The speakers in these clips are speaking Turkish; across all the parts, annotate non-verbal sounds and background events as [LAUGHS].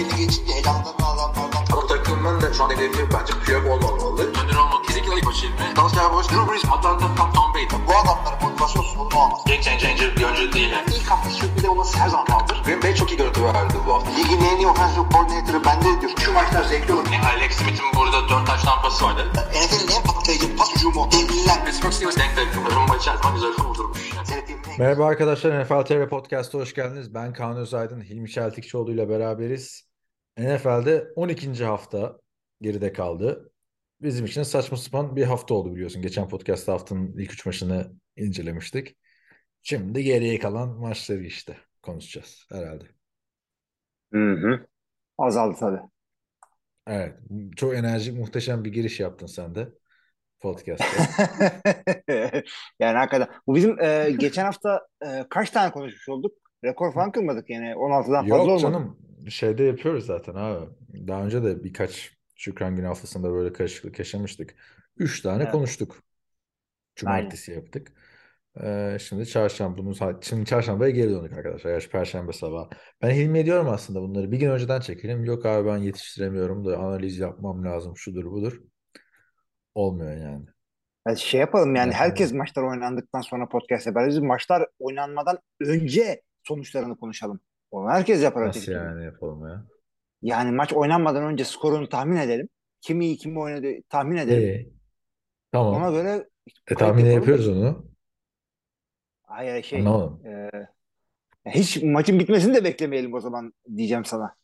belli geçince elamdan adamlardan. Ama takımın da şu an hedefi bence Piyok olmamalı. Önder olmak kesinlikle ilk başı ilmi. Dallas Cowboys, Drew Brees, Atlanta, Tom, Tom Brady. Bu adamların motivasyon sorunu olmaz. Game changer bir oyuncu değil. Yani. İlk hafta sürpriz olması her zaman kaldır. Green Bay çok iyi görüntü verdi bu hafta. Ligin en iyi offensive coordinator'ı bende diyor. Şu maçlar zevkli olur. Yani Alex Smith'in burada 4 taş tampası vardı. NFL'in en patlayıcı pas hücumu. Devliler. Pittsburgh Steelers denk denk. Rumba içerisinde güzel kurdurmuş. Merhaba arkadaşlar, NFL TR Podcast'a hoş geldiniz. Ben Kaan Özaydın, Hilmi Çeltikçioğlu ile beraberiz. NFL'de 12. hafta geride kaldı. Bizim için saçma sapan bir hafta oldu biliyorsun. Geçen podcast'ta haftanın ilk üç maçını incelemiştik. Şimdi geriye kalan maçları işte konuşacağız herhalde. Hı hı. Azaldı tabii. Evet, çok enerjik, muhteşem bir giriş yaptın sen de podcast'ta. [LAUGHS] yani hakikaten. Bu bizim e, geçen hafta e, kaç tane konuşmuş olduk? Rekor falan kırmadık yani. 16'dan fazla Yok olmadı. canım, şeyde yapıyoruz zaten abi. Daha önce de birkaç Şükran Günü haftasında böyle karışıklık yaşamıştık. Üç tane Evet. konuştuk. Cumartesi yaptık. Ee, şimdi çarşamba, bunu, şimdi çarşambaya geri döndük arkadaşlar. Gerçi perşembe sabahı. Ben Hilmi'ye diyorum aslında bunları. Bir gün önceden çekelim. Yok abi ben yetiştiremiyorum da analiz yapmam lazım. Şudur budur. Olmuyor yani. Yani şey yapalım yani Evet, herkes maçlar oynandıktan sonra podcast yapar. Biz maçlar oynanmadan önce sonuçlarını konuşalım. Onu herkes yapar Nasıl yani yapalım ya? Yani maç oynanmadan önce skorunu tahmin edelim. Kimi iyi kimi oynadı tahmin edelim. İyi. Tamam. Ona göre E, tahmin yapıyoruz onu. Hayır şey Anlamadım. e, hiç maçın bitmesini de beklemeyelim o zaman diyeceğim sana.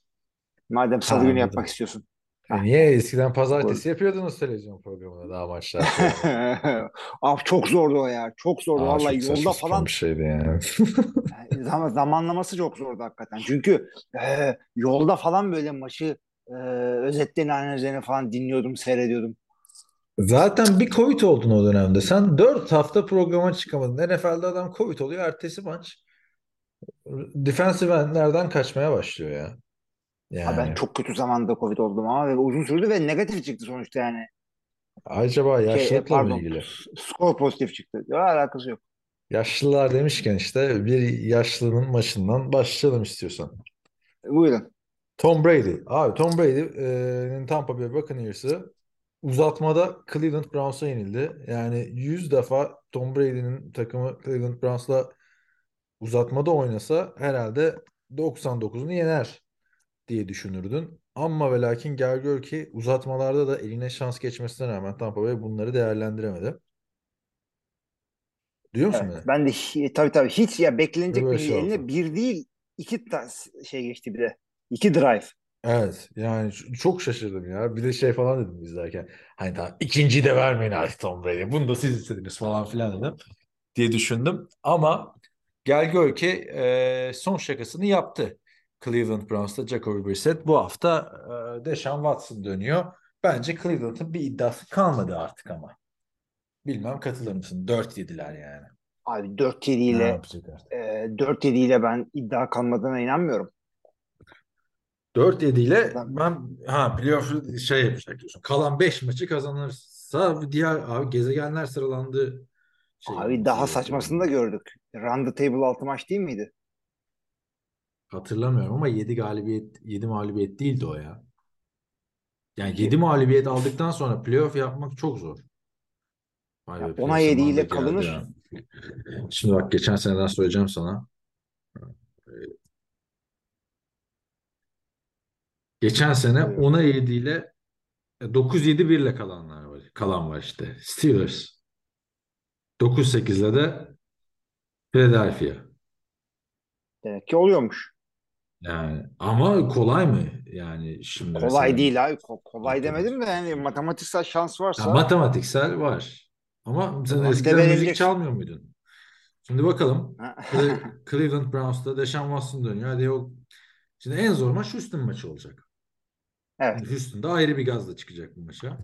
Madem salı Ha, günü anladım. yapmak istiyorsun. E, niye eskiden pazartesi yapıyordunuz televizyon programında daha maçlar sonra? [LAUGHS] Abi çok zordu o ya. Çok zordu. Aa, Vallahi çok saçma yolda sapan falan bir şeydi yani. [LAUGHS] yani zaman, zamanlaması çok zordu hakikaten. Çünkü e, yolda falan böyle maçı e, özetlerini analizlerini falan dinliyordum, seyrediyordum. Zaten bir Covid oldun o dönemde. Sen 4 hafta programa çıkamadın. NFL'de adam Covid oluyor. Ertesi maç defensive endlerden kaçmaya başlıyor ya. Ha, ben Yani çok kötü zamanda Covid oldum ama ve uzun sürdü ve negatif çıktı sonuçta yani. acaba Şey, yaşlılıkla mı pardon, ilgili? skor pozitif çıktı. Ya, alakası yok. Yaşlılar demişken işte bir yaşlının maçından başlayalım istiyorsan. Buyurun. Tom Brady. Abi Tom Brady'nin Tampa Bay Buccaneers'ı uzatmada Cleveland Browns'a yenildi. Yani 100 defa Tom Brady'nin takımı Cleveland Browns'la uzatmada oynasa herhalde 99'unu yener diye düşünürdün. Ama ve lakin gel gör ki uzatmalarda da eline şans geçmesine rağmen Tampa Bay bunları değerlendiremedi. Duyuyor musun Evet, beni? ben de tabii tabii hiç ya beklenecek bir şey eline oldu. bir değil iki şey geçti bir de. İki drive. Evet yani çok şaşırdım ya. Bir de şey falan dedim izlerken. Hani daha ikinciyi de vermeyin artık Tom Brady. Bunu da siz istediniz falan filan dedim. Diye düşündüm. Ama gel gör ki e, son şakasını yaptı. Cleveland Browns'ta Jacoby Brissett. Bu hafta e, Deshaun Watson dönüyor. Bence Cleveland'ın bir iddiası kalmadı artık ama. Bilmem katılır mısın? 4 yediler yani. Abi 4-7 Ne ile e, 4-7 ile ben iddia kalmadığına inanmıyorum. 4-7 ile Ben- ha playoff şey yapacak diyorsun. Kalan 5 maçı kazanırsa diğer abi gezegenler sıralandı. Şey Abi daha saçmasını da gördük. Run the table 6 maç değil miydi? Hatırlamıyorum ama 7 galibiyet 7 mağlubiyet değildi o ya. Yani 7 mağlubiyet aldıktan sonra playoff yapmak çok zor. Vay Ya be, ona playoff 7 zamanı ile geldi kalınır. ya. Şimdi bak geçen seneden söyleyeceğim sana. Geçen sene Buyurun. 10'a 7 ile 9-7-1 ile kalanlar var. Kalan var işte. Steelers. 9-8 ile de Philadelphia. Demek ki oluyormuş. Yani ama kolay mı? Yani şimdi Kolay mesela değil abi. Ko- kolay Matematik. demedim de yani matematiksel şans Ya varsa matematiksel var. Ama sen eskiden müzik verilecek. çalmıyor muydun? Şimdi bakalım. Cle- [LAUGHS] Cleveland Browns'ta Deshaun Watson dönüyor. Hadi o Şimdi en zor maç Houston maçı olacak. evet. Houston'da ayrı bir gazla çıkacak bu maça.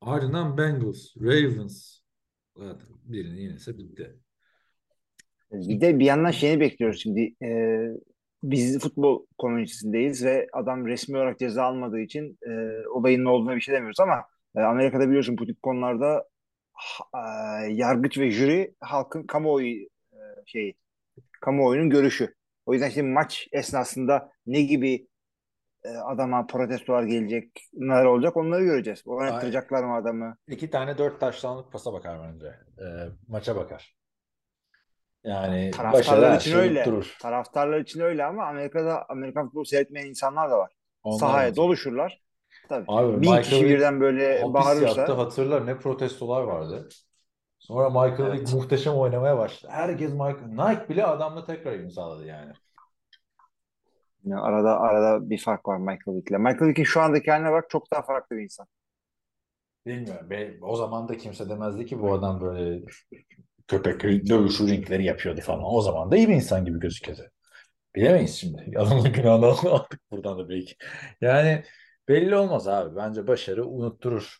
Ardından Bengals, Ravens. Zaten birini yenilse bitti. Bir de bir yandan şeyini bekliyoruz şimdi. Biz futbol komünitesindeyiz ve adam resmi olarak ceza almadığı için e, olayın ne olduğuna bir şey demiyoruz ama e, Amerika'da biliyorsun bu tip konularda e, yargıç ve jüri halkın kamuoyu e, şeyi kamuoyunun görüşü. O yüzden şimdi maç esnasında ne gibi e, adama protestolar gelecek, neler olacak onları göreceğiz. Oynattıracaklar mı adamı? İki tane dört taşlanlık pasa bakar bence. E, maça bakar. Yani Taraftarlar için öyle. unutturur. Taraftarlar için öyle ama Amerika'da Amerikan futbolu seyretmeyen insanlar da var. Onlar Sahaya da- doluşurlar. Tabii. Abi Bin Michael kişi Vick birden böyle bağırırsa yattı hatırlar ne protestolar vardı. Sonra Michael Vick Evet. muhteşem oynamaya başladı. Herkes Michael Nike bile adamla tekrar imzaladı yani. Yani arada arada bir fark var Michael Vick'le. Michael Vick'in şu andaki haline bak çok daha farklı bir insan. Bilmiyorum. Be- o zaman da kimse demezdi ki bu adam böyle köpek dövüşü ringleri yapıyordu falan. O zaman da iyi bir insan gibi gözüküyordu. Bilemeyiz şimdi. [LAUGHS] Adamın günahını aldık buradan da belki. Yani belli olmaz abi. Bence başarı unutturur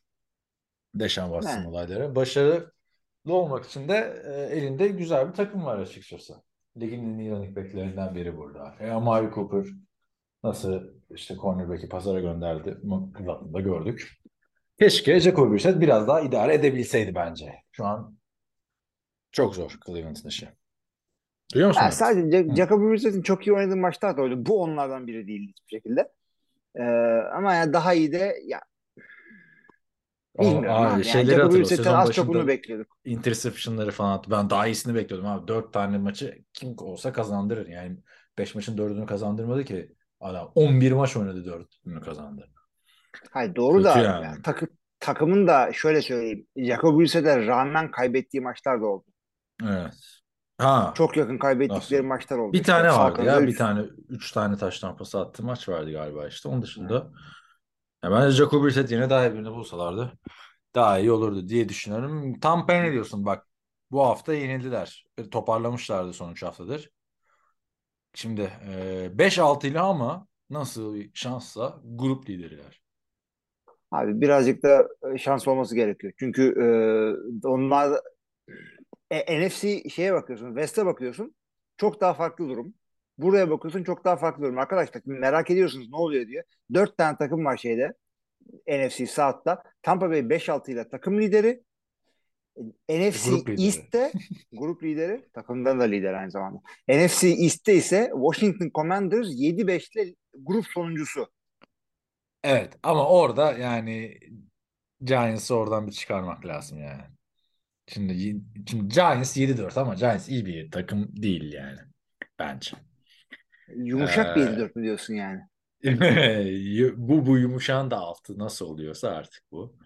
Deşan Watson olayları. Başarılı olmak için de e, elinde güzel bir takım var açıkçası. Ligin en iyi running backlerinden biri burada. E, Amari Cooper nasıl işte cornerback'i pazara gönderdi. Da gördük. Keşke Jacoby Brissett biraz daha idare edebilseydi bence. Şu an çok zor Cleveland'ın işi. Duyuyor musun? Yani sadece. Jacoby Brissett'in çok iyi oynadığı maçlar da oldu. Bu onlardan biri değil hiçbir şekilde. Ee, ama yani daha iyi de ya bilmiyorum abi. Yani şeyleri hatırla. Brissett'ten Sezon az çok bunu bekliyorduk. interception'ları falan attı. Ben daha iyisini bekliyordum abi. Dört tane maçı kim olsa kazandırır. Yani beş maçın dördünü kazandırmadı ki. Adam 11 maç oynadı dördünü kazandı. Hayır doğru Kötü da yani. yani takı- takımın da şöyle söyleyeyim. Jacoby Brissett'e rağmen kaybettiği maçlar da oldu. Evet. Ha. Çok yakın kaybettikleri Nasıl? maçlar oldu. Bir İşte tane vardı ya. üç- Bir tane, üç tane taş tampası attığı maç vardı galiba işte. Onun dışında ya bence Jacob Brissett yine daha iyi birini bulsalardı daha iyi olurdu diye düşünüyorum. Tam ne diyorsun bak. Bu hafta yenildiler. E, Toparlamışlardı son üç haftadır. Şimdi e, 5-6 ile ama nasıl şansla grup lideriler. Abi birazcık da e, şans olması gerekiyor. Çünkü e, onlar e, NFC şeye bakıyorsun, West'e bakıyorsun. Çok daha farklı durum. Buraya bakıyorsun çok daha farklı durum. Arkadaşlar merak ediyorsunuz ne oluyor diye. Dört tane takım var şeyde. NFC South'ta. Tampa Bay 5-6 ile takım lideri. NFC Grup lideri. East'te [LAUGHS] grup lideri. Takımdan da lider aynı zamanda. NFC East'te ise Washington Commanders 7-5 ile grup sonuncusu. Evet ama orada yani Giants'ı oradan bir çıkarmak lazım yani. Şimdi, şimdi Giants 7-4 ama Giants iyi bir takım değil yani bence. Yumuşak bir Ee, 7-4 mü diyorsun yani? [LAUGHS] bu bu yumuşağın da altı nasıl oluyorsa artık bu.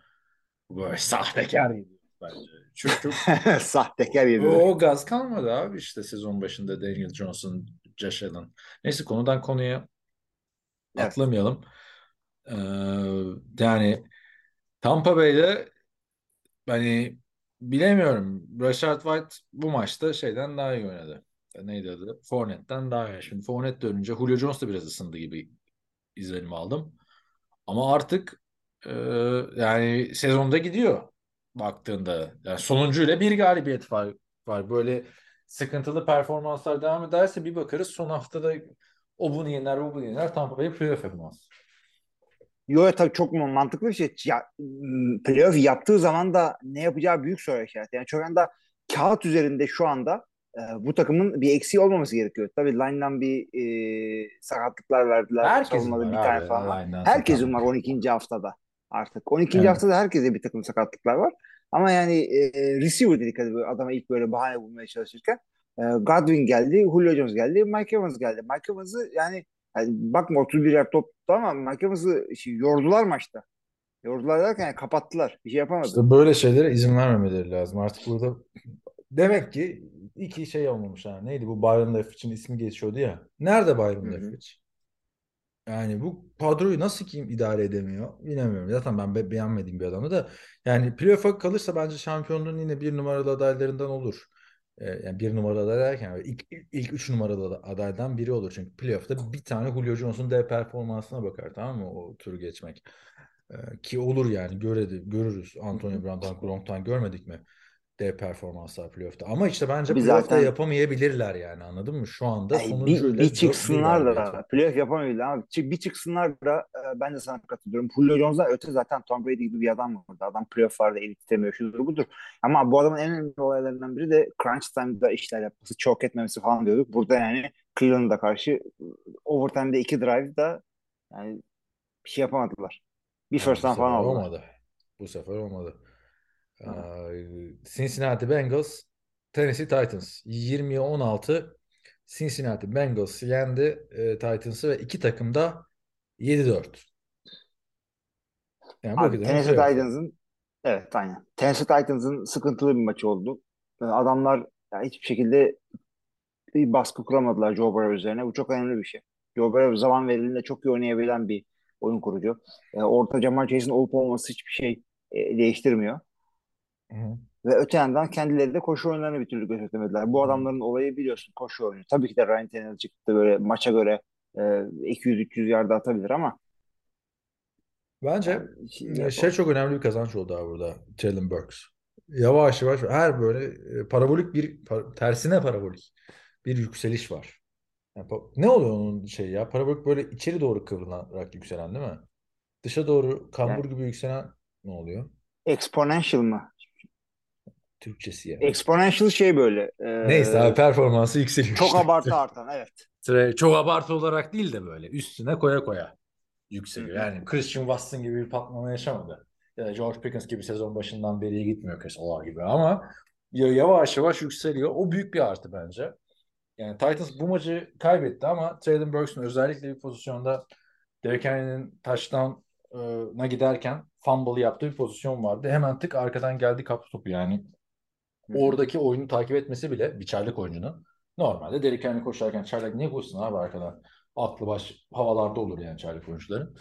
Böyle sahtekar gibi bence. Çok çok [LAUGHS] Sahtekar o, 7-4. o gaz kalmadı abi işte sezon başında Daniel Johnson, Josh Allen. Neyse konudan konuya Evet. atlamayalım. Ee, yani Tampa Bay'de hani bilemiyorum. Rashard White bu maçta şeyden daha iyi oynadı. Neydi adı? Fournette'den daha iyi. Şimdi Fournette dönünce Julio Jones da biraz ısındı gibi izlenim aldım. Ama artık e, yani sezonda gidiyor baktığında. Yani sonuncuyla bir galibiyet var. var. Böyle sıkıntılı performanslar devam ederse bir bakarız son haftada o bunu yener, o bunu yener. Tampa Bay playoff yapamaz. Yo tabii çok mantıklı bir şey. Ya, playoff yaptığı zaman da ne yapacağı büyük soru işareti. Yani çok anda kağıt üzerinde şu anda e, bu takımın bir eksiği olmaması gerekiyor. Tabii line'dan bir e, sakatlıklar verdiler. Herkesin var bir tane abi, falan var. line'dan Herkesin var sakatlık. 12. haftada artık. 12. Evet. haftada herkese bir takım sakatlıklar var. Ama yani e, receiver dedik hadi adama ilk böyle bahane bulmaya çalışırken. E, Godwin geldi, Julio Jones geldi, Mike Evans geldi. Mike Evans'ı yani, yani bakma 31 yer top tuttu ama Mike Evans'ı şey, yordular maçta. Yordular derken yani kapattılar. Bir şey yapamadı. İşte böyle şeylere izin vermemeleri lazım. Artık burada demek ki iki şey olmamış ha. Neydi bu Byron Leftwich'in ismi geçiyordu ya. Nerede hı. Leftwich? Yani bu kadroyu nasıl kim idare edemiyor bilemiyorum. Zaten ben be- beğenmediğim bir adamı da. Yani playoff'a kalırsa bence şampiyonluğun yine bir numaralı adaylarından olur. Yani bir numaralı aday derken ilk, ilk üç numaralı adaydan biri olur. Çünkü playoff'ta bir tane Julio Jones'un dev performansına bakar tamam mı o turu geçmek. Ee, ki olur yani göredi, görürüz. Antonio Brown'dan Gronk'tan görmedik mi? Dev performanslar playoff'ta. Ama işte bence Tabii playoff'ta zaten- yapamayabilirler yani anladın mı? Şu anda Ay, sonuncuyla bir, bir çıksınlar da playoff ama çık- bir çıksınlar da e, ben de sana katılıyorum. Julio Jones'dan öte zaten Tom Brady gibi bir adam vardı. Adam playoff'larda elit tutemiyor şudur budur. Ama bu adamın en önemli olaylarından biri de crunch time'da işler yapması, choke etmemesi falan diyorduk. Burada yani Cleveland'a karşı overtime'de iki drive da yani Bir şey yapamadılar. Bir first down falan aldılar. olmadı. Bu sefer olmadı. Ee, Cincinnati Bengals, Tennessee Titans 20'ye 16 Cincinnati Bengals yendi e, Titans'ı ve iki takım da 7-4. Yani Abi Tennessee playoff. Titans'ın evet aynen. Tennessee Titans'ın sıkıntılı bir maçı oldu. Adamlar ya hiçbir şekilde bir baskı kuramadılar Joe Burrow üzerine. Bu çok önemli bir şey. Joe Burrow zaman verildiğinde çok iyi oynayabilen bir oyun kurucu. Ee, orta Jamar Chase'in olup olması hiçbir şey e, değiştirmiyor. Hı. Ve öte yandan kendileri de koşu oyunlarını bir türlü gözetemediler. Bu adamların olayı biliyorsun koşu oyunu. Tabii ki de Ryan Tannehill çıktı böyle maça göre e, 200-300 yarda atabilir ama Bence yani şey şey çok önemli bir kazanç oldu abi burada. Jalen Burks. Yavaş yavaş her böyle e, parabolik bir par- tersine parabolik bir yükseliş var. Yani ne oluyor onun şey ya? Parabolik böyle içeri doğru kıvrılarak yükselen değil mi? Dışa doğru kambur Yani gibi yükselen ne oluyor? exponential mı? Türkçesi ya. Exponential şey böyle. Neyse abi e, performansı yükseliyor çok abartı artan evet. [LAUGHS] Sıra- Çok abartı olarak değil de böyle üstüne koya koya yükseliyor. hı. Yani Christian Watson gibi bir patlama yaşamadı. Ya da George Pickens gibi sezon başından beriye gitmiyor kesalar gibi ama ya- yavaş yavaş yükseliyor. O büyük bir artı bence. Yani Titans bu maçı kaybetti ama Traylon Burks'un özellikle bir pozisyonda Derrick Henry'nin touchdown'a giderken fumble yaptığı bir pozisyon vardı. Hemen tık arkadan geldi kaptı topu yani. Oradaki oyunu takip etmesi bile bir çaylak oyuncunun. Normalde Derrick Henry koşarken çaylak niye koşsun abi arkadan? Aklı baş havalarda olur yani çaylak oyuncuların.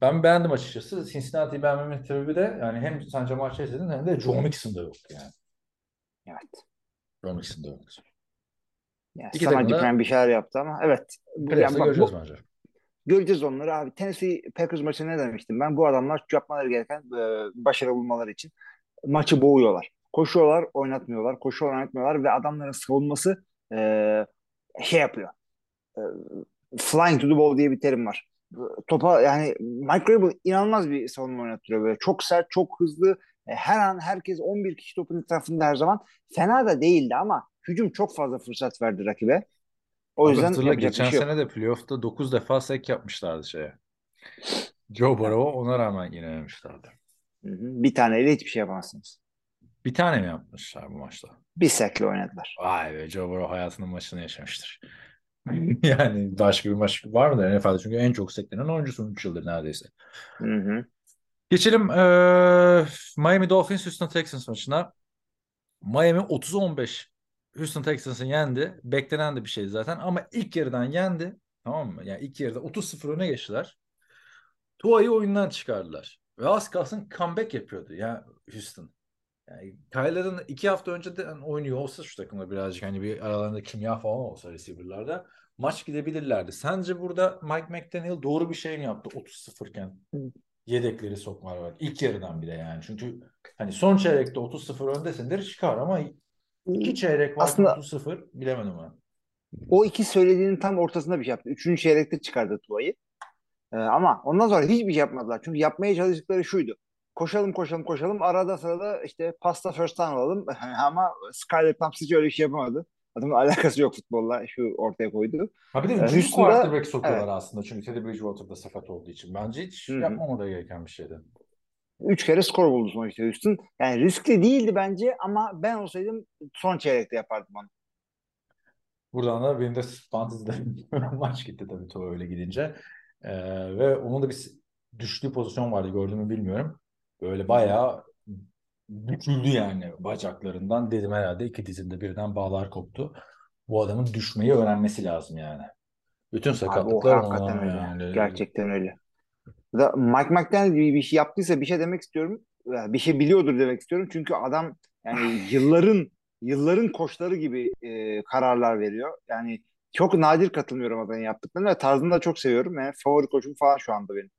Ben beğendim açıkçası. Cincinnati'yi beğenmemin sebebi de yani hem sence maçı izledin hem de Joe Mixon'da yoktu yani. Evet. Joe Mixon'da yoktu. Yani İki sana acımayan bir şeyler yaptı ama evet. Yani bak göreceğiz bu bence. göreceğiz onları abi. Tennessee Packers maçı ne demiştim ben? Bu adamlar yapmaları gereken e, başarılı bulmaları için maçı boğuyorlar. Koşuyorlar, oynatmıyorlar. Koşuyorlar, oynatmıyorlar ve adamların savunması e, şey yapıyor. E, flying to the ball diye bir terim var. Topa yani Mike Vrabel inanılmaz bir savunma oynattırıyor böyle. Çok sert, çok hızlı. E, Her an herkes 11 kişi topun etrafında her zaman. Fena da değildi ama hücum çok fazla fırsat verdi rakibe. O Abi yüzden hatırla geçen şey sene de playoff'ta 9 defa sek yapmışlardı şeye. Joe. Burrow'a ona rağmen hı. Bir taneyle hiçbir şey yapamazsınız. Bir tane mi yapmışlar bu maçta? Bir sekle oynadılar. Vay be Joe Burrow hayatının maçını yaşamıştır. [LAUGHS] Yani başka bir maç var mıdır NFL'de? Çünkü en çok seklenen oyuncusu 3 yıldır neredeyse. Hı hı. Geçelim eee, Miami Dolphins Houston Texans maçına. Miami 30-15 Houston Texans'ı yendi. Beklenen de bir şey zaten ama ilk yarıdan yendi. Tamam mı? Yani ilk yarıda 30-0 öne geçtiler. Tua'yı oyundan çıkardılar. Ve az kalsın comeback yapıyordu ya Houston. Yani Kyler'ın iki hafta önceden oynuyor olsa şu takımda birazcık hani bir aralarında kimya falan olsa receiver'larda maç gidebilirlerdi. Sence burada Mike McDaniel doğru bir şey mi yaptı 30-0 iken yedekleri sokmalar var. İlk yarıdan bile yani. Çünkü hani son çeyrekte 30-0 öndesindir çıkar ama iki çeyrek varken Aslında 30-0 bilemedim ben. o iki söylediğinin tam ortasında bir şey yaptı. Üçüncü çeyrekte çıkardı Tua'yı. Ee, ama ondan sonra hiçbir şey yapmadılar. Çünkü yapmaya çalıştıkları şuydu. Koşalım koşalım koşalım. Arada sırada işte pasta first down alalım. [LAUGHS] ama Skyler Thompson öyle bir şey yapamadı. Adamın alakası yok futbolla. Şu ortaya koydu. Ha bir de Ee, üçüncü Houston'da quarterback sokuyorlar evet. aslında. Çünkü Teddy Bridgewater'da sakat olduğu için. Bence hiç Hı hı. yapmamaları gereken bir şeydi. Üç kere skor buldu sonuçta Houston. Yani riskli değildi bence ama ben olsaydım son çeyrekte yapardım onu. Buradan da benim de fantezide [LAUGHS] maç gitti tabii Tua öyle gidince. Ee, ve onun da bir düştüğü pozisyon vardı gördüğümü bilmiyorum. Böyle bayağı büküldü yani bacaklarından. Dedim herhalde iki dizinde birden bağlar koptu. Bu adamın düşmeyi öğrenmesi lazım yani. Bütün Abi sakatlıklar hakikaten ona öyle. yani. Gerçekten öyle. Da Mike McDaniel bir şey yaptıysa bir şey demek istiyorum. Bir şey biliyordur demek istiyorum. Çünkü adam yani [SIGHS] yılların yılların koçları gibi e, kararlar veriyor. Yani çok nadir katılmıyorum adamın yaptıklarına ve tarzını da çok seviyorum. Yani favori koçum falan şu anda benim.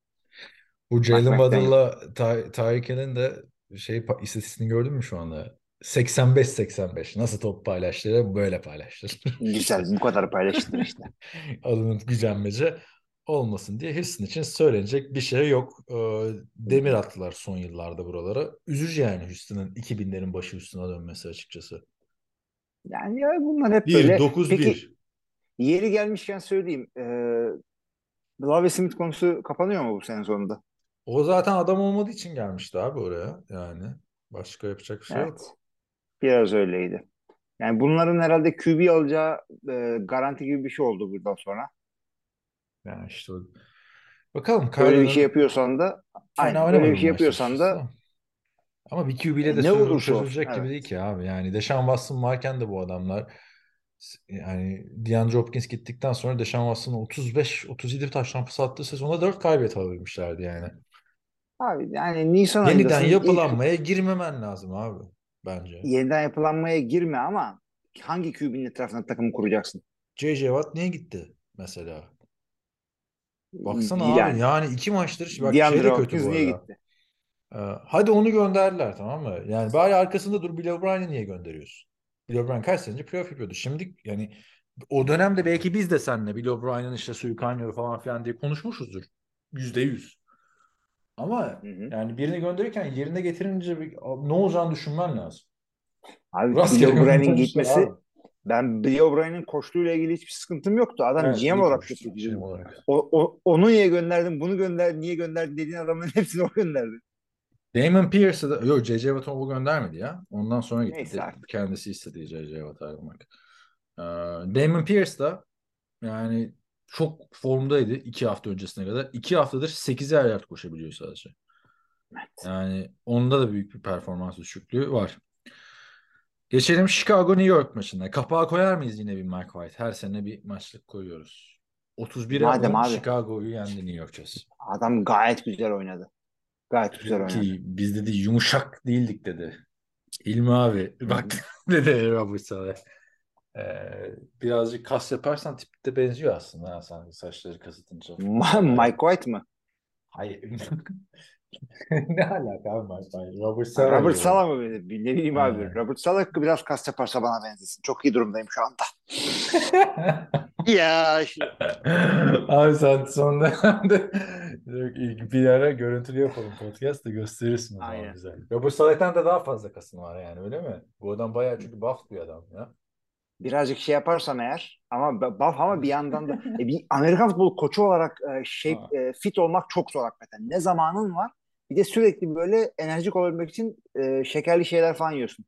Bu Jalen. Waddle'la Ty- Tyreek Hill'in de şey istatistiğini gördün mü şu anda? 85-85. Nasıl top paylaştırır? Böyle paylaştırır. [LAUGHS] Güzel bu kadar paylaşılır işte. [LAUGHS] Alınıp gücenmece olmasın diye Houston için söylenecek bir şey yok. Ee, demir attılar son yıllarda buralara. Üzücü yani Houston'ın 2000'lerin başı Houston'a dönmesi açıkçası. Yani ya bunlar hep böyle. 1-9-1. Peki yeri gelmişken söyleyeyim. Ee, Love Smith konusu kapanıyor mu bu sene sonunda? O zaten adam olmadığı için gelmişti abi oraya yani. Başka yapacak bir şey yok. Evet. Biraz öyleydi. Yani bunların herhalde QB alacağı e, garanti gibi bir şey oldu buradan sonra. Yani işte bakalım Böyle bir şey yapıyorsan da aynen böyle bir şey yapıyorsan da. Ama bir QB ile de ne olsun, çözülecek gibi evet. değil ki abi. Yani Deshaun Watson varken de bu adamlar yani DeAndre Hopkins gittikten sonra Deshaun Watson'ın 35-37 taştan pas attığı sezonda 4 kaybet alabilmişlerdi yani. Abi yani Nisan Yeniden ayındasın. İlk- yapılanmaya girmemen lazım abi bence. yeniden yapılanmaya girme ama hangi QB'nin etrafına takım kuracaksın? J.J. Watt niye gitti mesela? Baksana Yani abi yani iki maçtır bak şey de kötü bu niye gitti? Ee, hadi onu gönderdiler tamam mı? Yani bari arkasında dur Bill O'Brien'i niye gönderiyorsun? Bill O'Brien kaç sene önce playoff yapıyordu. Şimdi yani o dönemde belki biz de seninle Bill O'Brien'in işte suyu kaynıyor falan filan diye konuşmuşuzdur. Yüzde yüz. Ama Hı hı. yani birini gönderirken yerine getirince bir, ne olacağını düşünmen lazım. Abi Rastgele O'Brien'in göndermişler gitmesi abi. ben Bill O'Brien'in koştuğuyla ilgili hiçbir sıkıntım yoktu. Adam Evet, GM olarak şey kötüydü. olarak. O, o, onu niye gönderdin, bunu gönderdin, niye gönderdin dediğin adamların [LAUGHS] hepsini o gönderdi. Damon Pierce'ı da yok J.J. Watt'ı o göndermedi ya. Ondan sonra gitti. Neyse artık. Kendisi istedi J.J. Watt'ı ayrılmak. Ee, Damon Pierce da yani çok formdaydı iki hafta öncesine kadar. İki haftadır 8'er yard koşabiliyor sadece. Yani onda da büyük bir performans düşüklüğü var. Geçelim Chicago New York maçına. Kapağa koyar mıyız yine bir Mike White? Her sene bir maçlık koyuyoruz. 31'e Madem 10 abi. Chicago'yu yendi New York Jets. Adam gayet güzel oynadı. Gayet güzel oynadı. Ki biz dedi yumuşak değildik dedi. İlmi abi bak [LAUGHS] dedi Robert Saleh. Ee, birazcık kas yaparsan tipte benziyor aslında ha, sen saçları kasıtınca. [LAUGHS] Mike White mı? Hayır. [LAUGHS] ne alaka abi Mike White? Robert Saleh. Robert. Sala mı böyle? Ne bileyim abi. Evet. Robert Sala biraz kas yaparsa bana benzesin. Çok iyi durumdayım şu anda. [LAUGHS] Ya işte. Abi sen son dönemde Yok, ilk bir ara görüntülü yapalım podcast da gösterirsin o zaman Aynen. bize. Robert Saleh'ten de daha fazla kasın var yani öyle mi? Bu adam bayağı çünkü buff bir adam ya. Birazcık şey yaparsam eğer ama buff ama bir yandan da [LAUGHS] e, bir Amerikan futbol koçu olarak e, Ha. e, fit olmak çok zor hakikaten. Ne zamanın var bir de sürekli böyle enerjik olabilmek için e, şekerli şeyler falan yiyorsun.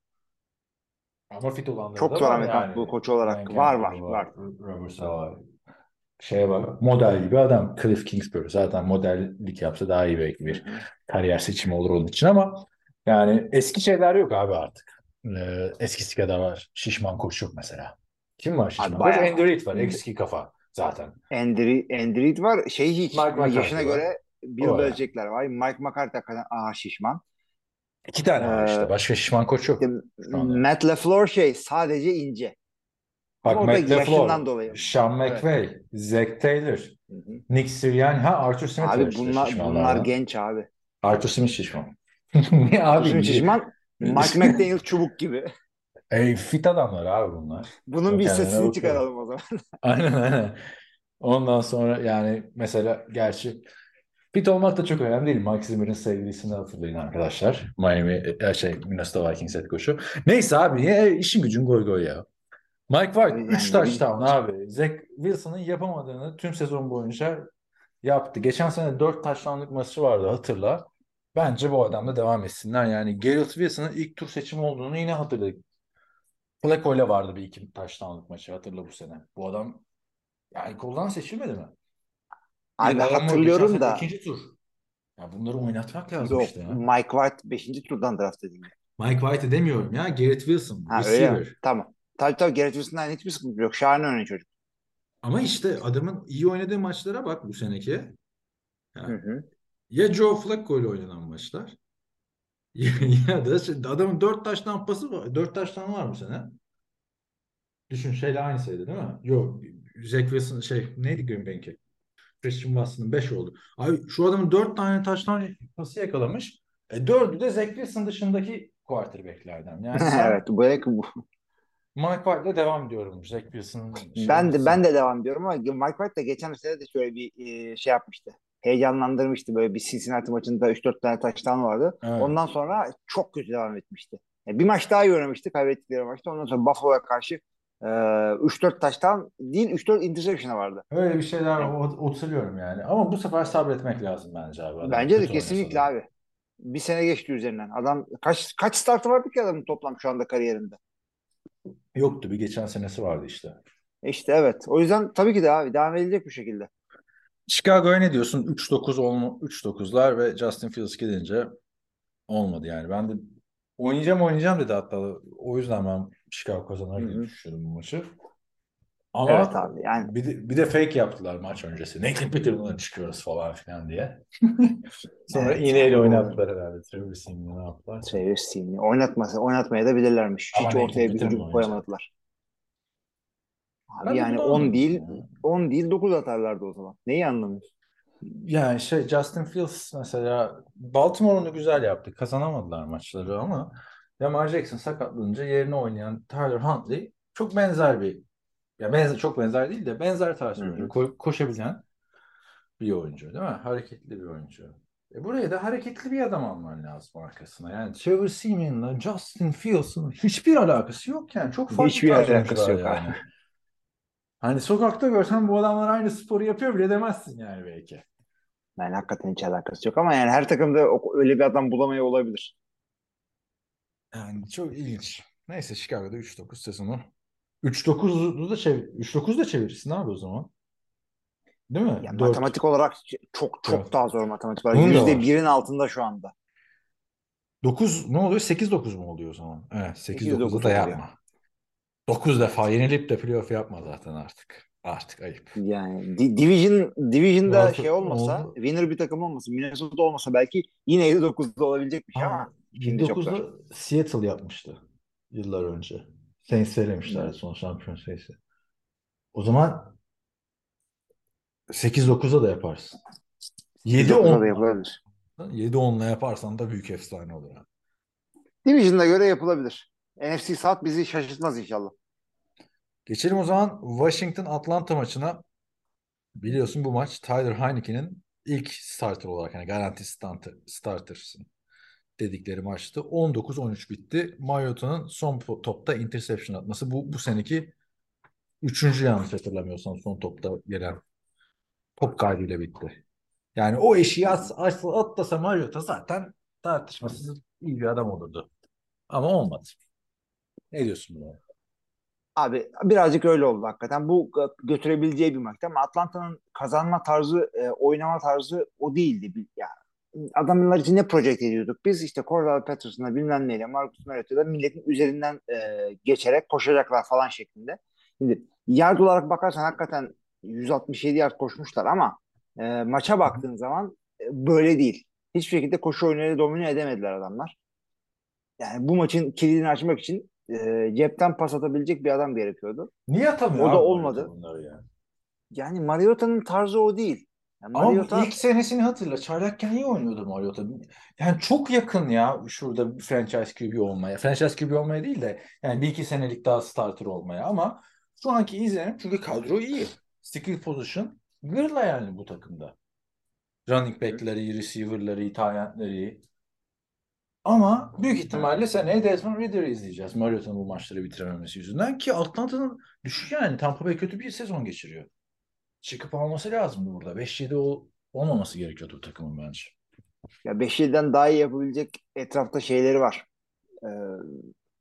Ama fit olanları Çok zor var Amerikan yani. futbol koçu olarak. Frank Var, Campbell var, Robert Saleh. Şeye bak model gibi adam Cliff Kingsbury zaten modellik yapsa daha iyi belki bir kariyer seçimi olur onun için ama yani eski şeyler yok abi artık. Ee, eskisi kadar var. Şişman koç yok mesela. Kim var şişman? Abi koç? bayağı Andy Reid var. Eski kafa zaten. Andrew, Andrew Reid var. Şey hiç Mike ama yaşına McCarthy var. göre Bill O var. Belichick'ler var. Mike McCarthy hakikaten aha şişman. İki tane var Ee, işte. Başka şişman koç yok. İşte. Matt LaFleur şey sadece ince. Bak Ama Matt LaFleur, dolayı. Sean McVay, Zach Taylor, Hı hı. Nick Sirianni, ha Arthur Smith var Abi işte bunlar şişmanlardan. bunlar genç abi. Arthur Smith şişman. [LAUGHS] Niye abi? Şimdi şişman Mike [LAUGHS] McDaniel çubuk gibi. Ey, fit adamlar abi bunlar. Bunun bir sesini çıkaralım o zaman. [LAUGHS] Aynen aynen. Ondan sonra yani mesela gerçi fit olmak da çok önemli değil. Mike Zimmer'ın sevgilisini hatırlayın arkadaşlar. Miami e, şey Minnesota Vikings head coach'u. Neyse abi ya, işin gücün goy goy ya. Mike White Yani 3 bir- touchdown abi. Zach Wilson'ın yapamadığını tüm sezon boyunca yaptı. Geçen sene 4 touchdown'lık maçı vardı hatırla. Bence bu adamla devam etsinler. Yani Garrett Wilson'ın ilk tur seçimi olduğunu yine hatırladık. Flacco ile vardı bir iki touchdown'lık maçı hatırla bu sene. Bu adam yani koldan seçilmedi mi? Abi var, hatırlıyorum da ikinci tur. Ya bunları oynatmak lazım yok işte ya. Mike White 5. turdan draft edildi. Mike White'ı demiyorum ya. Garrett Wilson. Ha öyle mi? receiver. Tamam. Tabii tabii Garrett Wilson'dan hiçbir sıkıntı yok. Şahane oynuyor çocuk. Ama işte adamın iyi oynadığı maçlara bak bu seneki. Hı hı. Ya Joe Flacco ile oynanan maçlar [LAUGHS] ya da şey, adamın dört taştan pası var. Dört taştan var bu sene. Düşün şeyle aynı sayıda değil mi? Yok. Zach Wilson şey neydi Green Bay'inki? Christian Watson'ın 5 oldu. Abi şu adamın 4 tane taştan pası yakalamış. E, dördü de Zach Wilson dışındaki quarterback'lerden. Yani [LAUGHS] sen evet bu belki bu. Mike White'la devam ediyorum. Zach Wilson'ın Ben de ben de devam ediyorum ama Mike White de geçen sene de şöyle bir e, şey yapmıştı. Heyecanlandırmıştı böyle bir Cincinnati maçında 3-4 tane taştan vardı. Evet. Ondan sonra çok kötü devam etmişti. Yani bir maç daha oynamıştı kaybettikleri maçta. Ondan sonra Buffalo'ya karşı Ee, 3-4 taştan değil 3-4 interception'a vardı. Öyle bir şeyler o- hatırlıyorum yani. Ama bu sefer sabretmek lazım bence abi. Adam Bence de kesinlikle oynasa da. abi. Bir sene geçti üzerinden. Adam kaç kaç startı vardı ki adamın toplam şu anda kariyerinde? Yoktu bir geçen senesi vardı işte. E İşte evet. O yüzden tabii ki de abi devam edilecek bu şekilde. Chicago'ya ne diyorsun? 3-9 olma 3-9'lar ve Justin Fields gidince olmadı yani. Ben de oynayacağım oynayacağım dedi hatta. O yüzden ben Chicago kazanır diye düşünüyorum bu maçı. Ama Evet abi yani bir de, bir de fake yaptılar maç öncesi. [LAUGHS] Nathan Peterman'la çıkıyoruz falan filan diye. [LAUGHS] Sonra Evet. iğneyle oynattılar herhalde. Trevor Simeon'u ne yaptılar? Travis Simi'ni oynatmasa oynatmaya da bilirlermiş. Ama Hiç ortaya bir oynayacak. koyamadılar. Abi yani bunu 10 anlamadım değil ya. 10 değil 9 atarlardı o zaman. Neyi anlamıyorsun? Yani şey Justin Fields mesela Baltimore onu güzel yaptı. Kazanamadılar maçları ama Lamar Jackson sakatlanınca yerine oynayan Tyler Huntley çok benzer bir ya benzer çok benzer değil de benzer tarz bir oyuncu. Ko- koşabilen bir oyuncu değil mi? Hareketli bir oyuncu. E buraya da hareketli bir adam alman lazım arkasına. Yani Trevor Simeon'la Justin Fields'ın hiçbir alakası yok yani. Çok farklı Hiçbir alakası yok yani. [LAUGHS] Hani sokakta görsen bu adamlar aynı sporu yapıyor bile demezsin yani belki. Yani hakikaten hiç alakası yok ama yani her takımda o- öyle bir adam bulamaya olabilir. Yani çok ilginç. Neyse Chicago'da 3-9 sezonu. 3-9'u da çevir 3-9 da çevirirsin abi o zaman. Değil mi? Yani 4. matematik olarak çok çok Evet. daha zor matematik olarak. Bunun da Yüzde var. birin altında şu anda. 9 ne oluyor? 8-9 mu oluyor o zaman? Evet 8-9'u 8-9 da oluyor. yapma. 9 defa yenilip de playoff yapma zaten artık. Artık ayıp. Yani di- Division Division'da Oldu- şey olmasa, oldu. winner bir takım olmasa, Minnesota olmasa belki yine 59'da olabilecek bir şey ama şimdi çok zor. 19'da Seattle yapmıştı yıllar önce. Saints söylemişler Evet. son şampiyon sayısı. O zaman 8-9'a da yaparsın. 9'da da 7-10 yapılabilir. 7-10'la yaparsan da büyük efsane olur. ha. Division'da göre yapılabilir. NFC South bizi şaşırtmaz inşallah. Geçelim o zaman Washington Atlanta maçına. Biliyorsun bu maç Tyler Heineke'nin ilk starter olarak yani garanti starter, startersın dedikleri maçtı. 19-13 bitti. Mariota'nın son topta interception atması. Bu, bu seneki üçüncü yanlış hatırlamıyorsam son topta gelen top kaydıyla bitti. Yani o eşiği at, at, atlasa Mariota zaten tartışmasız iyi bir adam olurdu. Ama olmadı. Ne diyorsun buna? Abi birazcık öyle oldu hakikaten. Bu gö- götürebileceği bir maçtı ama Atlanta'nın kazanma tarzı, e, oynama tarzı o değildi. Bir- Ya, adamlar için ne project ediyorduk? Biz işte Cordell Patterson'la bilmem neyle Marcus Mariota'da milletin üzerinden e, geçerek koşacaklar falan şeklinde. Şimdi yard olarak bakarsan hakikaten 167 yard koşmuşlar ama e, maça baktığın zaman e, böyle değil. Hiçbir şekilde koşu oyunuyla domine edemediler adamlar. Yani bu maçın kilidini açmak için e, cepten pas atabilecek bir adam gerekiyordu. Niye atamıyor O da olmadı. Mariota bunları ya? Yani Mariota'nın tarzı o değil. Yani Ama Mariota ilk senesini hatırla. Çaylakken iyi oynuyordu Mariota. Yani çok yakın ya şurada bir franchise QB olmaya. Franchise QB olmaya değil de yani bir iki senelik daha starter olmaya ama şu anki izlenim çünkü kadro iyi. Skill position gırla yani bu takımda. Running back'leri receiver'ları tight end'leri. Ama büyük ihtimalle seneye Desmond Ridder'ı izleyeceğiz. Mariota'nın bu maçları bitirememesi yüzünden ki Atlanta'nın düşük yani Tampa Bay kötü bir sezon geçiriyor. Çıkıp alması lazımdı burada. 5-7 ol- olmaması gerekiyordu bu takımın bence. ya 5 yıldan daha iyi yapabilecek etrafta şeyleri var. Ee,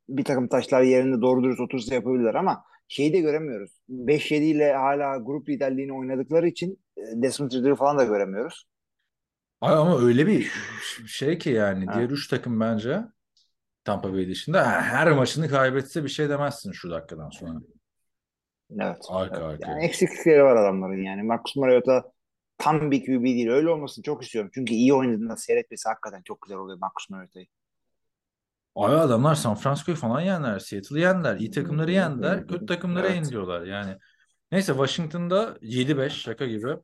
bir takım taşlar yerinde doğru dürüst otursa yapabilirler ama şeyi de göremiyoruz. 5-7 ile hala grup liderliğini oynadıkları için e, Desmond Ridder'ı falan da göremiyoruz. Ay ama öyle bir şey ki yani Ha. diğer üç takım bence Tampa Bay dışında her maçını kaybetse bir şey demezsin şu dakikadan sonra. Evet. Arka evet. arkaya. Yani eksiklikleri var adamların yani. Marcus Mariota tam bir QB değil. Öyle olmasını çok istiyorum. Çünkü iyi oynadığında seyretmesi hakikaten çok güzel oluyor Marcus Mariota'yı. Ay adamlar San Francisco'yu falan yendiler. Seattle'ı yendiler. iyi takımları yendiler. Kötü takımları Evet. yeniliyorlar yani. Neyse Washington'da 7-5 şaka gibi.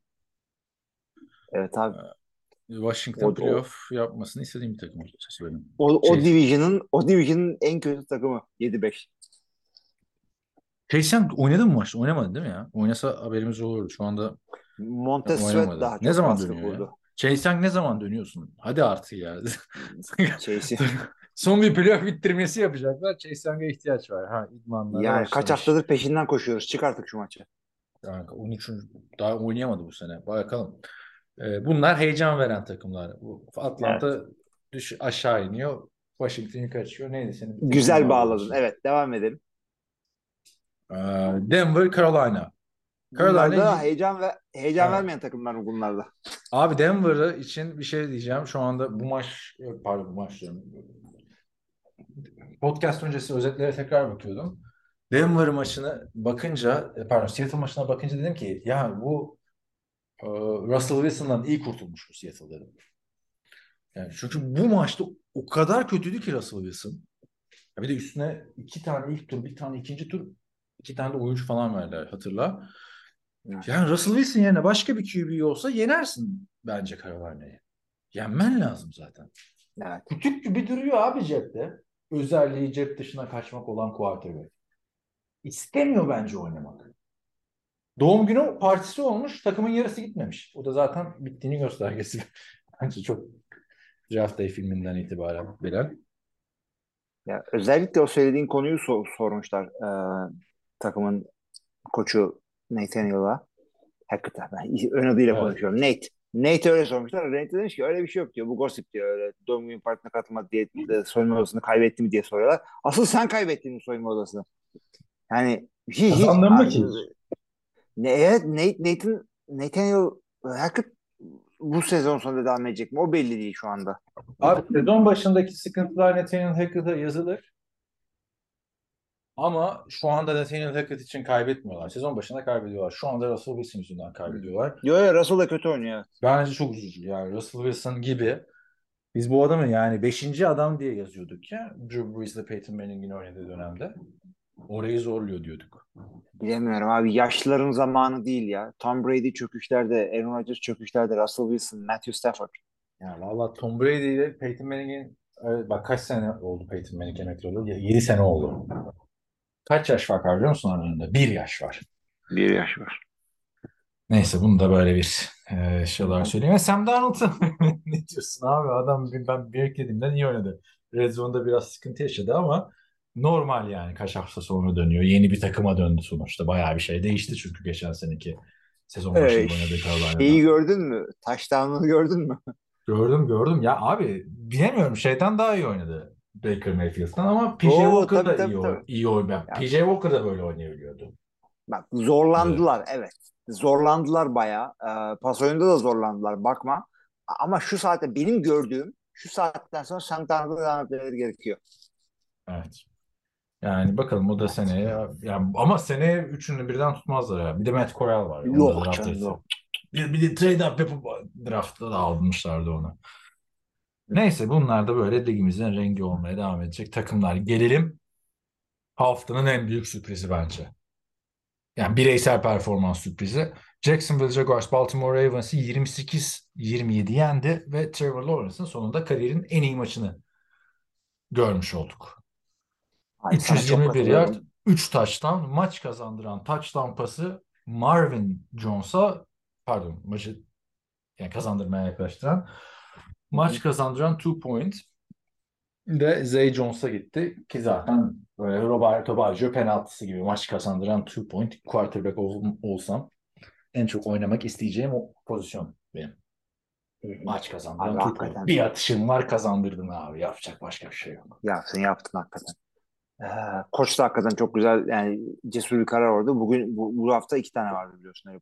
Evet abi. Washington O- o- playoff yapmasını istediğim bir takım açıkçası benim. O, o Şey- division'ın o division'ın en kötü takımı 7-5. Chase Young oynadın mı maçta? Oynamadın değil mi ya? Oynasa haberimiz olurdu. Şu anda Montez Sweat daha Ne çok zaman baskı dönüyor ya? kurdu. Chase ne zaman dönüyorsun? Hadi artık ya. [LAUGHS] Chase'i. [LAUGHS] Son bir playoff bitirmesi yapacaklar. Chase ihtiyaç var. Ha, idmanlara Yani kaç başlamış. haftadır peşinden koşuyoruz. Çık artık şu maçı. Yani 13. daha oynayamadı bu sene. Bakalım. Ee, bunlar heyecan veren takımlar. Bu Atlanta düş aşağı iniyor. Washington yukarı çıkıyor. Neydi senin? Güzel bağladın. Evet devam edelim. Ee, Denver, Carolina. Carolina da heyecan ve heyecan Evet. vermeyen takımlar mı bunlar da? Abi Denver için bir şey diyeceğim. Şu anda bu maç pardon bu maç diyorum. Podcast öncesi özetlere tekrar bakıyordum. Denver maçını bakınca e, pardon Seattle maçına bakınca dedim ki ya bu Russell Wilson'dan iyi kurtulmuş bu Seattle dedim. Yani çünkü bu maçta o kadar kötüydü ki Russell Wilson. Ya bir de üstüne iki tane ilk tur, bir tane ikinci tur, iki tane de oyuncu falan verdiler hatırla. Yani Russell Wilson yerine başka bir QB olsa yenersin bence Carolina'yı. Yenmen lazım zaten. Evet. Küçük gibi duruyor abi cepte. Özelliği cep dışına kaçmak olan quarterback. İstemiyor bence oynamak. Doğum günü partisi olmuş, takımın yarısı gitmemiş. O da zaten bittiğini göstergesi. [LAUGHS] Bence çok Draft Day filminden itibaren bilen. Ya özellikle o söylediğin konuyu sor- sormuşlar e, takımın koçu Nathaniel'a. Hakikaten ben [LAUGHS] ön adıyla Evet. konuşuyorum. Nate. Nate öyle sormuşlar. Nate demiş ki öyle bir şey yok diyor. Bu gossip diyor. Öyle doğum günü partisine katılmadı diye soyunma odasını kaybetti mi diye soruyorlar. Asıl sen kaybettin mi soyunma odasını? Yani hiç, hiç Kazandın mı ki? Ne, evet Nathan, Nathaniel hakikaten bu sezon sonunda devam edecek mi? O belli değil şu anda. Abi sezon başındaki sıkıntılar Nathaniel Hackett'a yazılır. Ama şu anda Nathaniel Hackett için kaybetmiyorlar. Sezon başında kaybediyorlar. Şu anda Russell Wilson yüzünden kaybediyorlar. Yo yo Russell da kötü oynuyor. Bence çok üzücü. Yani Russell Wilson gibi biz bu adamı yani 5. adam diye yazıyorduk ya. Drew Brees ile Peyton Manning'in oynadığı dönemde. Orayı zorluyor diyorduk. Bilemiyorum abi. Yaşlıların zamanı değil ya. Tom Brady çöküşlerde, Aaron Rodgers çöküşlerde, Russell Wilson, Matthew Stafford. Yani valla Tom Brady ile Peyton Manning'in evet, bak kaç sene oldu Peyton Manning emekli oldu? 7 sene oldu. Kaç yaş var biliyor musun aralarında? Bir yaş var. Bir yaş var. Neyse bunu da böyle bir e, şey olarak söyleyeyim. Ve Sam Darnold'a [LAUGHS] ne diyorsun abi? Adam ben beklediğimden iyi oynadı. Red Zone'da biraz sıkıntı yaşadı ama normal yani kaç hafta sonra dönüyor. Yeni bir takıma döndü sonuçta. Bayağı bir şey değişti çünkü geçen seneki sezon başında Ee, oynadığı Carolina'da. Şeyi gördün mü? Touchdown'unu gördün mü? Gördüm gördüm. Ya abi bilemiyorum şeyden daha iyi oynadı. Baker Mayfield'dan ama PJ Oo, Walker tabii, da tabii, iyi, tabii. iyi oynuyor. Ya. PJ Walker da böyle oynayabiliyordu. Bak zorlandılar evet. Zorlandılar bayağı. Ee, pas oyunda da zorlandılar bakma. Ama şu saatte benim gördüğüm şu saatten sonra Sam Darnold'a devam etmeleri gerekiyor. Evet. Yani bakalım o da seneye yani ama seneye üçünü birden tutmazlar ya. Bir de Matt Corral var. Yok draft canım, yok. Bir, bir de trade up yapıp draftta da almışlardı onu. Neyse bunlar da böyle ligimizin rengi olmaya devam edecek takımlar. Gelelim haftanın en büyük sürprizi bence. Yani bireysel performans sürprizi. Jacksonville Jaguars Baltimore Ravens'ı 28-27 yendi ve Trevor Lawrence'ın sonunda kariyerin en iyi maçını görmüş olduk. Çok 321 katılıyorum. yard, 3 touchdown, maç kazandıran touchdown pası Marvin Jones'a pardon maçı yani kazandırmaya yaklaştıran maç kazandıran 2 point de Zay Jones'a gitti ki zaten böyle Roberto Baggio penaltısı gibi maç kazandıran 2 point quarterback ol- olsam en çok oynamak isteyeceğim o pozisyon benim. Maç kazandıran Abi two hakikaten. point. Bir atışın var kazandırdın abi. Yapacak başka bir şey yok. Yaptın yaptın hakikaten. Ee, koç da hakikaten çok güzel yani cesur bir karar oldu. Bugün bu, bu hafta iki tane vardı biliyorsun öyle.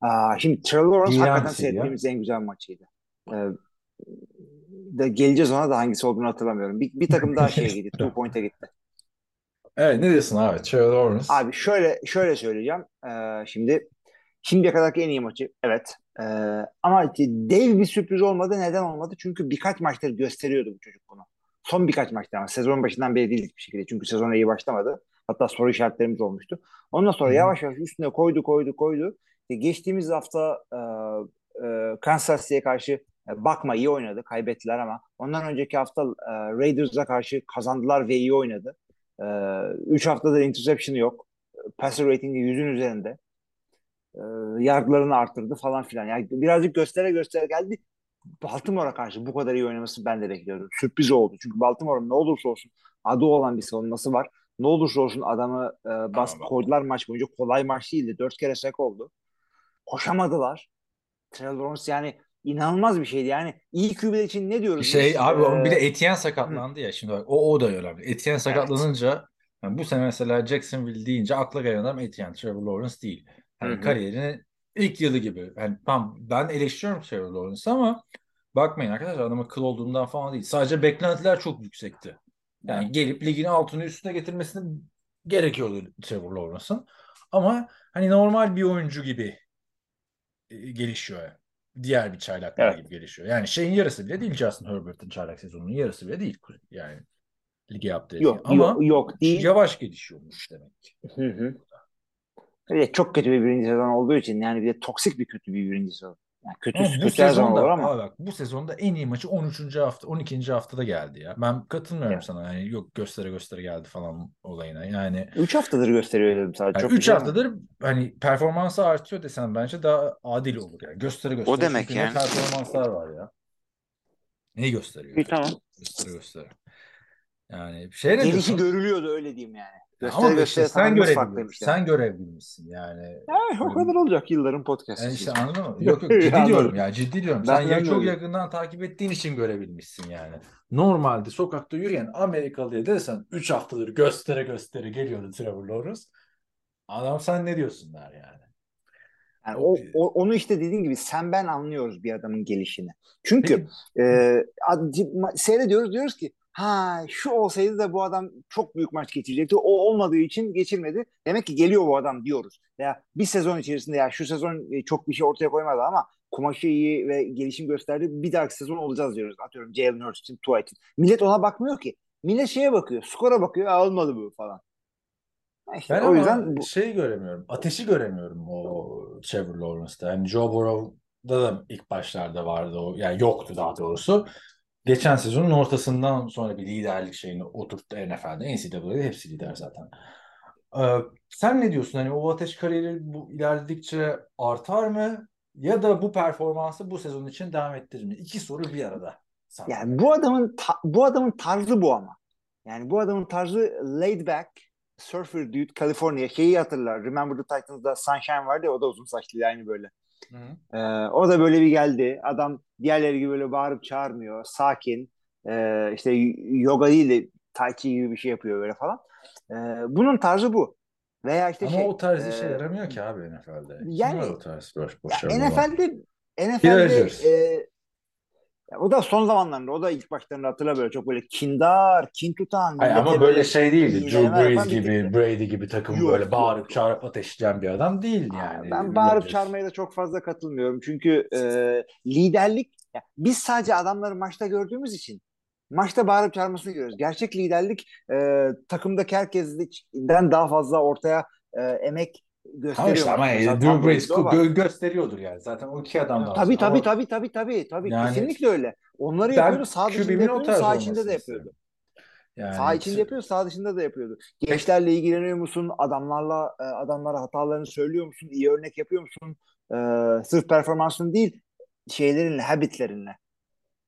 Aa, şimdi Trevor Lawrence hakikaten seviye. seyrettiğimiz en güzel maçıydı. Ee, de geleceğiz ona da hangisi olduğunu hatırlamıyorum. Bir, bir takım daha şeye gitti. [LAUGHS] Two point'e gitti. Evet ne diyorsun abi? Trevor Lawrence. Abi şöyle şöyle söyleyeceğim. Ee, şimdi şimdiye kadarki en iyi maçı. Evet. Ee, ama dev bir sürpriz olmadı. Neden olmadı? Çünkü birkaç maçtır gösteriyordu bu çocuk bunu. Son birkaç maçta ama sezon başından beri değil bir şekilde. Çünkü sezona iyi başlamadı. Hatta soru işaretlerimiz olmuştu. Ondan sonra hı. yavaş yavaş üstüne koydu koydu koydu. İşte geçtiğimiz hafta e, e, Kansas City'ye karşı e, bakma iyi oynadı. Kaybettiler ama ondan önceki hafta e, Raiders'a karşı kazandılar ve iyi oynadı. 3 haftadır interception'ı yok. Passer rating'i 100'ün üzerinde. E, yardlarını arttırdı falan filan. Yani birazcık göstere göstere geldi. Baltimore'a karşı bu kadar iyi oynaması ben de bekliyordum. Sürpriz oldu. Çünkü Baltimore'un ne olursa olsun adı olan bir savunması var. Ne olursa olsun adamı e, baskı koydular maç boyunca. Kolay maç değildi. Dört kere sek oldu. Koşamadılar. Trevor Lawrence yani inanılmaz bir şeydi. Yani iyi QB'ler için ne diyoruz? Şey biz? abi onun bir de Ee, Etienne sakatlandı ya şimdi bak o o da önemli. Etienne sakatlanınca yani bu sene mesela Jacksonville deyince akla gelen adam Etienne, Trevor Lawrence değil. Yani Hı hı. kariyerinin ilk yılı gibi. Yani tamam ben eleştiriyorum Trevor Lawrence'ı ama bakmayın arkadaşlar adamın kıl olduğundan falan değil. Sadece beklentiler çok yüksekti. Yani gelip ligin altını üstüne getirmesini gerekiyordu Trevor Lawrence'ın. Ama hani normal bir oyuncu gibi e, gelişiyor. yani. Diğer bir çaylaklar Evet. gibi gelişiyor. Yani şeyin yarısı bile değil Justin Herbert'ın çaylak sezonunun yarısı bile değil. Yani lige yaptığı yok, Ama yok, yok değil. yavaş gelişiyormuş demek ki. Hı hı. Evet, çok kötü bir birinci sezon olduğu için yani bir de toksik bir kötü bir birinci sezon. Yani kötü, Ama bu kötü her zaman sezonda olur ama. bak bu sezonda en iyi maçı 13. hafta 12. haftada geldi ya. Ben katılmıyorum Evet. sana. Yani yok göstere göstere geldi falan olayına. Yani 3 haftadır gösteriyor dedim sadece. Yani Çok 3 bir şey haftadır hani performansı artıyor desem bence daha adil olur yani. Gösteri gösteri. O demek çünkü yani. performanslar var ya. Neyi gösteriyor? İyi, tamam. Gösteri gösteri. Yani şey ne Gelişi görülüyordu öyle diyeyim yani. Gösteri Ama gösteri işte sen farklıymış yani. Sen görev bilmişsin yani. Ya, o kadar olacak yılların podcast'ı. Yani işte anladın mı? [LAUGHS] Yok yok ciddi diyorum ya ciddi diyorum. Ben- Sen ya çok yakından takip ettiğin için görebilmişsin yani. Normalde sokakta yürüyen Amerikalıya desen 3 haftadır göstere göstere geliyordu Trevor Lawrence. Adam sen ne diyorsun der yani. Yani o, o- onu işte dediğin gibi sen ben anlıyoruz bir adamın gelişini. Çünkü Peki, e, seyrediyoruz diyoruz ki ha şu olsaydı da bu adam çok büyük maç geçirecekti. O olmadığı için geçirmedi. Demek ki geliyor bu adam diyoruz. Ya bir sezon içerisinde ya şu sezon e, çok bir şey ortaya koymadı ama kumaşı iyi ve gelişim gösterdi. Bir dahaki sezon olacağız diyoruz. Atıyorum Jalen Hurts için, Tua için. Millet ona bakmıyor ki. Millet şeye bakıyor. Skora bakıyor. "Aa, olmadı bu falan. İşte Ben o yüzden bu, şey göremiyorum. Ateşi göremiyorum o Trevor Lawrence'da. Yani Joe Burrow'da da ilk başlarda vardı o. Yani yoktu daha doğrusu. Geçen sezonun ortasından sonra bir liderlik şeyini oturttu NFL'de. NCAA'de hepsi lider zaten. Ee, sen ne diyorsun? Hani o ateş kariyeri bu ilerledikçe artar mı? Ya da bu performansı bu sezon için devam ettirir mi? İki soru bir arada. Sana. Yani bu adamın ta- bu adamın tarzı bu ama. Yani bu adamın tarzı laid back, surfer dude, California. Şeyi hatırlar. Remember the Titans'da Sunshine vardı ya o da uzun saçlıydı aynı böyle. Hı. Ee, o da böyle bir geldi. Adam diğerleri gibi böyle bağırıp çağırmıyor. Sakin. Ee, işte yoga değil de tai chi gibi bir şey yapıyor böyle falan. Ee, bunun tarzı bu. Veya işte Ama şey. o tarz e, işe yaramıyor ki abi NFL'de. Kim yani- var o tarz boş ya başarılı olan? NFL'de NFL'de e, ya o da son zamanlarında o da ilk başlarında hatırla böyle çok böyle kindar, kin tutan. Hayır, ama böyle şey değildi. Drew Brees gibi, tipti. Brady gibi takım Yok, böyle bağırıp yok. çağırıp ateşleyen bir adam değil yani. Ben bağırıp çağırmaya da çok fazla katılmıyorum. Çünkü e, liderlik ya biz sadece adamları maçta gördüğümüz için maçta bağırıp çağırmasını görüyoruz. Gerçek liderlik e, takımdaki herkesten daha fazla ortaya e, emek Gösteriyor. işte ama Mesela Drew Brees gö- gösteriyordur yani. Zaten o iki adamdan Tabii tabii Ama tabii tabii tabii tabii. Yani Kesinlikle öyle. Onları yapıyordu. Sağ dışında yapıyordu, sağ içinde de yapıyordu. Yani Sağ içinde yapıyor, sağ dışında da yapıyordu. Gençlerle ilgileniyor musun? Adamlarla e, adamlara hatalarını söylüyor musun? İyi örnek yapıyor musun? E, sırf performansın değil, şeylerinle, habitlerinle.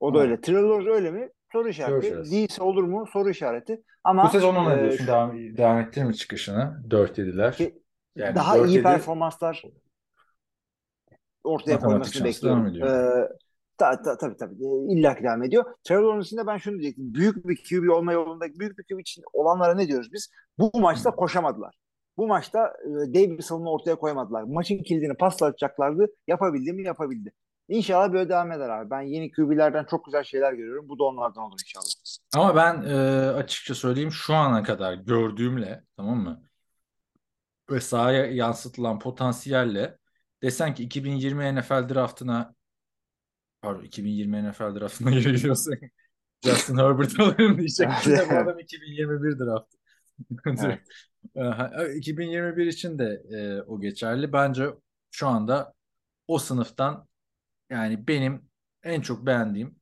O da Ha. öyle. Trelor öyle mi? Soru işareti. Göreceğiz. Değilse olur mu? Soru işareti. Ama bu sezon ona e, diyorsun şu- devam, devam ettirir mi çıkışını? 4-7'ler. ki- Yani daha iyi 4-7 performanslar ortaya koymasını bekliyorum. Ee, ta, ta, tabii tabii. Ee, İlla ki devam ediyor. Trevor Lawrence'ın da ben şunu diyecektim. Büyük bir QB olma yolunda büyük bir QB için olanlara ne diyoruz biz? Bu maçta koşamadılar. Bu maçta e, savunma ortaya koymadılar. Maçın kilidini paslatacaklardı. Yapabildi mi? Yapabildi. İnşallah böyle devam eder abi. Ben yeni QB'lerden çok güzel şeyler görüyorum. Bu da onlardan olur inşallah. Ama ben e, açıkça söyleyeyim şu ana kadar gördüğümle tamam mı? Ve sahaya yansıtılan potansiyelle desen ki 2020 NFL draftına pardon 2020 NFL draftına [LAUGHS] göre gidiyorsak Justin Herbert alırım diyecektim de bu adam 2021 draftı. Evet. [LAUGHS] Aha, 2021 için de e, o geçerli. Bence şu anda o sınıftan yani benim en çok beğendiğim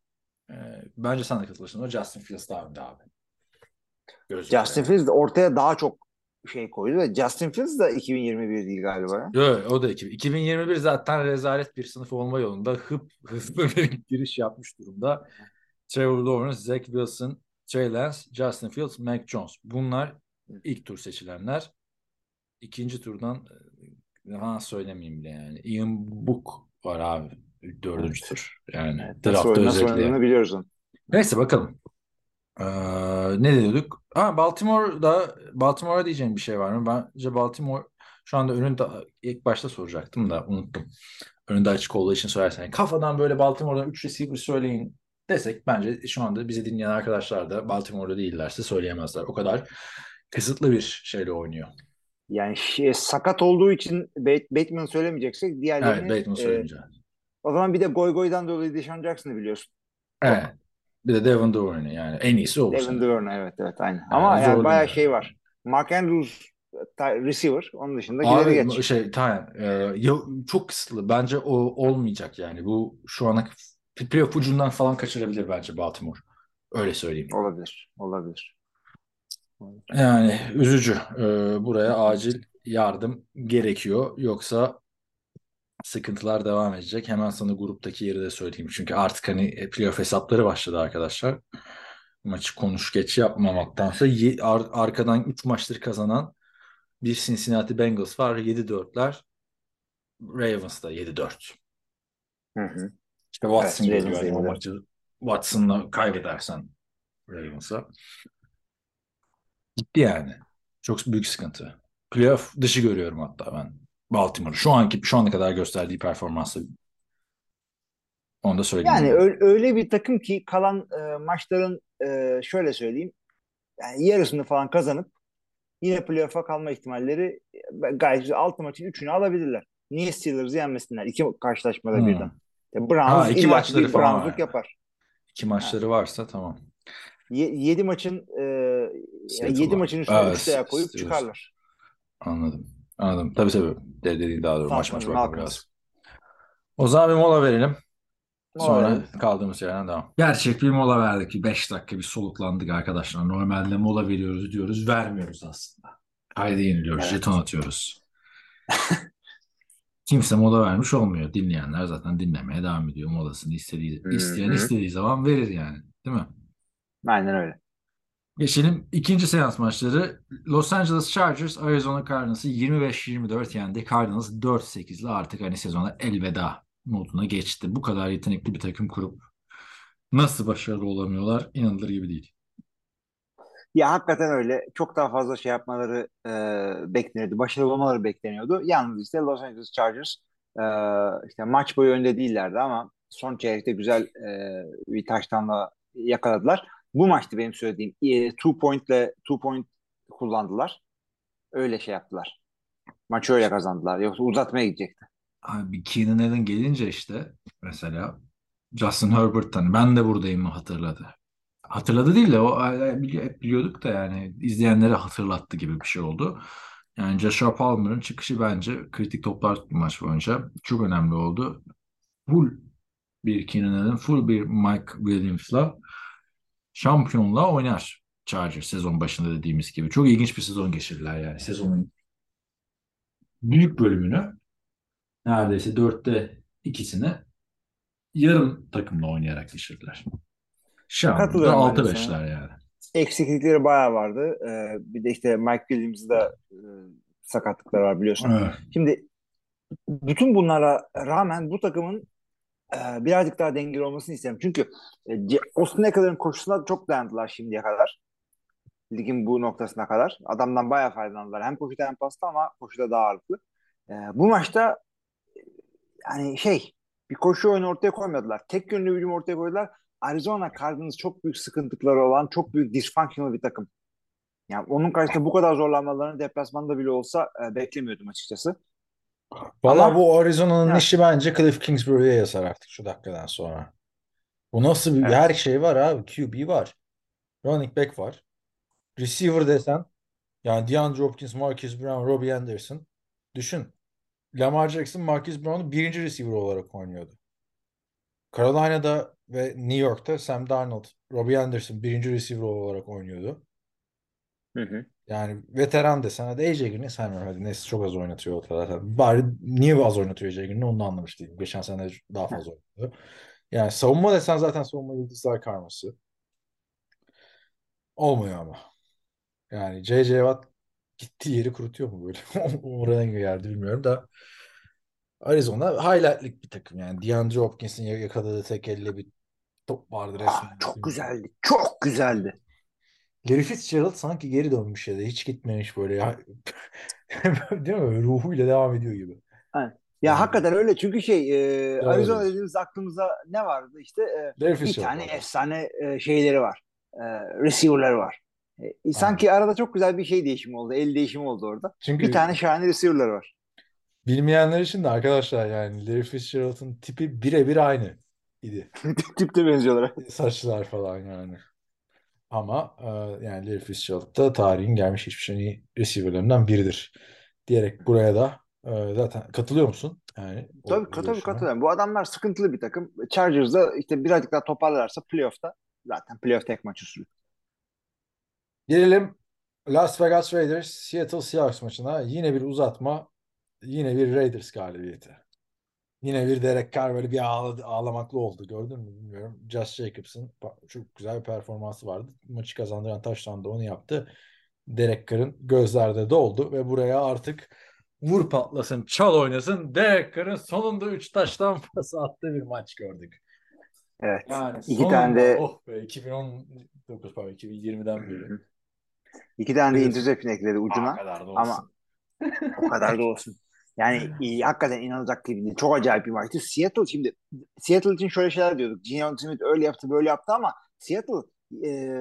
e, bence sen de katılırsın o Justin Fields daha önde abi. Gözümde Justin. Fields ortaya daha çok şey koydu ve Justin Fields da 2021 değil galiba. Yok, o da 2000. 2021 zaten rezalet bir sınıf olma yolunda hıp hızlı [LAUGHS] bir giriş yapmış durumda. Trevor Lawrence, Zach Wilson, Trey Lance, Justin Fields, Mac Jones. Bunlar ilk tur seçilenler. İkinci turdan e, ha söylemeyeyim bile yani. Ian Book var abi. Dördüncü tur. Yani Nasıl, draftta özellikle. biliyoruz onu. Neyse bakalım. Ee, ne diyorduk? Ha, Baltimore'da Baltimore'a diyeceğim bir şey var mı? Bence Baltimore şu anda önünde ilk başta soracaktım da unuttum. Önünde açık olduğu için söylersen. Kafadan böyle Baltimore'dan 3 receiver söyleyin desek bence şu anda bizi dinleyen arkadaşlar da Baltimore'da değillerse söyleyemezler. O kadar kısıtlı bir şeyle oynuyor. Yani şey, sakat olduğu için Bat- Bateman söylemeyeceksek diğerlerini Evet, Bateman e, söyleyeceğim. o zaman bir de Goy Goy'dan dolayı Deshaun Jackson'ı biliyorsun. Evet. Bir de Devin Duvernay yani en iyisi o sene. Duvernay evet evet aynen. Ama yani bayağı yani. şey var. Mark Andrews receiver. Onun dışında Abi geç. şey tamam e, çok kısıtlı. Bence o olmayacak yani. Bu şu ana playoff ucundan falan kaçırabilir bence Baltimore. Öyle söyleyeyim. Olabilir. Olabilir. Yani üzücü. E, buraya acil yardım gerekiyor. Yoksa sıkıntılar devam edecek. Hemen sana gruptaki yeri de söyleyeyim. Çünkü artık hani e, playoff hesapları başladı arkadaşlar. Maçı konuş geç yapmamaktansa ar- arkadan 3 maçtır kazanan bir Cincinnati Bengals var. 7-4'ler. Ravens da 7-4. Hı hı. İşte Watson Evet, geliyor yani o 7-4. maçı. Watson'la kaybedersen Ravens'a. Gitti yani. Çok büyük sıkıntı. Playoff dışı görüyorum hatta ben Baltimore'u. Şu anki şu ana kadar gösterdiği performansla onu da söyleyeyim. Yani öyle, öyle bir takım ki kalan e, maçların e, şöyle söyleyeyim yani yarısını falan kazanıp yine playoff'a kalma ihtimalleri e, gayet güzel. Altı maçın üçünü alabilirler. Niye Steelers'ı yenmesinler? İki karşılaşmada Hmm. birden. Ya Browns Ha, iki maçları bir falan var. yapar. İki maçları varsa tamam. Ye, yedi maçın e, Seattle yani yedi var. maçın üstüne Evet, üç koyup Steelers. çıkarlar. Anladım. Anladım. Tabii tabii. De dediğin daha doğru. Maç maç bakmak lazım. O zaman bir mola verelim. Mola Sonra verelim. kaldığımız yerden devam. Gerçek bir mola verdik. Bir 5 dakika bir soluklandık arkadaşlar. Normalde mola veriyoruz diyoruz. Vermiyoruz aslında. Kaydı yeniliyoruz. Evet. Jeton atıyoruz. [LAUGHS] Kimse mola vermiş olmuyor. Dinleyenler zaten dinlemeye devam ediyor. Molasını istediği, isteyen istediği zaman verir yani. Değil mi? Aynen öyle. Geçelim ikinci seans maçları. Los Angeles Chargers Arizona Cardinals'ı 25-24 yendi. Cardinals 4-8 ile artık hani sezona elveda moduna geçti. Bu kadar yetenekli bir takım kurup nasıl başarılı olamıyorlar inanılır gibi değil. Ya hakikaten öyle. Çok daha fazla şey yapmaları e, bekleniyordu. Başarılı olmaları bekleniyordu. Yalnız işte Los Angeles Chargers e, işte maç boyu önde değillerdi ama son çeyrekte güzel e, bir taştanla yakaladılar. Bu maçtı benim söylediğim. E, two point'le two point kullandılar. Öyle şey yaptılar. Maçı öyle kazandılar. Yoksa uzatmaya gidecekti. Abi Keenan Allen gelince işte mesela Justin Herbert'tan ben de buradayım mı hatırladı. Hatırladı değil de o hep biliyorduk da yani izleyenlere hatırlattı gibi bir şey oldu. Yani Joshua Palmer'ın çıkışı bence kritik toplar tuttu maç boyunca çok önemli oldu. Full bir Keenan Allen, full bir Mike Williams'la şampiyonluğa oynar Chargers sezon başında dediğimiz gibi. Çok ilginç bir sezon geçirdiler yani. Sezonun büyük bölümünü neredeyse dörtte ikisini yarım takımla oynayarak geçirdiler. Şu anda Katılıyorum ben de 6-5'ler yani. Eksiklikleri bayağı vardı. E, bir de işte Mike Williams'da e, sakatlıklar var biliyorsun. Evet. Şimdi bütün bunlara rağmen bu takımın e, birazcık daha dengeli olmasını isterim. Çünkü e, Austin Eckler'ın koşusuna çok dayandılar şimdiye kadar. Ligin bu noktasına kadar. Adamdan bayağı faydalandılar. Hem koşuda hem pasta ama koşuda daha ağırlıklı. E, bu maçta e, yani şey bir koşu oyunu ortaya koymadılar. Tek yönlü hücum ortaya koydular. Arizona Cardinals çok büyük sıkıntıları olan çok büyük dysfunctional bir takım. Yani onun karşısında bu kadar zorlanmalarını deplasmanda bile olsa e, beklemiyordum açıkçası. Valla bu Arizona'nın işi bence Cliff Kingsbury'e yazar artık şu dakikadan sonra. Bu nasıl bir Evet. her şey var abi. QB var. Running back var. Receiver desen yani DeAndre Hopkins, Marcus Brown, Robbie Anderson. Düşün. Lamar Jackson, Marcus Brown'u birinci receiver olarak oynuyordu. Carolina'da ve New York'ta Sam Darnold, Robbie Anderson birinci receiver olarak oynuyordu. Hı hı. Yani veteran desen hadi AJ Green'i saymıyorum. Hadi neyse çok az oynatıyor ortada zaten. Bari niye az oynatıyor AJ Green'i onu da anlamış değilim. Geçen sene daha fazla oynadı. Yani savunma desen zaten savunma yıldızlar karması. Olmuyor ama. Yani J.J. Watt gittiği yeri kurutuyor mu böyle? [LAUGHS] Oraya geldi bilmiyorum da. Arizona highlight'lik bir takım yani. DeAndre Hopkins'in yakaladığı tek elle bir top vardı Ah, resmen. çok güzeldi. Çok güzeldi. Larry Fitzgerald sanki geri dönmüş ya da hiç gitmemiş böyle ya. [LAUGHS] Değil mi? Ruhuyla devam ediyor gibi. Ya Yani. hakikaten öyle çünkü şey e, Arizona dediğimiz aklımıza ne vardı işte e, Larry bir tane var. efsane e, şeyleri var. E, receiver'ları var. E, sanki arada çok güzel bir şey değişimi oldu. El değişimi oldu orada. Çünkü Bir tane şahane receiver'ları var. bilmeyenler için de arkadaşlar yani Larry Fitzgerald'ın tipi birebir aynı idi. [LAUGHS] Tipte benziyorlar. Saçlar falan yani. Ama e, yani Larry Fitzgerald da tarihin gelmiş hiçbir en iyi receiver'larından biridir. Diyerek buraya da e, zaten katılıyor musun? Yani o Tabii tabii görüşüme. katılıyorum. Bu adamlar sıkıntılı bir takım. Chargers'da işte birazcık daha toparlarsa playoff'ta zaten playoff tek maç usulü. Gelelim Las Vegas Raiders Seattle Seahawks maçına. Yine bir uzatma. Yine bir Raiders galibiyeti. Yine bir Derek Carr böyle bir ağladı, ağlamaklı oldu. Gördün mü bilmiyorum. Josh Jacobs'ın çok güzel bir performansı vardı. Maçı kazandıran taştan da onu yaptı. Derek Carr'ın gözlerde doldu ve buraya artık vur patlasın, çal oynasın. Derek Carr'ın sonunda 3 taştan [LAUGHS] pası attığı bir maç gördük. Evet. Yani İki sonunda tane de oh be 2019 pardon 2020'den beri. iki tane de interception ekledi ucuna. da Ama o kadar da olsun. [LAUGHS] Yani iyi, hakikaten inanılacak gibi değil. Çok acayip bir maçtı. Seattle şimdi Seattle için şöyle şeyler diyorduk. Geno Smith öyle yaptı böyle yaptı ama Seattle e,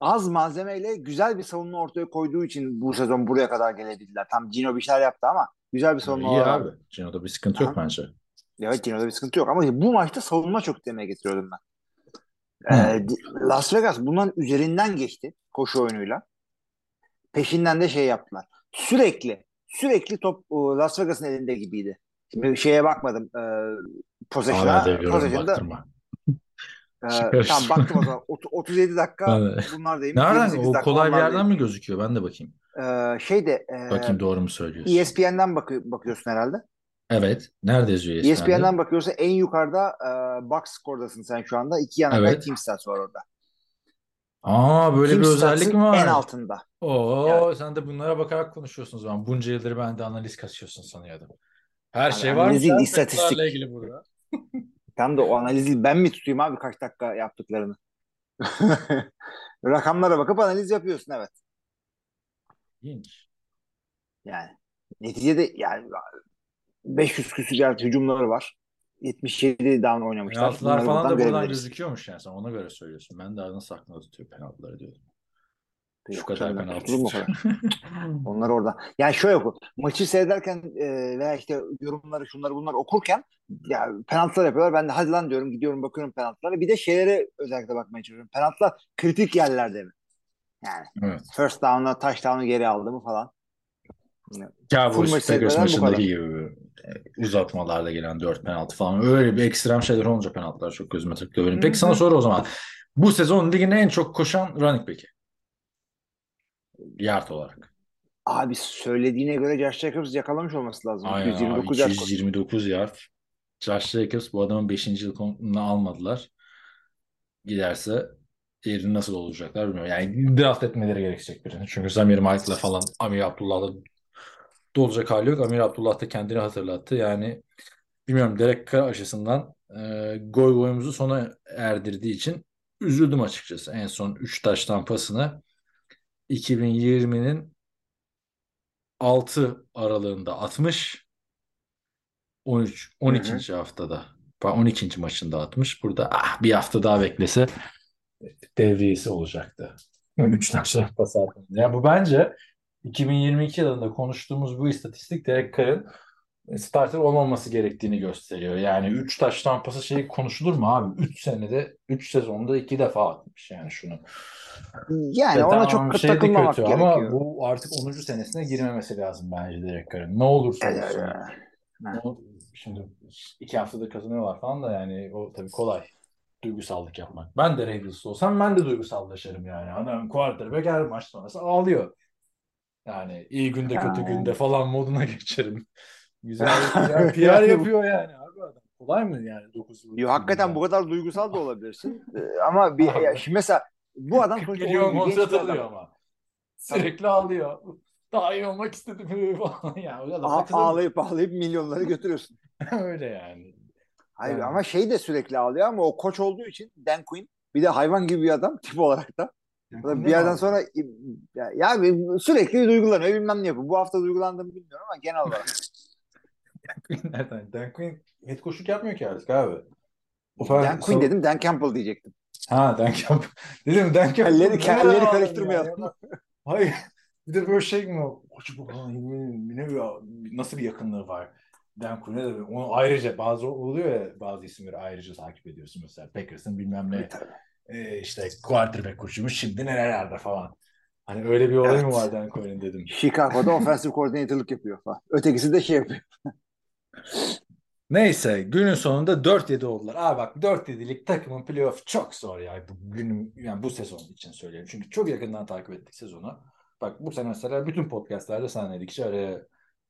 az malzemeyle güzel bir savunma ortaya koyduğu için bu sezon buraya kadar gelebildiler. Tam Gino bir şeyler yaptı ama güzel bir savunma İyi abi. Cino'da bir sıkıntı yok bence. Evet Gino'da bir sıkıntı yok ama bu maçta savunma çok demeye getiriyordum ben. Ee, Las Vegas bundan üzerinden geçti koşu oyunuyla. Peşinden de şey yaptılar. Sürekli sürekli top e, Las Vegas'ın elinde gibiydi. Şimdi şeye bakmadım. E, possession'a. Possession'da e, Çıkar. tamam baktım o zaman. Ot- 37 dakika bunlar değil. Nereden? 28 O kolay bir yerden değil. mi gözüküyor? Ben de bakayım. E, şey de e, Bakayım doğru mu söylüyorsun? ESPN'den bakı- bakıyorsun herhalde. Evet. Nerede yazıyor ESPN'de? ESPN'den bakıyorsa en yukarıda e, box score'dasın sen şu anda. İki yana Evet. team stats var orada. Aa böyle Team bir özellik mi var? en altında. Oo Yani- sen de bunlara bakarak konuşuyorsun o zaman. Bunca yıldır ben de analiz kasıyorsun sanıyordum. Her Abi şey var mı? sen istatistik. ilgili burada. [LAUGHS] Tam da o analizi ben mi tutayım abi kaç dakika yaptıklarını? [LAUGHS] Rakamlara bakıp analiz yapıyorsun evet. İlginç. Yani neticede yani 500 küsur hücumları var. 77 down oynamışlar. Penaltılar falan da buradan görebiliriz. gözüküyormuş yani sen ona göre söylüyorsun. Ben de nasıl aklına tutuyor penaltıları diyordum. Şu kadar penaltı. [LAUGHS] Onlar orada. Yani şöyle oku. Maçı seyrederken e, veya işte yorumları şunları bunları okurken ya penaltılar yapıyorlar. Ben de hadi lan diyorum gidiyorum bakıyorum penaltılara. Bir de şeylere özellikle bakmaya çalışıyorum. Penaltılar kritik yerlerde mi? Yani Evet. first down'a touchdown'u geri aldı mı falan. Full Cowboys Packers maçındaki gibi e, uzatmalarla gelen 4 penaltı falan. Öyle bir ekstrem şeyler olunca penaltılar çok gözüme takılıyor benim. Peki sana soru o zaman. Bu sezon ligin en çok koşan running back'i. Yard olarak. Abi söylediğine göre Josh Jacobs yakalamış olması lazım. Aynen abi 229 yard koştu. 229 yard. Josh Jacobs bu adamın 5. yılını almadılar. Giderse yerini nasıl olacaklar bilmiyorum. Yani draft etmeleri gerekecek birini. Çünkü Zamir Mike'la falan Amir Abdullah'la dolacak hali yok. Amir Abdullah da kendini hatırlattı. Yani bilmiyorum Derek Carr açısından e, goy goyumuzu sona erdirdiği için üzüldüm açıkçası. En son 3 taştan pasını 2020'nin 6 aralığında atmış. 13 12. haftada. Pardon, 12. maçında atmış. Burada ah bir hafta daha beklese devriyesi olacaktı. 3 taştan pas. Yani bu bence 2022 yılında konuştuğumuz bu istatistik Derek Carr'ın starter olmaması gerektiğini gösteriyor. Yani 3 taştan pası şey konuşulur mu abi? 3 senede 3 sezonda 2 defa atmış yani şunu. Yani Ya ona tamam, çok şey takılmamak kötü ama gerekiyor. bu artık 10. senesine girmemesi lazım bence Derek Carr'ın. Ne olursa olsun. evet. O- Şimdi iki haftada kazanıyorlar falan da yani o tabii kolay. duygusallık yapmak. Ben de Raiders olsam ben de duygusallaşırım yani. Adam quarterback her maç sonrası ağlıyor. Yani iyi günde kötü Yani. günde falan moduna [LAUGHS] geçerim. Güzel [LAUGHS] yani PR yapıyor yani abi adam. Kolay mı yani 9 yıl? Yo, hakikaten bu kadar duygusal da olabilirsin. [LAUGHS] Ee, ama bir ya şimdi mesela bu adam 40 sonuçta genç kontrat alıyor ama. Sürekli ağlıyor. Daha iyi olmak istedim falan. Yani o adam da A- ağlayıp ağlayıp milyonları götürüyorsun. Öyle yani. Hayır Yani. ama şey de sürekli ağlıyor ama o koç olduğu için Dan Quinn bir de hayvan gibi bir adam tip olarak da. Bir yerden sonra ya, ya sürekli duygulanıyor bilmem ne yapıyor. Bu hafta duygulandığımı bilmiyorum ama genel olarak. [LAUGHS] Nereden? Dan Quinn head coachluk yapmıyor ki artık abi. O Dan Quinn dedim Dan Campbell diyecektim. Ha Dan Campbell. [LAUGHS] Dedim Dan Campbell. Kelleri- kelleri karıştırmayalım. ya? [LAUGHS] Hayır. Bir de böyle şey mi? o? Koçum, ulan ne ya, nasıl bir yakınlığı var? Dan Quinn'e de onu ayrıca bazı oluyor ya bazı isimleri ayrıca takip ediyorsun mesela Packers'ın bilmem ne Tabii. E, işte quarterback koçumuz şimdi nerelerde falan. Hani öyle bir olay mı Evet. var Dan Quinn'in dedim. Chicago'da offensive coordinator'lık yapıyor falan. Ötekisi de şey yapıyor. [LAUGHS] Neyse günün sonunda 4-7 oldular. Aa bak 4-7'lik takımın playoff çok zor ya. Bu, günün, yani bu sezon için söylüyorum. Çünkü çok yakından takip ettik sezonu. Bak bu sene mesela bütün podcastlerde senledik. İşte araya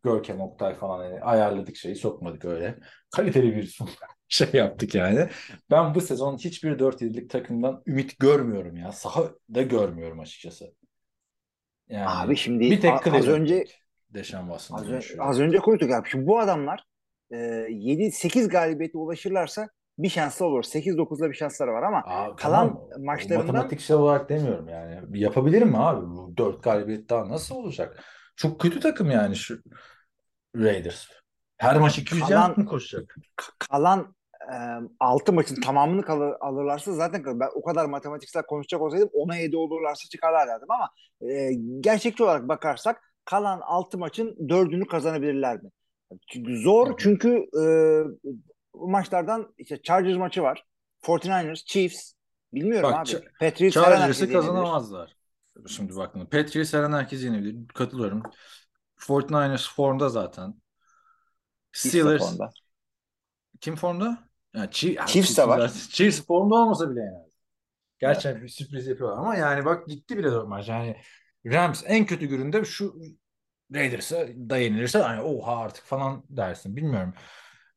Görkem, Oktay falan yani ayarladık şeyi sokmadık öyle. Kaliteli bir [LAUGHS] şey yaptık yani. Ben bu sezon hiçbir 4-7'lik takımdan ümit görmüyorum ya. Sahada görmüyorum açıkçası. Yani Abi şimdi bir tek az önce Deşan Watson'ı az, önce, az önce konuştuk abi. Şimdi bu adamlar e, 7-8 galibiyete ulaşırlarsa bir şanslı olur. 8-9'da bir şansları var ama Abi, kalan tamam. Maçlarından- matematiksel olarak demiyorum yani. Yapabilir mi abi? Bu dört galibiyet daha nasıl olacak? Çok kötü takım yani şu Raiders. Her maç 200 Kalan- yard mı koşacak? kalan e, 6 maçın tamamını kalır, alırlarsa zaten kalır. Ben o kadar matematiksel konuşacak olsaydım 10'a 7 olurlarsa çıkarlar derdim ama e, gerçekçi olarak bakarsak kalan 6 maçın 4'ünü kazanabilirler mi? Zor çünkü e, maçlardan işte Chargers maçı var. 49ers, Chiefs bilmiyorum Bak, abi. Ch- Patriots Chargers'ı kazanamazlar. Şimdi baktığında. Patriots her an herkes yenebilir. Katılıyorum. 49ers formda zaten. Steelers formda. kim formda? Yani Chiefs, Chiefs de var. Chiefs formda olmasa bile yani. Gerçekten bir sürpriz yapıyorlar ama yani bak gitti bile maç. Yani Rams en kötü gününde şu Raiders'a da yenilirse hani oha artık falan dersin. Bilmiyorum.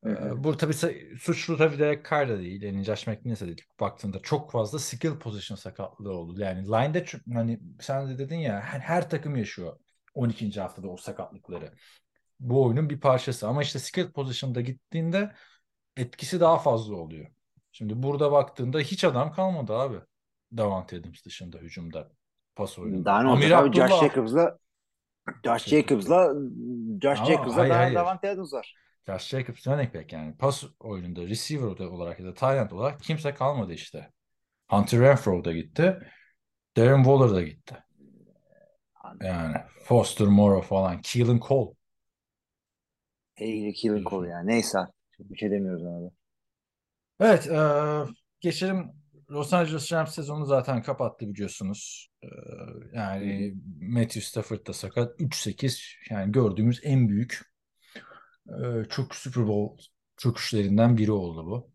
Ee, bu tabii suçlu tabii Derek Carr da değil. Yani Josh McDaniels'e değil. Baktığında çok fazla skill position sakatlığı oldu. Yani line'de hani sen de dedin ya her, her takım yaşıyor 12. haftada o sakatlıkları. Bu oyunun bir parçası ama işte skill position'da gittiğinde etkisi daha fazla oluyor. Şimdi burada baktığında hiç adam kalmadı abi. Davante Adams dışında hücumda pas oyununda. Daha ne Amir olacak abi? Josh. Jacobs'la Josh Jacobs'la Josh Jacobs'la. Davante Adams var. Josh Jacobs running back yani pas oyununda receiver olarak ya da tight olarak kimse kalmadı işte. Hunter Renfro da gitti. Darren Waller da gitti. Yani Foster Moreau falan. Keelan Cole. Hey, Keelan Cole yani. Neyse. Bir şey demiyoruz abi. Evet, eee, geçelim. Los Angeles Rams sezonu zaten kapattı biliyorsunuz. Eee, yani Matthew Stafford da sakat. 3-8 yani gördüğümüz en büyük eee, çok Super Bowl çöküşlerinden biri oldu bu.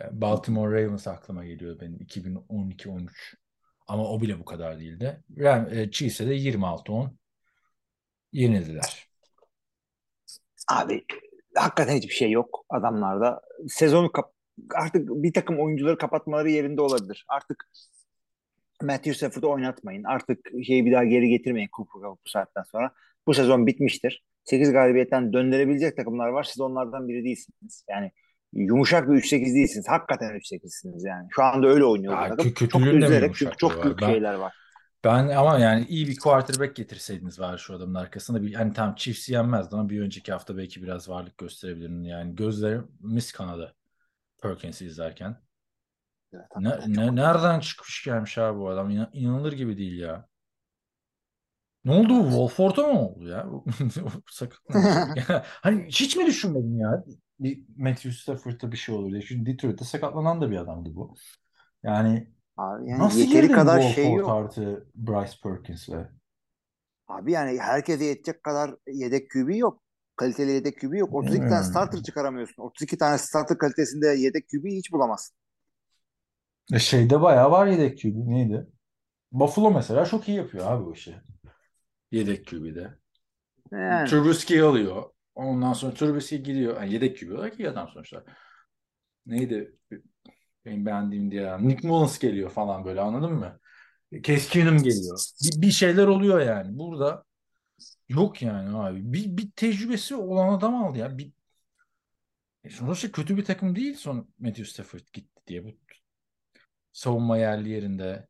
Eee, Baltimore Ravens aklıma geliyor benim 2012-13. Ama o bile bu kadar değildi. Ram, eee, Chiefs'e de 26-10 yenildiler. Abi hakikaten hiçbir şey yok adamlarda. Sezonu kap- artık bir takım oyuncuları kapatmaları yerinde olabilir. Artık Matthew Stafford'u oynatmayın. Artık şeyi bir daha geri getirmeyin Cooper'a bu saatten sonra. Bu sezon bitmiştir. 8 galibiyetten döndürebilecek takımlar var. Siz onlardan biri değilsiniz. Yani yumuşak bir 3-8 değilsiniz. Hakikaten 3-8'siniz yani. Şu anda öyle oynuyor Ya, takım. Çok üzülerek çünkü çok büyük Ben- şeyler var. Ben ama yani iyi bir quarterback getirseydiniz var şu adamın arkasında. Bir, hani tam Chiefs'i yenmezdi ama bir önceki hafta belki biraz varlık gösterebilirim. Yani gözlerimiz kanadı Perkins'i izlerken. Evet, Ne, ne- nereden çıkmış gelmiş abi bu adam? İna- inanılır gibi değil ya. Ne oldu bu? Wolford'a mı oldu ya? [LAUGHS] Sakın. [LAUGHS] hani hiç mi düşünmedin ya? Bir Matthew Stafford'da bir şey olur diye. Çünkü Detroit'te sakatlanan da bir adamdı bu. Yani Abi yani nasıl yeteri kadar Wolford şey yok. artı Bryce Perkins'le? Abi yani herkese yetecek kadar yedek QB yok. Kaliteli yedek QB yok. 32 tane starter çıkaramıyorsun. 32 tane starter kalitesinde yedek QB hiç bulamazsın. E şeyde bayağı var yedek QB. Neydi? Buffalo mesela çok iyi yapıyor abi bu işi. Yedek QB'de. Yani. Trubisky alıyor. Ondan sonra Trubisky gidiyor. Yani yedek QB olarak iyi adam sonuçta. Neydi? Benim beğendiğim diye. Nick Mullins geliyor falan böyle anladın mı? Case Keenum geliyor. Bir, bir şeyler oluyor yani. Burada yok yani abi. Bir, bir tecrübesi olan adam aldı ya. Bir, e sonuçta kötü bir takım değil son Matthew Stafford gitti diye. Bu savunma yerli yerinde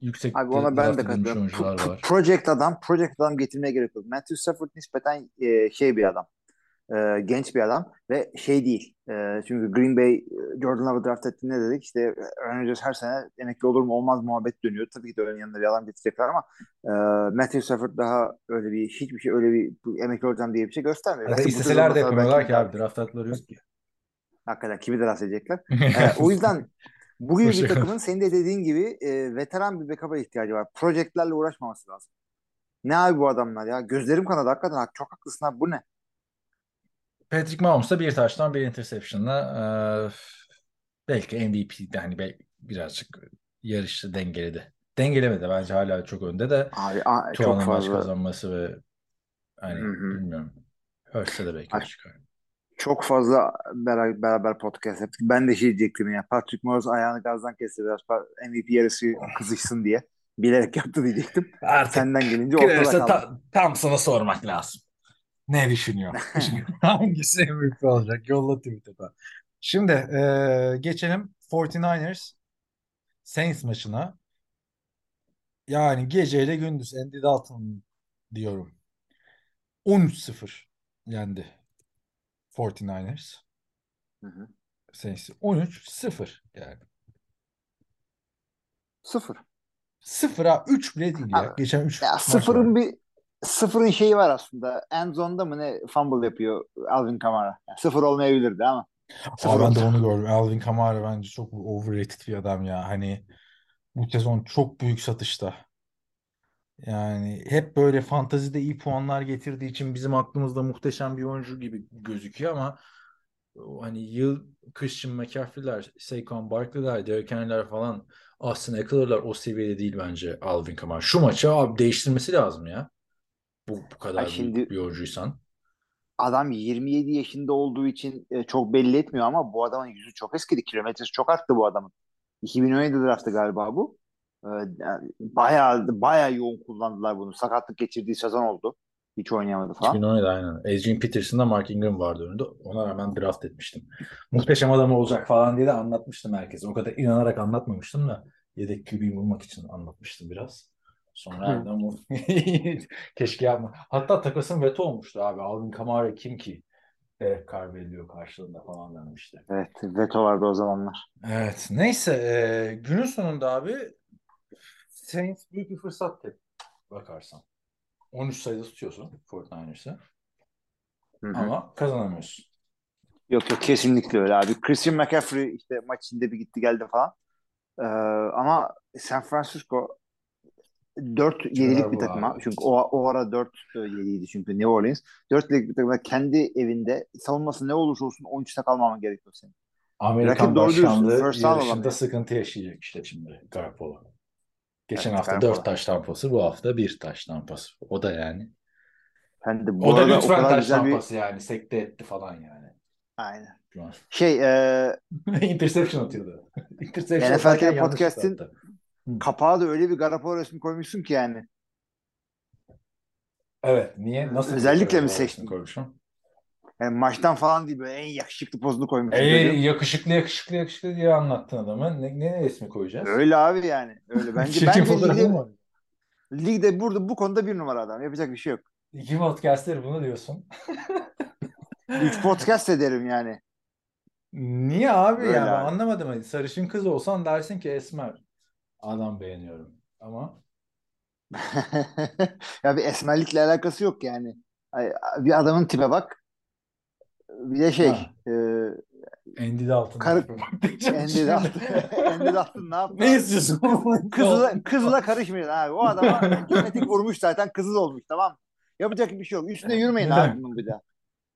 yüksek Abi ona ben de katılıyorum. var. project adam, project adam getirmeye gerek yok. Matthew Stafford nispeten e, şey bir adam. E, genç bir adam ve şey değil. E, çünkü Green Bay e, Jordan Love'ı draft ettiğinde dedik işte Aaron Rodgers her sene emekli olur mu olmaz muhabbet dönüyor. Tabii ki de öyle yanında bir adam getirecekler ama e, Matthew Stafford daha öyle bir hiçbir şey öyle bir emekli olacağım diye bir şey göstermiyor. Hatta isteseler de yapamıyorlar ki abi. Draft hakları yok ki. Hakikaten kimi draft edecekler. [LAUGHS] E, o yüzden bu gibi bir takımın senin de dediğin gibi e, veteran bir backup'a ihtiyacı var. Projektlerle uğraşmaması lazım. Ne abi bu adamlar ya? Gözlerim kanadı hakikaten. Hak- Çok haklısın abi. Bu ne? Patrick Mahomes da bir taştan bir interception'la eee, belki MVP'de hani bel- birazcık yarışı dengeledi. Dengelemedi bence hala çok önde de Abi a- çok Tuan'ın maç fazla kazanması ve hani Hı hı. bilmiyorum. Hurts'e de belki Ay, çıkar. Çok fazla beraber, beraber podcast yaptık. Ben de şey diyecektim ya. Patrick Mahomes ayağını gazdan kesti biraz MVP yarısı kızışsın diye. Bilerek yaptı diyecektim. Artık Senden gelince ortada kaldı. ta- tam sana sormak lazım. Ne düşünüyor? [LAUGHS] Hangisi MVP olacak? Yolla Twitter'da. Şimdi eee, geçelim 49ers Saints maçına. Yani geceyle gündüz Andy Dalton diyorum. 13-0 yendi 49ers. Hı hı. Saints'i 13-0 yani. Sıfır. 0'a 3 bile değil ya. Abi, Geçen 3 Ya sıfırın bir sıfırın şeyi var aslında. End zone'da mı ne fumble yapıyor Alvin Kamara. Yani sıfır olmayabilirdi ama sıfır Aa, ben de onu gördüm. Alvin Kamara bence çok overrated bir adam ya. Hani bu sezon çok büyük satışta. Yani hep böyle fantazide iyi puanlar getirdiği için bizim aklımızda muhteşem bir oyuncu gibi gözüküyor ama hani yıl Christian McCaffrey'ler, Saquon Barkley'ler, Derrick Henry'ler falan Austin Eckler'lar o seviyede değil bence Alvin Kamara. Şu maçı abi değiştirmesi lazım ya. Bu, bu Ay kadar şimdi büyük bir oyuncuysan. adam 27 yaşında olduğu için e, çok belli etmiyor ama bu adamın yüzü çok eskidi. Kilometresi çok arttı bu adamın. 2017 draftı galiba bu. Ee, yani bayağı bayağı yoğun kullandılar bunu. Sakatlık geçirdiği sezon oldu. Hiç oynayamadı falan. 2017 aynen. Adrian Peterson'da Mark Ingram vardı önünde. Ona rağmen draft etmiştim. Muhteşem adam olacak falan diye de anlatmıştım herkese. O kadar inanarak anlatmamıştım da yedek QB'yi bulmak için anlatmıştım biraz. Sonra harbiden bu [LAUGHS] keşke yapma. Hatta takasın veto olmuştu abi. Alvin Kamara kim ki? Carr veriliyor karşılığında falan denmişti. Evet, veto vardı o zamanlar. Evet. Neyse. e, günün sonunda abi Saints büyük bir fırsat tep bakarsan. 13 sayıda tutuyorsun 49ers'ı. Hı hı. Ama kazanamıyorsun. Yok yok kesinlikle öyle abi. Christian McCaffrey işte maç içinde bir gitti geldi falan. Ee, ama San Francisco 4-7'lik bir takıma. abi. Çünkü o, o ara 4-7'ydi çünkü New Orleans. 4'lik bir takıma kendi evinde savunması ne olursa olsun 13'te kalmaman gerekiyor senin. Amerikan Rakip başkanlığı yarışında sıkıntı yaşayacak işte şimdi Garoppolo. Geçen Evet, hafta. 4 taş tampası, bu hafta 1 taş tampası. O da yani. Sen de bu O da arada o lütfen kadar taş güzel bir... tampası yani. Sekte etti falan yani. Aynen. Şey e, [LAUGHS] Interception atıyordu. [LAUGHS] Interception NFL yanlış Podcast'in kapağı da öyle bir Garoppolo resmi koymuşsun ki yani. Evet. Niye? Nasıl bir Özellikle mi seçtin? koymuşum? Yani maçtan falan değil böyle en yakışıklı pozunu. Ey çocuğun. yakışıklı yakışıklı yakışıklı diye anlattın adamı. Ne, ne resmi koyacağız? Öyle abi yani. Öyle. [LAUGHS] Bence, bence ligde, mı ligde burada bu konuda bir numara adam. Yapacak bir şey yok. İki podcastleri bunu diyorsun. [LAUGHS] Üç podcast ederim yani. Niye abi Böyle ya? Ben abi. anlamadım. Hani sarışın kız olsan dersin ki Esmer. Adam beğeniyorum. Ama [LAUGHS] ya bir esmerlikle alakası yok yani. Bir adamın tipe bak. Bir de şey Ha. e, Kar- tipe bak diyeceğim Andy şimdi. Dalton, Andy Dalton ne yaptı? Ne istiyorsun? [LAUGHS] Kızla, kızla karışmayın abi. O adama genetik vurmuş zaten kızız olmuş tamam mı? Yapacak bir şey yok. Üstüne yürümeyin abi bunun bir daha.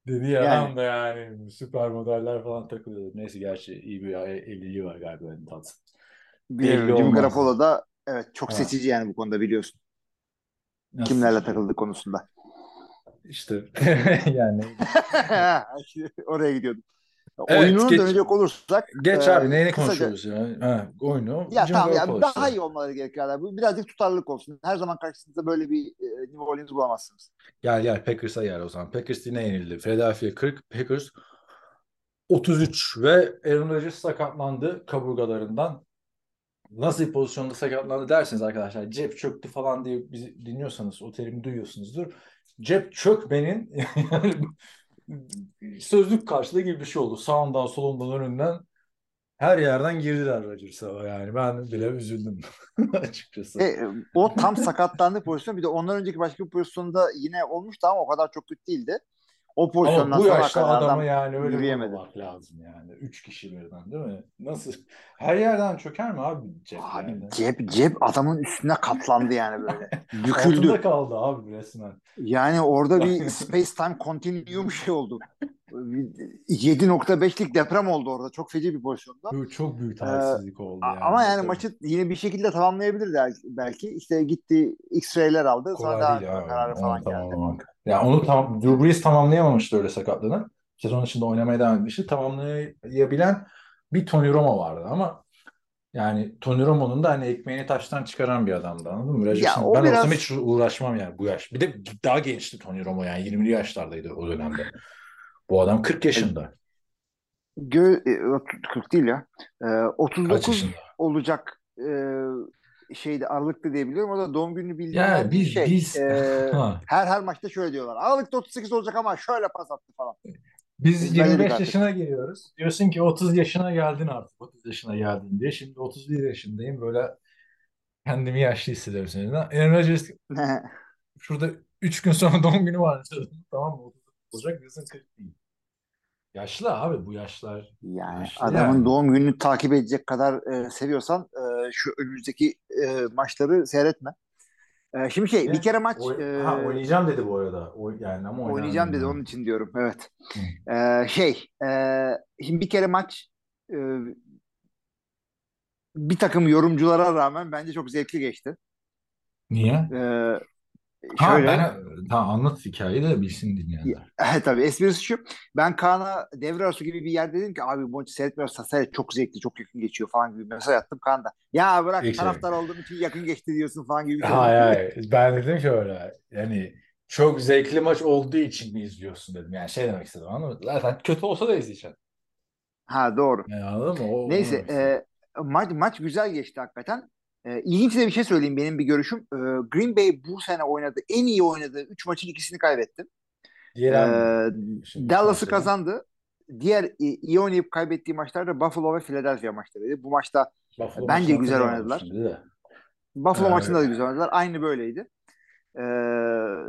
Dedi ya Yani. adam da yani süper modeller falan takılıyor. Neyse gerçi iyi bir evliliği var galiba Andy Dalton. Biliyorum. Belli Jimmy olmaz. Garoppolo da evet çok Ha. seçici yani bu konuda biliyorsun. Nasıl Kimlerle işte? takıldığı konusunda. İşte [LAUGHS] yani [LAUGHS] Oraya gidiyordum. Evet, Oyununa geç- dönecek olursak geç e, abi neyini kısaca- konuşuyoruz ya? Ha, oyunu. Ya tamam ya Garoppolo daha iyi olmaları gerekiyor. Bu Birazcık tutarlılık olsun. Her zaman karşınızda böyle bir e, New Orleans bulamazsınız. Gel gel Packers'a gel o zaman. Packers yine yenildi. Philadelphia 40, Packers 33 ve Aaron Rodgers sakatlandı kaburgalarından. Nasıl bir pozisyonda sakatlandı dersiniz arkadaşlar. Cep çöktü falan diye bizi dinliyorsanız o terimi duyuyorsunuzdur. Cep çökmenin yani [LAUGHS] sözlük karşılığı gibi bir şey oldu. Sağından solundan önünden her yerden girdiler Rodgers'a yani. Ben bile üzüldüm [LAUGHS] açıkçası. E, o tam sakatlandığı pozisyon. Bir de ondan önceki başka bir pozisyonda yine olmuştu ama o kadar çok kötü değildi. O pozisyondan Ama bu yaşta adamı adam yani öyle yürüyemedi. lazım yani. Üç kişi birden değil mi? Nasıl? Her yerden çöker mi abi cep Abi yani? cep cep adamın üstüne katlandı yani böyle. [LAUGHS] Büküldü. Altında kaldı abi resmen. Yani orada bir [LAUGHS] space time continuum şey oldu. 7.5'lik deprem oldu orada. Çok feci bir pozisyonda. Çok büyük talihsizlik oldu A- yani. Ama yani maçı yine bir şekilde tamamlayabilirdi belki-. İşte gitti X-ray'ler aldı. Sonra kolay devam değil abi. kararı falan geldi. tamamlamak. Ya onu tam Drew Brees tamamlayamamıştı öyle sakatlığını. Sezon içinde oynamaya devam etmişti. Tamamlayabilen bir Tony Romo vardı ama yani Tony Romo'nun da hani ekmeğini taştan çıkaran bir adamdı anladın mı? Rodgers'ın- o ben biraz- olsam hiç uğraşmam yani bu yaş. Bir de daha gençti Tony Romo yani 20'li yaşlardaydı o dönemde. Bu adam 40 yaşında. Gö e, 40 değil ya. E, Kaç 39 yaşında? olacak e, şeyde Aralık'ta diyebiliyorum. O da doğum günü bildiğim Ya verdiği biz şey. biz e, [LAUGHS] Ha. her her maçta şöyle diyorlar. Aralık'ta 38 olacak ama şöyle pas attı falan. Biz Ezberledik 25 artık. yaşına geliyoruz. Diyorsun ki 30 yaşına geldin artık. 30 yaşına geldin diye. Şimdi 31 yaşındayım. Böyle kendimi yaşlı hissediyorum seninle. Aaron Rodgers şurada 3 gün sonra doğum günü var. tamam mı? 30 olacak diyorsun 40 değil. Yaşlı abi bu yaşlar. Yani Yaşlı adamın yani. doğum gününü takip edecek kadar e, seviyorsan e, şu önümüzdeki e, maçları seyretme. E, şimdi şey Ne? bir kere maç Oy- e, ha, oynayacağım dedi bu arada. O, yani ama oynayacağım dedi oynamıyor. onun için diyorum. Evet. E, şey e, şimdi bir kere maç e, bir takım yorumculara rağmen bence çok zevkli geçti. Niye? E, Ha şöyle ben tamam anlat hikayeyi de bilsin dinleyenler. Evet tabii esprisi şu. Ben Kaan'a devre arası gibi bir yer dedim ki abi bu maçı seyretmiyorsan seyret çok zevkli çok yakın geçiyor falan gibi mesaj attım Kaan'da. Ya bırak İlk taraftar olduğum için yakın geçti diyorsun falan gibi şey. Hayır hayır. Ben dedim ki öyle. Yani çok zevkli maç olduğu için mi izliyorsun dedim. Yani şey demek istedim anladın mı? Zaten kötü olsa da izleyeceksin. Ha doğru. Yani anladın mı? O, Neyse e, maç, maç güzel geçti hakikaten. E, ilginç de bir şey söyleyeyim benim bir görüşüm. E, Green Bay bu sene oynadı. En iyi oynadığı 3 maçın ikisini kaybetti. Diğer E, Dallas'ı kazandı. Diğer e, iyi oynayıp kaybettiği maçlar da Buffalo ve Philadelphia maçlarıydı. Bu maçta Buffalo bence güzel oynadılar. Buffalo Ee, maçında da güzel oynadılar. Aynı böyleydi. Ee,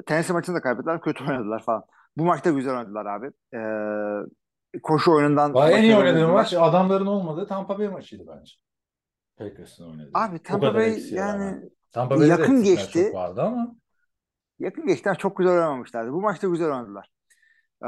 Tennessee maçında da kaybettiler. Kötü oynadılar falan. Bu maçta güzel oynadılar abi. Ee, koşu oyunundan en iyi oldular. maç adamların olmadığı Tampa Bay maçıydı bence. Packers'ın oynadığı. Abi Tampa Bay yani rağmen. Tampa Bay'de de yakın geçti. çok vardı ama yakın geçti. Çok güzel oynamamışlardı. Bu maçta güzel oynadılar. Ee,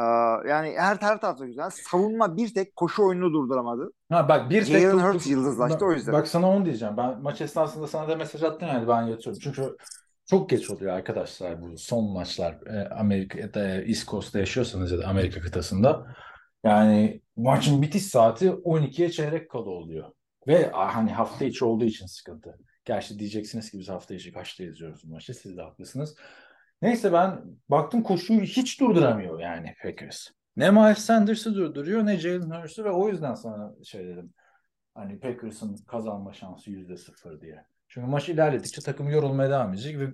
yani her, her tarafta güzel. Savunma bir tek koşu oyununu durduramadı. Ha bak bir tek Jalen Hurts yıldızlaştı o yüzden. Bak sana onu diyeceğim. Ben maç esnasında sana da mesaj attım yani ben yatıyorum. Çünkü çok geç oluyor arkadaşlar bu son maçlar. E, Amerika'da e, East Coast'ta yaşıyorsanız ya da Amerika kıtasında. Yani maçın bitiş saati 12'ye çeyrek kala oluyor. Ve hani hafta içi olduğu için sıkıntı. Gerçi diyeceksiniz ki biz hafta içi kaçta izliyoruz bu maçı. Siz de haklısınız. Neyse ben baktım koşuyu hiç durduramıyor yani Packers. Ne Miles Sanders'ı durduruyor ne Jalen Hurts'u ve o yüzden sana şey dedim. Hani Packers'ın kazanma şansı yüzde sıfır diye. Çünkü maç ilerledikçe takım yorulmaya devam edecek ve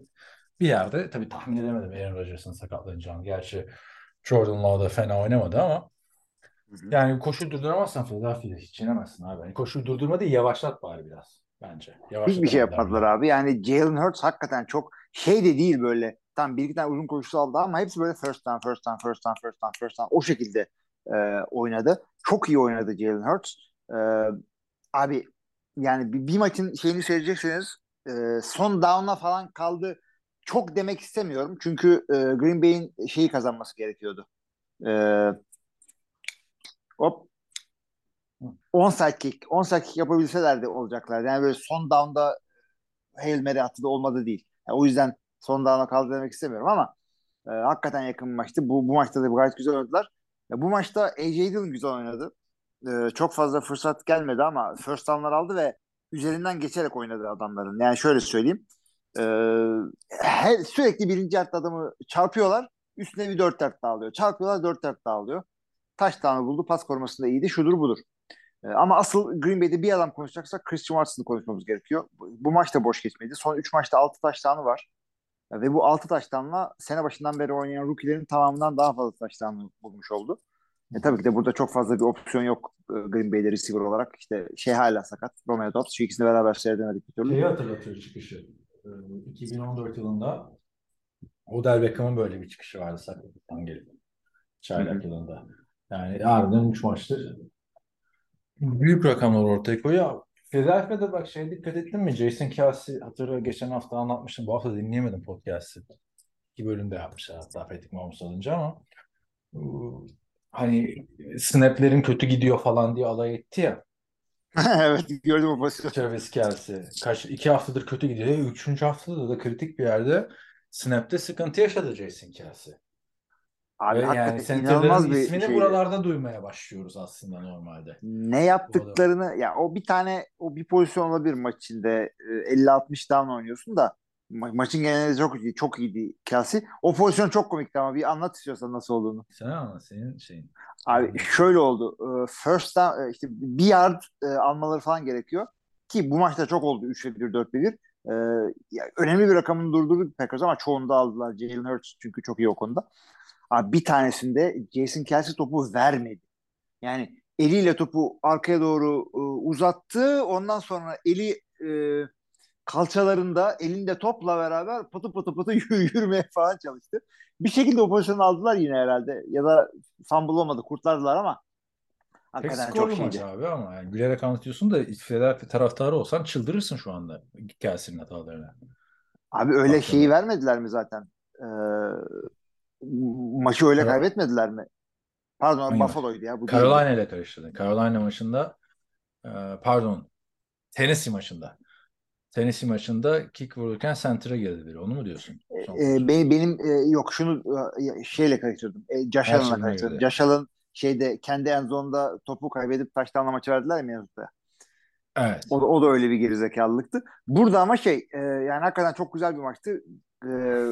bir yerde tabii tahmin edemedim Aaron Rodgers'ın sakatlanacağını. Gerçi Jordan Love da fena oynamadı ama Hı hı. yani koşu durduramazsan Philadelphia'da hiç yenemezsin abi. Yani koşuyu durdurma değil yavaşlat bari biraz bence. Hiçbir şey yapmadılar abi. Yani Jalen Hurts hakikaten çok şey de değil böyle. Tam bir iki tane uzun koşusu aldı ama hepsi böyle first down, first down, first down, first down, first down. O şekilde e, oynadı. Çok iyi oynadı Jalen Hurts. E, abi yani bir, bir maçın şeyini söyleyecekseniz e, son down'a falan kaldı. Çok demek istemiyorum. Çünkü e, Green Bay'in şeyi kazanması gerekiyordu. E, hop 10 sidekick, 10 sidekick yapabilseler de olacaklar. Yani böyle son down'da Hail Mary attı da olmadı değil. Yani o yüzden son down'a kaldı demek istemiyorum ama e, hakikaten yakın bir maçtı. Bu, bu maçta da gayet güzel oynadılar. E, bu maçta AJ Dillon güzel oynadı. E, çok fazla fırsat gelmedi ama first down'lar aldı ve üzerinden geçerek oynadı adamların. Yani şöyle söyleyeyim. E, her, sürekli birinci yarıda adamı çarpıyorlar. Üstüne bir dört dert daha alıyor. Çarpıyorlar dört dert daha alıyor. Touchdown'ı buldu. Pas korumasında iyiydi. Şudur budur. E, ama asıl Green Bay'de bir adam konuşacaksak Christian Watson'ı konuşmamız gerekiyor. Bu, bu maç da boş geçmedi. Son 3 maçta 6 touchdown'ı var. E, ve bu 6 touchdown'la sene başından beri oynayan rookie'lerin tamamından daha fazla touchdown'ı bulmuş oldu. E, tabii ki de burada çok fazla bir opsiyon yok e, Green Bay'de receiver olarak. İşte şey hala sakat. Romeo Dobbs. Şu ikisini beraber seyredemedik bir türlü. Şeyi hatırlatıyor çıkışı. Ee, 2014 yılında Odell Beckham'ın böyle bir çıkışı vardı sakatlıktan gelip. Çaylak yılında. Yani harbiden 3 maçtır büyük rakamlar ortaya koyuyor. Philadelphia'da bak şey dikkat ettin mi? Jason Kelsey hatırla geçen hafta anlatmıştım. Bu hafta dinleyemedim podcast'ı. İki bölümde yapmışlar hatta Patrick Mahomes alınca ama ıı, hani snaplerin kötü gidiyor falan diye alay etti ya. [LAUGHS] evet gördüm o pozisyonu. Travis Kelsey. Kaç, iki haftadır kötü gidiyor. Üçüncü haftada da kritik bir yerde snap'te sıkıntı yaşadı Jason Kelsey. Abi Ve hakikaten yani inanılmaz bir ismini şeydi. buralarda duymaya başlıyoruz aslında normalde. Ne yaptıklarını ya o bir tane o bir pozisyon olabilir maç içinde E, 50-60 down oynuyorsun da ma- maçın genelinde çok iyi, çok iyiydi Kelsey. O pozisyon çok komikti ama bir anlat istiyorsan nasıl olduğunu. Sen anlat senin şeyin. Abi şöyle oldu. E, First down e, işte bir yard e, almaları falan gerekiyor. Ki bu maçta çok oldu 3 ve 1 4 ve 1. E, ya, önemli bir rakamını durdurdu Packers ama çoğunda aldılar. Jalen Hurts çünkü çok iyi o konuda. Abi bir tanesinde Jason Kelsey topu vermedi. Yani eliyle topu arkaya doğru e, uzattı. Ondan sonra eli e, kalçalarında elinde topla beraber pıtı pıtı pıtı [LAUGHS] yürümeye falan çalıştı. Bir şekilde o pozisyonu aldılar yine herhalde. Ya da fumble olmadı kurtardılar ama Pek hakikaten çok skorlu maç abi ama yani gülerek anlatıyorsun da Philadelphia taraftarı olsan çıldırırsın şu anda Kelsey'nin hatalarına. Abi öyle Baktığında. şeyi vermediler mi zaten? Ee, maçı öyle Evet. kaybetmediler mi? Pardon Hangi? Buffalo'ydu ya. Bu. Carolina ile karıştırdın. Carolina maçında e, pardon Tennessee maçında. Tennessee maçında kick vururken center'a girdi biri. Onu mu diyorsun? Ee, maç. benim, benim e, yok şunu e, şeyle karıştırdım. E, Josh Allen'la karıştırdım. Josh Allen şeyde kendi en zonda topu kaybedip taştanla maçı verdiler ya Minnesota'ya. Evet. O, da- o da öyle bir gerizekalılıktı. Burada ama şey e, yani hakikaten çok güzel bir maçtı. E,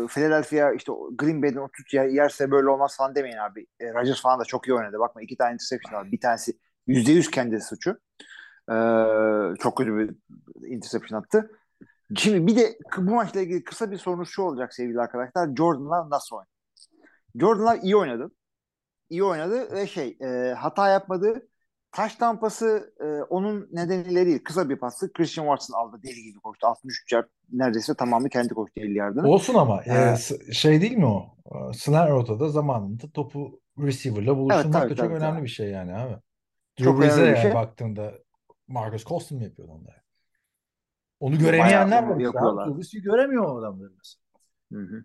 Philadelphia işte Green Bay'den 33 yer, yerse böyle olmaz falan demeyin abi. E, Rodgers falan da çok iyi oynadı. Bakma iki tane interception var. Bir tanesi %100 kendi suçu. E, çok kötü bir interception attı. Şimdi bir de bu maçla ilgili kısa bir sorunuz şu olacak sevgili arkadaşlar. Jordan'lar nasıl oynadı? Jordan'lar iyi oynadı. İyi oynadı ve şey e, hata yapmadı. Taş tampası e, onun nedeniyle değil. Kısa bir pastı. Christian Watson aldı. Deli gibi koştu. 63 yard neredeyse tamamı kendi koştu 50 yardını. Olsun ama e, Ee, s- şey değil mi o? E, Slant rotada zamanında topu receiver'la buluşturmak tabii, da çok tabii, önemli tabii. bir şey yani abi. Drew Çok Brees'e önemli bir yani şey. baktığında Marcus Colston mu yapıyordu onları? Onu göremeyenler var. Drew Brees'i göremiyor o adamları mesela. Hı hı.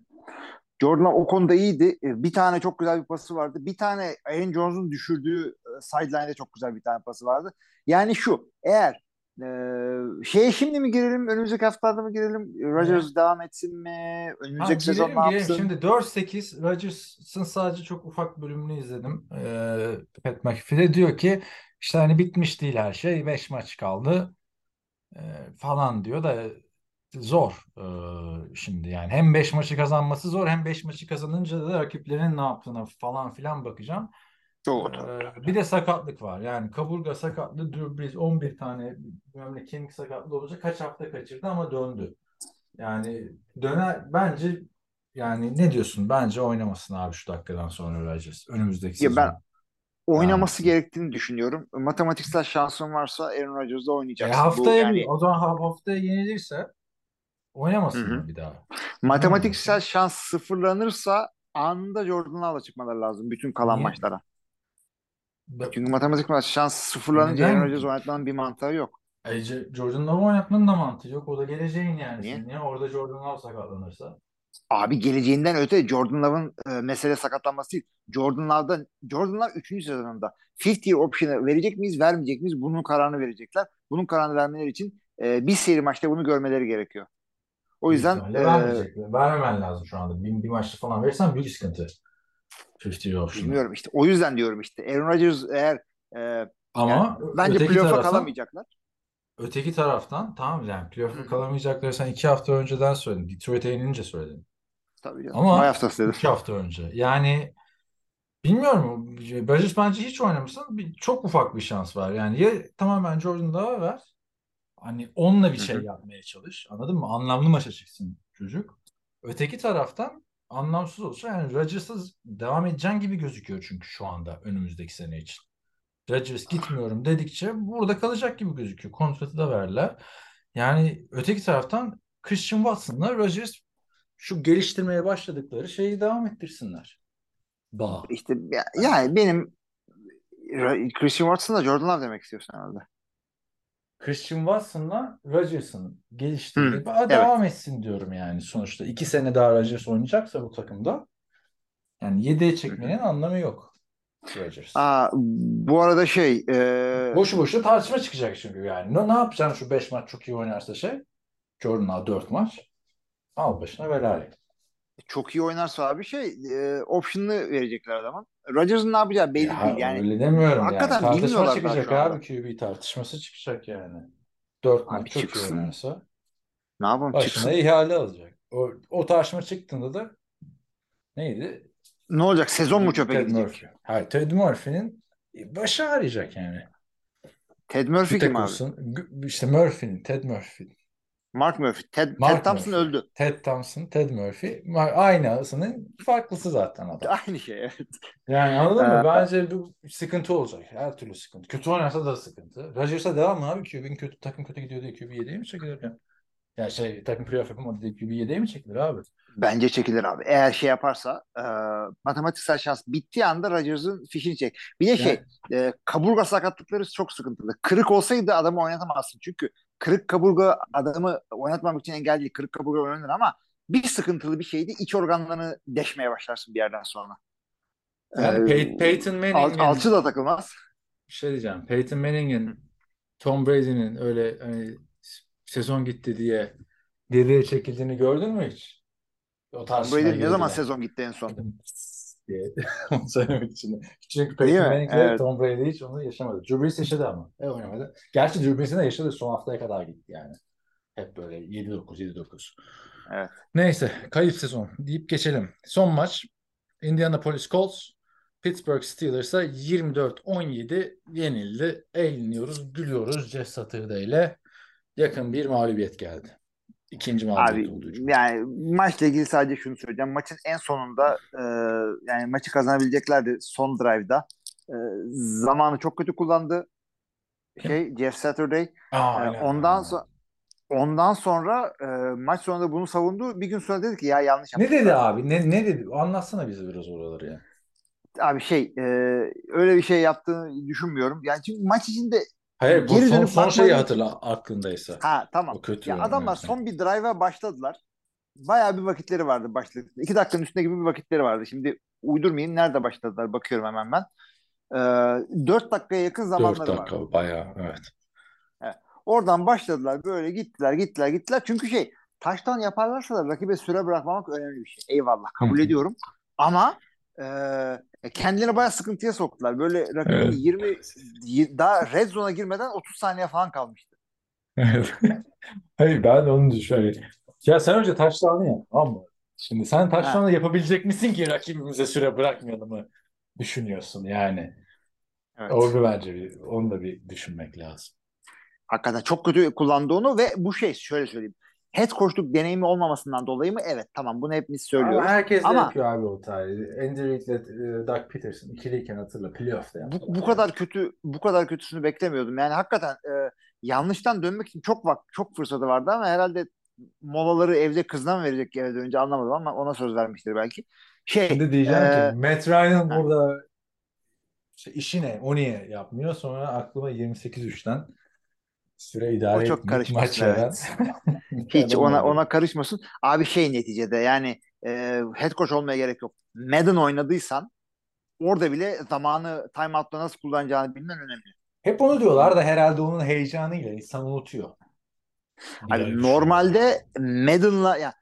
Jordan o konuda iyiydi. E, Bir tane çok güzel bir pası vardı. Bir tane Aaron Jones'un düşürdüğü e, sideline'de çok güzel bir tane pası vardı. Yani şu eğer e, şeye şimdi mi girelim önümüzdeki haftalarda mı girelim Rodgers devam etsin mi Ha, önümüzdeki sezon girelim ne girelim. yapsın Şimdi 4-8 Rodgers'ın sadece çok ufak bölümünü izledim. Ee, Pat McAfee diyor ki işte hani bitmiş değil her şey. 5 maç kaldı ee, falan diyor da zor ee, şimdi yani. Hem 5 maçı kazanması zor hem 5 maçı kazanınca da rakiplerin ne yaptığına falan filan bakacağım. Doğru. Ee, bir de sakatlık var. Yani kaburga sakatlığı Drew Brees 11 tane bilmem ne kemik sakatlığı olacak kaç hafta kaçırdı ama döndü. Yani döner bence yani ne diyorsun? Bence oynamasın abi şu dakikadan sonra Rodgers. Önümüzdeki Ya ben oynaması etsin. gerektiğini düşünüyorum. Matematiksel şansın varsa Aaron Rodgers'da E oynayacaksın. Bu haftaya yani o zaman ha- haftaya yenilirse oynamasın hı. mı bir daha? matematiksel Oynamaması. şans sıfırlanırsa anında Jordan'la ala çıkmaları lazım bütün kalan Niye? maçlara. Çünkü matematik şans sıfırlanınca Neden? Aaron Rodgers oynatmanın bir mantığı yok. Ayrıca Jordan Love'u oynatmanın da mantığı yok. O da geleceğin yani Niye? Ya orada Jordan Love sakatlanırsa. Abi geleceğinden öte Jordan Love'ın e, mesele sakatlanması değil. Jordan Love'dan Jordan Love 3. sezonunda 50 year option'ı verecek miyiz, vermeyecek miyiz? Bunun kararını verecekler. Bunun kararını vermeleri için e, bir seri maçta bunu görmeleri gerekiyor. O yüzden e. Vermemen lazım şu anda. Bir, bir maçta falan verirsen büyük sıkıntı. 50 option'ı. bilmiyorum işte. O yüzden diyorum işte. Aaron Rodgers eğer e, Ama yani bence playoff'a kalamayacaklar. öteki taraftan tamam yani playoff'a kalamayacakları sen iki hafta önceden söyledin. Detroit'e yenince söyledin. Tabii canım. Ama May haftası dedim. iki hafta önce. Yani bilmiyorum. Rodgers bence hiç oynamasın. Bir, çok ufak bir şans var. Yani ya tamamen Jordan Love'a ver. Hani onunla bir şey yapmaya çalış. Anladın mı? Anlamlı maça çıksın çocuk. Öteki taraftan anlamsız olsa yani Rodgers'ız devam edeceğin gibi gözüküyor çünkü şu anda önümüzdeki sene için. Rodgers gitmiyorum dedikçe burada kalacak gibi gözüküyor. Kontratı da verdiler. Yani öteki taraftan Christian Watson'la Rodgers şu geliştirmeye başladıkları şeyi devam ettirsinler. Bağ. İşte ya- yani benim Christian Watson'la Jordan Love demek istiyorsun herhalde. Christian Watson'la Rodgers'ın geliştirdiği Hı, evet. devam etsin diyorum yani sonuçta. iki sene daha Rodgers oynayacaksa bu takımda yani 7'ye çekmenin anlamı yok Rodgers. Aa, bu arada şey e, Boşu boşuna tartışma çıkacak çünkü yani. Ne, ne yapacaksın şu 5 maç çok iyi oynarsa şey? Jordan'a 4 maç. Al başına belaya. Çok iyi oynarsa abi şey e, option'ını verecekler adamın. Rodgers'ın ne yapacağı belli Ya değil. Yani öyle demiyorum yani. hakikaten Tartışma bilmiyorlar daha çıkacak abi QB tartışması çıkacak yani. 4 Abi maç çok iyi çıksın. oynarsa ne yapalım başına çıksın. ihale alacak. O, o tartışma çıktığında da neydi? Ne olacak? Sezon mu çöpe Ted gidecek? Murphy. Hayır Ted Murphy'nin başı ağrıyacak yani. Ted Murphy kim abi? Nicholson, G- işte Murphy'nin, Ted Murphy. Mark Murphy. Ted, Mark Ted Thompson Murphy. öldü. Ted Thompson, Ted Murphy. Ma- Aynısının farklısı zaten adam. Aynı şey evet. Yani anladın mı? Ee, Bence bu sıkıntı olacak. Her türlü sıkıntı. Kötü oynarsa da sıkıntı. Rodgers'a devam mı abi? QB'nin kötü, takım kötü gidiyor diye QB 7'ye mi çekilir ya? Ya şey takım playoff yapamadı diye QB 7'ye mi çekilir abi? Bence çekilir abi. Eğer şey yaparsa e, matematiksel şans bittiği anda Rodgers'ın fişini çek. Bir de şey e, kaburga sakatlıkları çok sıkıntılı. Kırık olsaydı adamı oynatamazsın. Çünkü kırık kaburga adamı oynatmamak için engel değil. Kırık kaburga oynanır ama bir sıkıntılı bir şeydi. iç organlarını deşmeye başlarsın bir yerden sonra. Yani Ee, Pey- Peyton Al, Manning'in alçı da takılmaz. bir şey diyeceğim. Peyton Manning'in Tom Brady'nin öyle hani sezon gitti diye geriye çekildiğini gördün mü hiç? O Brady ne zaman girdiler. sezon gitti en son? [LAUGHS] diye [LAUGHS] onu söylemek için. Çünkü Peyton? Manning'le Evet. Tom Brady hiç onu yaşamadı. Drew Brees yaşadı ama. E oynamadı. Gerçi Drew Brees'in de yaşadı. Son haftaya kadar gitti yani. Hep böyle 7-9, 7-9. Evet. Neyse. Kayıp sezon deyip geçelim. Son maç. Indianapolis Colts Pittsburgh Steelers'a 24-17 yenildi. Eğleniyoruz, gülüyoruz Jeff Saturday ile. Yakın bir mağlubiyet geldi. İkinci mağlubiyet Abi olduğu için. yani maçla ilgili sadece şunu söyleyeceğim. Maçın en sonunda e, yani maçı kazanabileceklerdi son drive'da. E, zamanı çok kötü kullandı. Şey Jeff Saturday. Aa, E, ondan sonra ondan sonra e, maç sonunda bunu savundu. Bir gün sonra dedi ki ya yanlış Ne yaptık. dedi abi? Ne, ne dedi? Anlatsana bize biraz oraları ya. Abi şey e, öyle bir şey yaptığını düşünmüyorum. Yani çünkü maç içinde Hayır bu Geri son, dönüp son şeyi hatırla aklındaysa. ha tamam. O kötü Ya oyun adamlar oynarken. son bir drive'a başladılar. Bayağı bir vakitleri vardı başladıkta. İki dakikanın üstünde gibi bir vakitleri vardı. Şimdi uydurmayayım. Nerede başladılar? Bakıyorum hemen ben. Ee, 4 dakikaya yakın 4 zamanları dakika vardı. bayağı evet. Oradan başladılar. Böyle gittiler, gittiler, gittiler. Çünkü şey taştan yaparlarsa da rakibe süre bırakmamak önemli bir şey. Eyvallah. Kabul ediyorum. Ama e, kendilerini bayağı sıkıntıya soktular. Böyle rakibin Evet. 20 y- daha red zone'a girmeden 30 saniye falan kalmıştı. Evet. [LAUGHS] Hayır ben onu düşünüyorum. Ya sen önce taşlarını yap ama şimdi sen taşlarını yapabilecek misin ki rakibimize süre bırakmayalım mı düşünüyorsun yani. Evet. Orada bence bir, onu da bir düşünmek lazım. Hakikaten çok kötü kullandı onu ve bu şey şöyle söyleyeyim. Head coachluk deneyimi olmamasından dolayı mı? Evet tamam bunu hepimiz söylüyoruz. Ama herkes Ama- yapıyor abi o tarihi. Andy Reid'le e, Doug Peterson ikiliyken hatırla playoff'ta yaptılar. bu, bu kadar kötü bu kadar kötüsünü beklemiyordum. Yani hakikaten e, yanlıştan dönmek için çok vak çok fırsatı vardı ama herhalde molaları evde kızına mı verecek eve dönünce anlamadım ama ona söz vermiştir belki. Şey Şimdi diyeceğim e, ki Matt Ryan burada işte işi ne? O niye yapmıyor? Sonra aklıma 28-3'ten Süre idare O çok karışmasın, veren. [LAUGHS] Hiç ona ona karışmasın. Abi şey neticede yani e, head coach olmaya gerek yok. Madden oynadıysan orada bile zamanı timeout'ta nasıl kullanacağını bilmen önemli. Hep onu diyorlar da herhalde onun heyecanıyla insan unutuyor. düşünüyorum. normalde Madden'la ya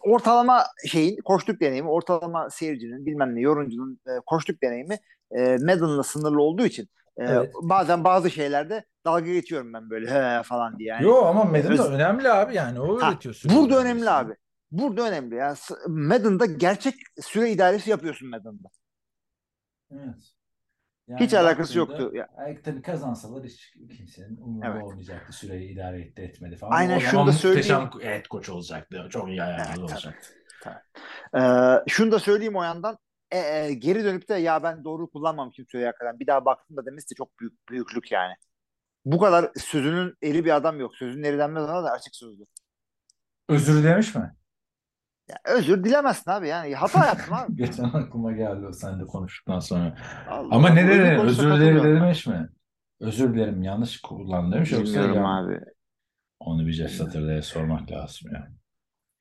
ortalama şeyin koştuk deneyimi, ortalama seyircinin bilmem ne yoruncunun e, koştuk deneyimi e, Madden'la sınırlı olduğu için e, Evet. bazen bazı şeylerde dalga geçiyorum ben böyle he falan diye. Yani, Yo ama Madden Öz- önemli abi yani o Ha, öğretiyor süre burada önemli abi. Burada önemli. Yani s- Madden'da gerçek süre idaresi yapıyorsun Madden'da. Evet. Hiç alakası yoktu. Ya- tabii kazansalar hiç kimsenin umurunda Evet. olmayacaktı. Süreyi idare etti etmedi falan. Aynen O şunu da Muhteşem söyleyeyim. head coach olacaktı. Çok iyi ayarlı Evet, tabii. olacaktı. Ee, şunu da söyleyeyim o yandan. E, e, geri dönüp de ya ben doğru kullanmamışım süreyi hakikaten. Bir daha baktım da demesi de çok büyük büyüklük yani. Bu kadar sözünün eri bir adam yok. Sözünün eri denmez ona da açık sözlü. Özür dilemiş mi? Ya özür dilemezsin abi yani. Hata yaptın abi. [LAUGHS] Geçen aklıma geldi o sen de konuştuktan sonra. Allah Ama ne dedi? Özür dilerim demiş mi? Özür dilerim yanlış kullandım demiş yoksa Bilmiyorum ya- abi. onu bir Jeff Saturday'e sormak lazım ya.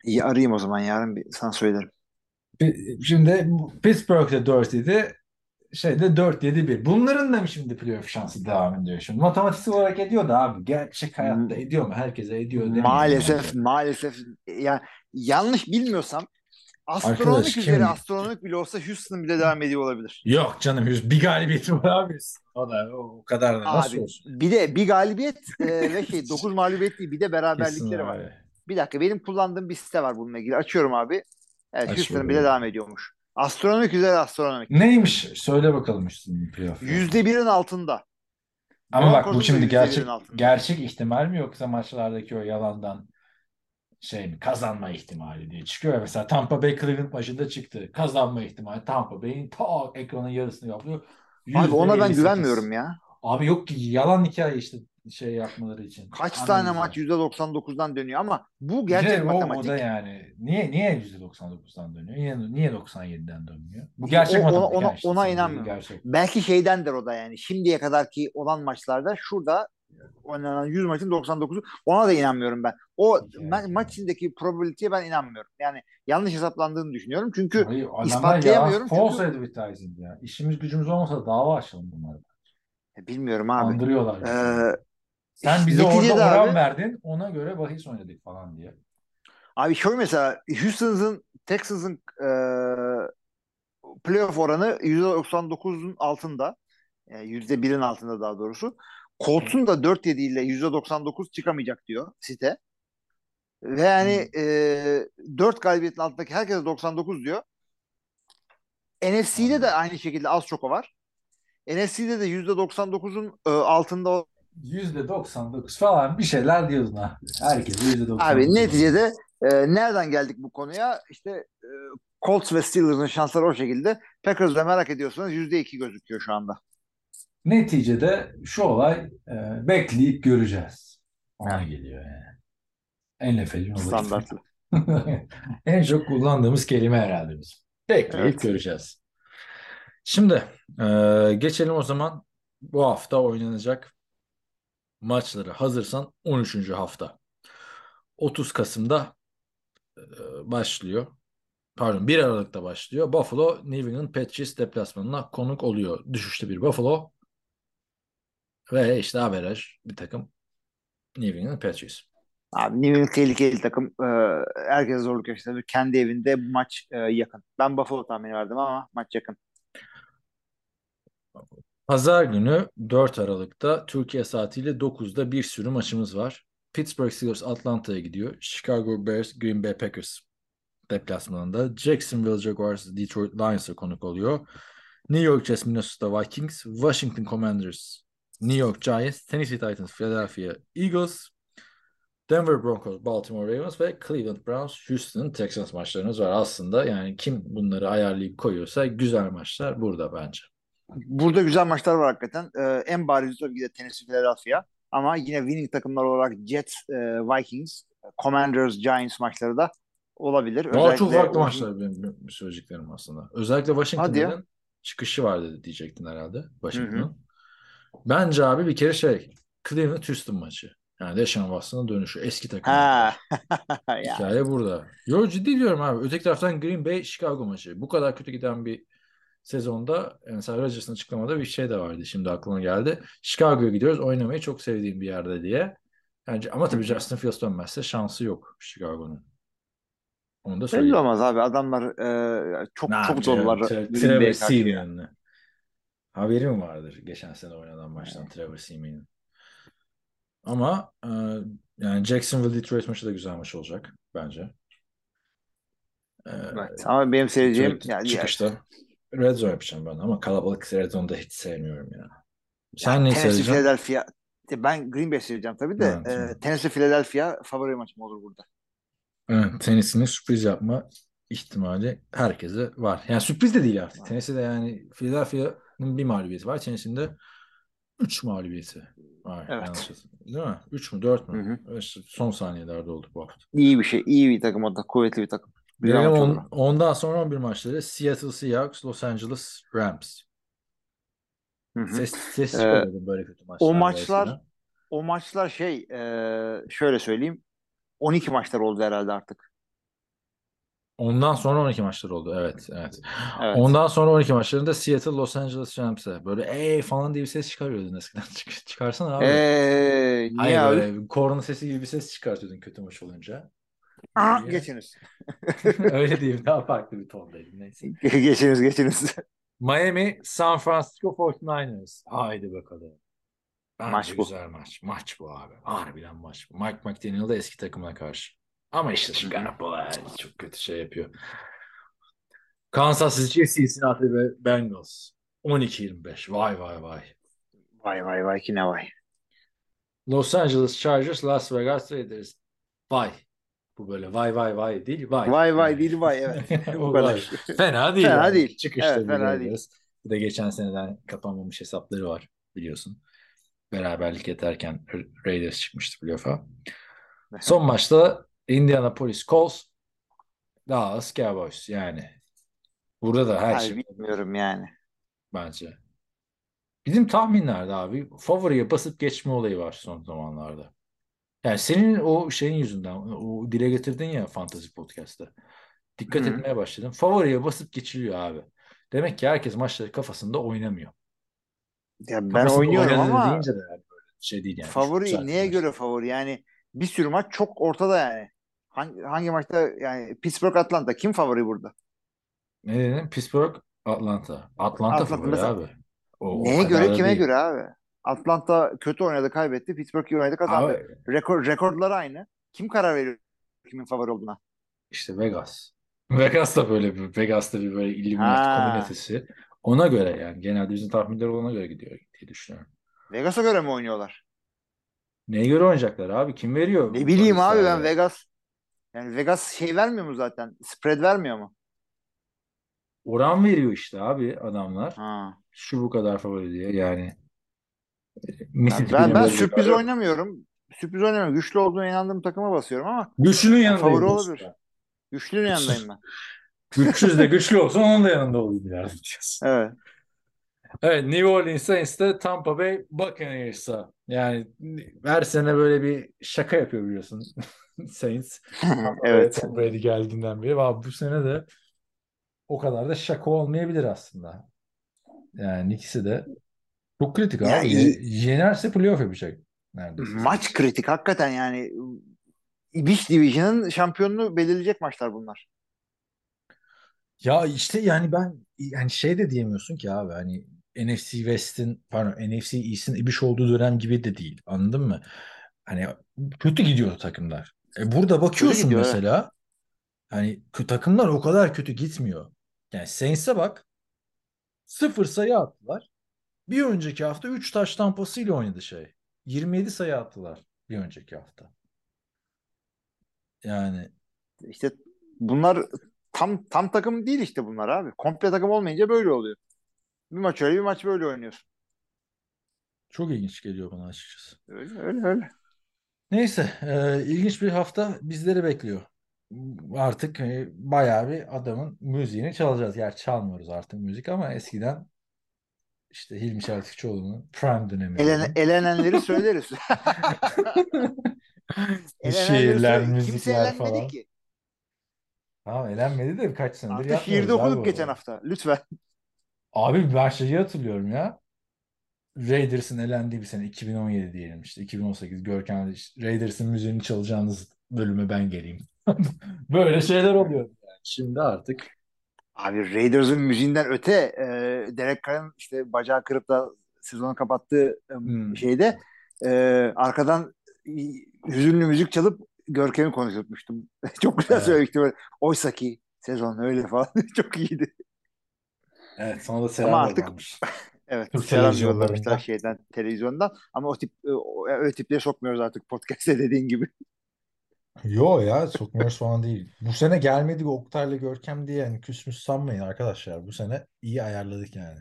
İyi arayayım o zaman yarın bir sana söylerim. Pi- Şimdi bu- Pittsburgh'de 4-7 şeyde 4-7-1. Bunların da mı şimdi playoff şansı devam ediyor şimdi? Matematiksel olarak ediyor da abi. Gerçek hayatta ediyor mu? Herkese ediyor Maalesef bence. maalesef ya yanlış bilmiyorsam astronomik Arkadaş, üzere kim- astronomik bile olsa Houston bile devam ediyor olabilir. Yok canım yüz bir galibiyeti var abi. O da o kadar da nasıl Abi olsun? bir de bir galibiyet e, ve şey 9 mağlubiyet değil bir de beraberlikleri Kesin var. abi. Bir dakika benim kullandığım bir site var bununla ilgili. Açıyorum abi. Evet Aç Houston bakalım. bile devam ediyormuş. Astronomik üzere astronomik. Neymiş? Söyle bakalım üstünün playoff. Yüzde birin altında. Ama bak bu şimdi gerçek gerçek ihtimal mi yoksa maçlardaki o yalandan şey mi kazanma ihtimali diye çıkıyor mesela Tampa Bay Cleveland maçında çıktı. Kazanma ihtimali Tampa Bay'in ta ekranın yarısını yapıyor. Abi ona ben %58. güvenmiyorum ya. Abi yok ki yalan hikaye işte şey yapmaları için. Kaç tane Analizler. maç yüzde 99'dan dönüyor ama bu gerçek o, o matematik. da yani niye niye %99'dan dönüyor? Niye niye 97'den dönmüyor? Bu gerçek O- ona- matematik ona- yani işte ona dediğin inanmıyorum. Gerçek. Belki şeydendir o da yani. Şimdiye kadarki olan maçlarda şurada oynanan 100 maçın 99'u ona da inanmıyorum ben. O Hikaye ma- yani. maç içindeki probability'ye ben inanmıyorum. Yani yanlış hesaplandığını düşünüyorum. Çünkü Hayır, ispatlayamıyorum ya, false çünkü- advertising ya. İşimiz gücümüz olmasa dava açalım bunları. bilmiyorum abi. Andırıyorlar. Ee, Sen bize neticede orada oran abi- verdin, ona göre bahis oynadık falan diye. Abi şöyle mesela Houston'ın Texas'ın e, playoff oranı %99'un altında. Yani %1'in altında daha doğrusu. Colts'un da 4-7 ile %99 çıkamayacak diyor site. Ve yani e, 4 galibiyetin altındaki herkese 99 diyor. NFC'de de aynı şekilde az çok o var. NFC'de de %99'un e, altında %99 falan bir şeyler diyordun abi. Herkese %99. Abi neticede e, nereden geldik bu konuya? İşte e, Colts ve Steelers'ın şansları o şekilde. Packers'da merak ediyorsanız %2 gözüküyor şu anda. Neticede şu olay e, bekleyip göreceğiz. Ona geliyor yani. NFL'in olayı. Standartlı. [LAUGHS] en çok kullandığımız kelime herhalde bizim. Bekleyip Evet. göreceğiz. Şimdi e, geçelim o zaman bu hafta oynanacak maçları. Hazırsan 13. hafta. 30 Kasım'da e, başlıyor. Pardon 1 Aralık'ta başlıyor. Buffalo New England Patriots deplasmanına konuk oluyor. Düşüşte bir Buffalo ve işte averaj bir takım New England Patriots. Abi New England tehlikeli takım. E, herkes zorluk yaşadı. Kendi evinde bu maç e, yakın. Ben Buffalo tahmini verdim ama maç yakın. Pazar günü 4 Aralık'ta Türkiye saatiyle 9'da bir sürü maçımız var. Pittsburgh Steelers Atlanta'ya gidiyor. Chicago Bears Green Bay Packers deplasmanında. Jacksonville Jaguars Detroit Lions'a konuk oluyor. New York Jets Minnesota Vikings, Washington Commanders New York Giants, Tennessee Titans Philadelphia Eagles, Denver Broncos Baltimore Ravens ve Cleveland Browns Houston Texans maçlarımız var. Aslında yani kim bunları ayarlayıp koyuyorsa güzel maçlar burada bence. Burada güzel maçlar var hakikaten. E, en bariz tabii ki de Tennessee Philadelphia. Ama yine winning takımlar olarak Jets, e, Vikings, Commanders, Giants maçları da olabilir. Daha çok farklı maçlar benim söyleyeceklerim aslında. Özellikle Washington'ın çıkışı var dedi diyecektin herhalde. Washington'ın. Bence abi bir kere şey Cleveland Houston maçı. Yani Deshaun Watson'ın dönüşü. Eski takım. [LAUGHS] Hikaye burada. Yo ciddi diyorum abi. Öteki taraftan Green Bay Chicago maçı. Bu kadar kötü giden bir sezonda yani mesela Rodgers'ın açıklamada bir şey de vardı. Şimdi aklıma geldi. Chicago'ya gidiyoruz oynamayı çok sevdiğim bir yerde diye. Yani, ama tabii Justin Fields dönmezse şansı yok Chicago'nun. Onu da Belli söyleyeyim. olmaz abi. Adamlar e, çok Ne çok zorlar. Trevor. Siemian'le. Haberi mi vardır geçen sene oynanan maçtan Trevor Siemian'ın? Ama e, yani Jacksonville Detroit maçı da güzel maç olacak bence. E, Evet. Ama benim Detroit yani çıkışta Red Zone yapacağım ben ama kalabalık Red Zone'da hiç sevmiyorum ya. Sen ne Tennessee seveceksin? Philadelphia ben Green Bay seveceğim tabii de Evet, e. Tennessee Philadelphia favori maçım olur burada. Evet, Tennessee'nin sürpriz yapma ihtimali herkese var. Yani sürpriz de değil artık. Tennessee'de yani Philadelphia'nın bir mağlubiyeti var. Tennessee'nin de 3 mağlubiyeti var. Evet. Yanlış. Değil mi? 3 mü 4 mü? Hı hı. İşte son saniyelerde oldu bu hafta. İyi bir şey. iyi bir takım da. Kuvvetli bir takım. Güzel Gelelim maç on- olur. ondan sonra 11 maçları Seattle Seahawks, Los Angeles Rams. Hı hı. Ses, ses Ee, böyle kötü maçlar. o maçlar o maçlar şey e, şöyle söyleyeyim 12 maçlar oldu herhalde artık. Ondan sonra 12 maçlar oldu. Evet, evet. Evet. Ondan sonra 12 maçlarında Seattle Los Angeles Rams'e böyle ey falan diye bir ses çıkarıyordun eskiden. [LAUGHS] Çık, çıkarsana abi. Eee Hayır niye abi? böyle korna sesi gibi bir ses çıkartıyordun kötü maç olunca. Aa, geçiniz. [LAUGHS] Öyle değil daha farklı bir tondaydı neyse. geçiniz geçiniz. Miami San Francisco 49ers. Haydi bakalım. Bence Maç bu. güzel maç. Maç bu abi. Harbiden maç bu. Mike McDaniel da eski takımına karşı. Ama işte şu Garoppolo çok kötü şey yapıyor. Kansas City Cincinnati ve Bengals. 12-25. Vay vay vay. Vay vay vay ki ne vay. Los Angeles Chargers, Las Vegas Raiders. Vay. Bu böyle vay vay vay değil vay. Vay vay değil vay [LAUGHS] evet. Bu Bu kadar. Fena değil. Fena yani. değil. Çıkışta Evet, fena Raiders. değil. Bir de geçen seneden kapanmamış hesapları var biliyorsun. Beraberlik yeterken Raiders çıkmıştı playoff'a. [LAUGHS] Son maçta Indianapolis Colts, Dallas Cowboys yani. Burada da her Ay, şey bilmiyorum yani. bence. Bizim tahminlerde abi favoriye basıp geçme olayı var son zamanlarda. Yani senin o şeyin yüzünden o dile getirdin ya Fantasy Podcast'ta. Dikkat Hı. etmeye başladım. Favoriye basıp geçiliyor abi. Demek ki herkes maçları kafasında oynamıyor. Ya ben Kafasında oynuyorum ama deyince de yani böyle şey değil yani. Favori neye maç. göre favori? Yani bir sürü maç çok ortada yani. Hangi, hangi maçta yani Pittsburgh Atlanta kim favori burada? Ne dedin? Pittsburgh, Atlanta. Atlanta Atlanta favori mesela- abi. O, o Neye kadar göre kime değil. göre abi? Atlanta kötü oynadı kaybetti. Pittsburgh iyi oynadı kazandı. Abi, Rekor, rekorlar aynı. Kim karar veriyor kimin favori olduğuna? işte Vegas. Vegas da böyle bir Vegas'ta bir böyle Illuminati komünitesi. Ona göre yani genelde bizim tahminler ona göre gidiyor diye düşünüyorum. Vegas'a göre mi oynuyorlar? Neye göre oynayacaklar abi? Kim veriyor? Ne bileyim abi ben Vegas. Vegas yani Vegas şey vermiyor mu zaten? Spread vermiyor mu? Oran veriyor işte abi adamlar. Ha. Şu bu kadar favori diye yani. Yani ben ben sürpriz oynamıyorum. Sürpriz oynamıyorum. Güçlü olduğuna inandığım takıma basıyorum ama Güçlünün yanında favori olabilir. olabilir. güçlünün yanındayım ben. Güçsüz de [LAUGHS] güçlü olsa onun da yanında olayım diyorsun. Evet. Evet New Orleans Saints de Tampa Bay Buccaneers'a. Yani her sene böyle bir şaka yapıyor biliyorsun [LAUGHS] Saints. evet. Tom Brady geldiğinden beri. Ama bu sene de o kadar da şaka olmayabilir aslında. Yani ikisi de çok kritik abi. Ye- Yenerse playoff yapacak neredeyse. Maç kritik hakikaten yani. Beach Division'ın şampiyonunu belirleyecek maçlar bunlar. Ya işte yani ben yani şey de diyemiyorsun ki abi hani NFC West'in pardon NFC East'in ibiş olduğu dönem gibi de değil. Anladın mı? Hani kötü gidiyor takımlar. E burada bakıyorsun gidiyor, mesela hani kö- takımlar o kadar kötü gitmiyor. Yani Saints'e bak sıfır sayı attılar. Bir önceki hafta 3 taş tampasıyla oynadı şey. 27 sayı attılar bir önceki hafta. Yani İşte bunlar tam tam takım değil işte bunlar abi. Komple takım olmayınca böyle oluyor. Bir maç öyle bir maç böyle oynuyorsun. çok ilginç geliyor bana açıkçası. Öyle öyle öyle. Neyse, e, ilginç bir hafta bizleri bekliyor. Artık e, bayağı bir adamın müziğini çalacağız. Gerçi çalmıyoruz artık müzik ama eskiden işte Hilmi Çeltikçioğlu'nun prime dönemi. Elene, elenenleri söyleriz. [LAUGHS] [LAUGHS] Şiirler, Kimse müzikler elenmedi falan. ki. Tamam elenmedi de birkaç senedir Artık şiirde okuduk geçen hafta. Lütfen. Abi ben şeyi hatırlıyorum ya. Raiders'ın elendiği bir sene 2017 diyelim işte 2018 Görkem'de işte Raiders'ın müziğini çalacağınız bölüme ben geleyim. [LAUGHS] Böyle şeyler oluyor yani. Şimdi artık Abi Raiders'ın müziğinden öte e, Derek Carr'ın işte bacağı kırıp da sezonu kapattığı e, Hmm. şeyde e, arkadan e, hüzünlü müzik çalıp Görkem'i konuşturmuştum. [LAUGHS] Çok güzel Evet. söylemişti böyle. Oysa ki sezon öyle falan. [LAUGHS] Çok iyiydi. evet sana da selam Ama artık-. [LAUGHS] Evet. Türk selam yollamışlar şeyden televizyondan. Ama o tip e, o- öyle tipleri sokmuyoruz artık podcast'te dediğin gibi. Yo ya sokmuyoruz falan değil. Bu sene gelmedi bir Oktay'la Görkem diye yani küsmüş sanmayın arkadaşlar. Bu sene iyi ayarladık yani.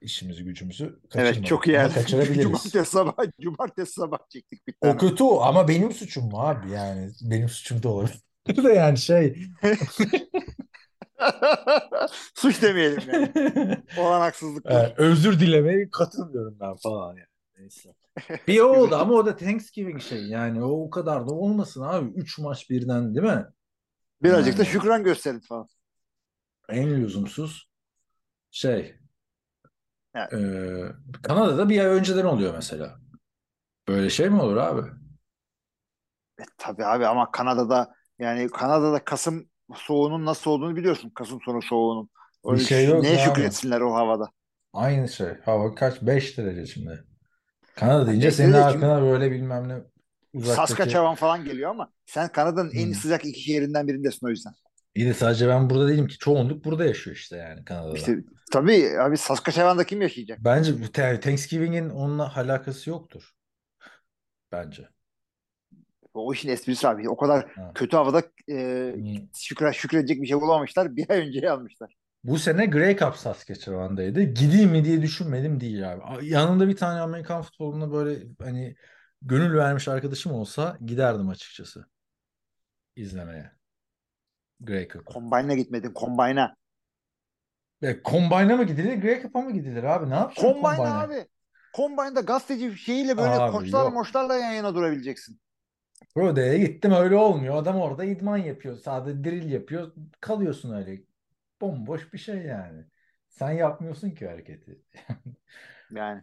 İşimizi gücümüzü Evet kaçırmadık. çok iyi. Ama [LAUGHS] kaçırabiliriz. Cumartesi sabah, cumartesi sabah çektik bir O tane. kötü o ama benim suçum mu abi yani benim suçum da olabilir [LAUGHS] de yani şey [LAUGHS] Suç demeyelim yani. Olan haksızlıklar. Evet, özür dilemeye katılmıyorum ben falan yani. Neyse. [LAUGHS] Bir oldu ama o da Thanksgiving şey yani o, o kadar da olmasın abi. Üç maç birden değil mi? Birazcık da Yani. şükran gösterin falan. En lüzumsuz şey. Evet. Ee, Kanada'da bir ay önceden oluyor mesela. Böyle şey mi olur abi? E, tabii abi ama Kanada'da yani Kanada'da Kasım soğuğunun nasıl olduğunu biliyorsun. Kasım sonu soğuğunun. Bir şey yok Neye şükretsinler o havada. Aynı şey. Hava kaç? 5 derece şimdi. Kanada deyince senin aklına böyle bilmem ne uzaktaki... Saskatchewan falan geliyor ama sen Kanada'nın en Hmm. sıcak iki şehrinden birindesin o yüzden. İyi de sadece ben burada değilim ki. Çoğunluk burada yaşıyor işte yani Kanada'da. İşte tabii abi Saskatchewan'da kim yaşayacak? Bence bu Thanksgiving'in onunla alakası yoktur. Bence. O işin esprisi abi. O kadar Ha. kötü havada e, Hmm. şükre, şükredecek bir şey bulamamışlar. [LAUGHS] Bir ay önce almışlar. Bu sene Grey Cup Saskatchewan'daydı. Gideyim mi diye düşünmedim değil abi. Yanında bir tane Amerikan futboluna böyle hani gönül vermiş arkadaşım olsa giderdim açıkçası. izlemeye. Grey Cup'ı. Combine'a gitmedin. Combine'a. E, Combine'a mı gidilir, Grey Cup'a mı gidilir abi? Ne yapacaksın Combine Combine'a? abi. Combine'da gazeteci şeyiyle böyle Abi koçlarla yok. moçlarla yan yana durabileceksin. Pro Day'e gittim öyle olmuyor. Adam orada idman yapıyor. Sadece drill yapıyor. Kalıyorsun öyle. Bomboş bir şey yani. Sen yapmıyorsun ki hareketi. [LAUGHS] Yani.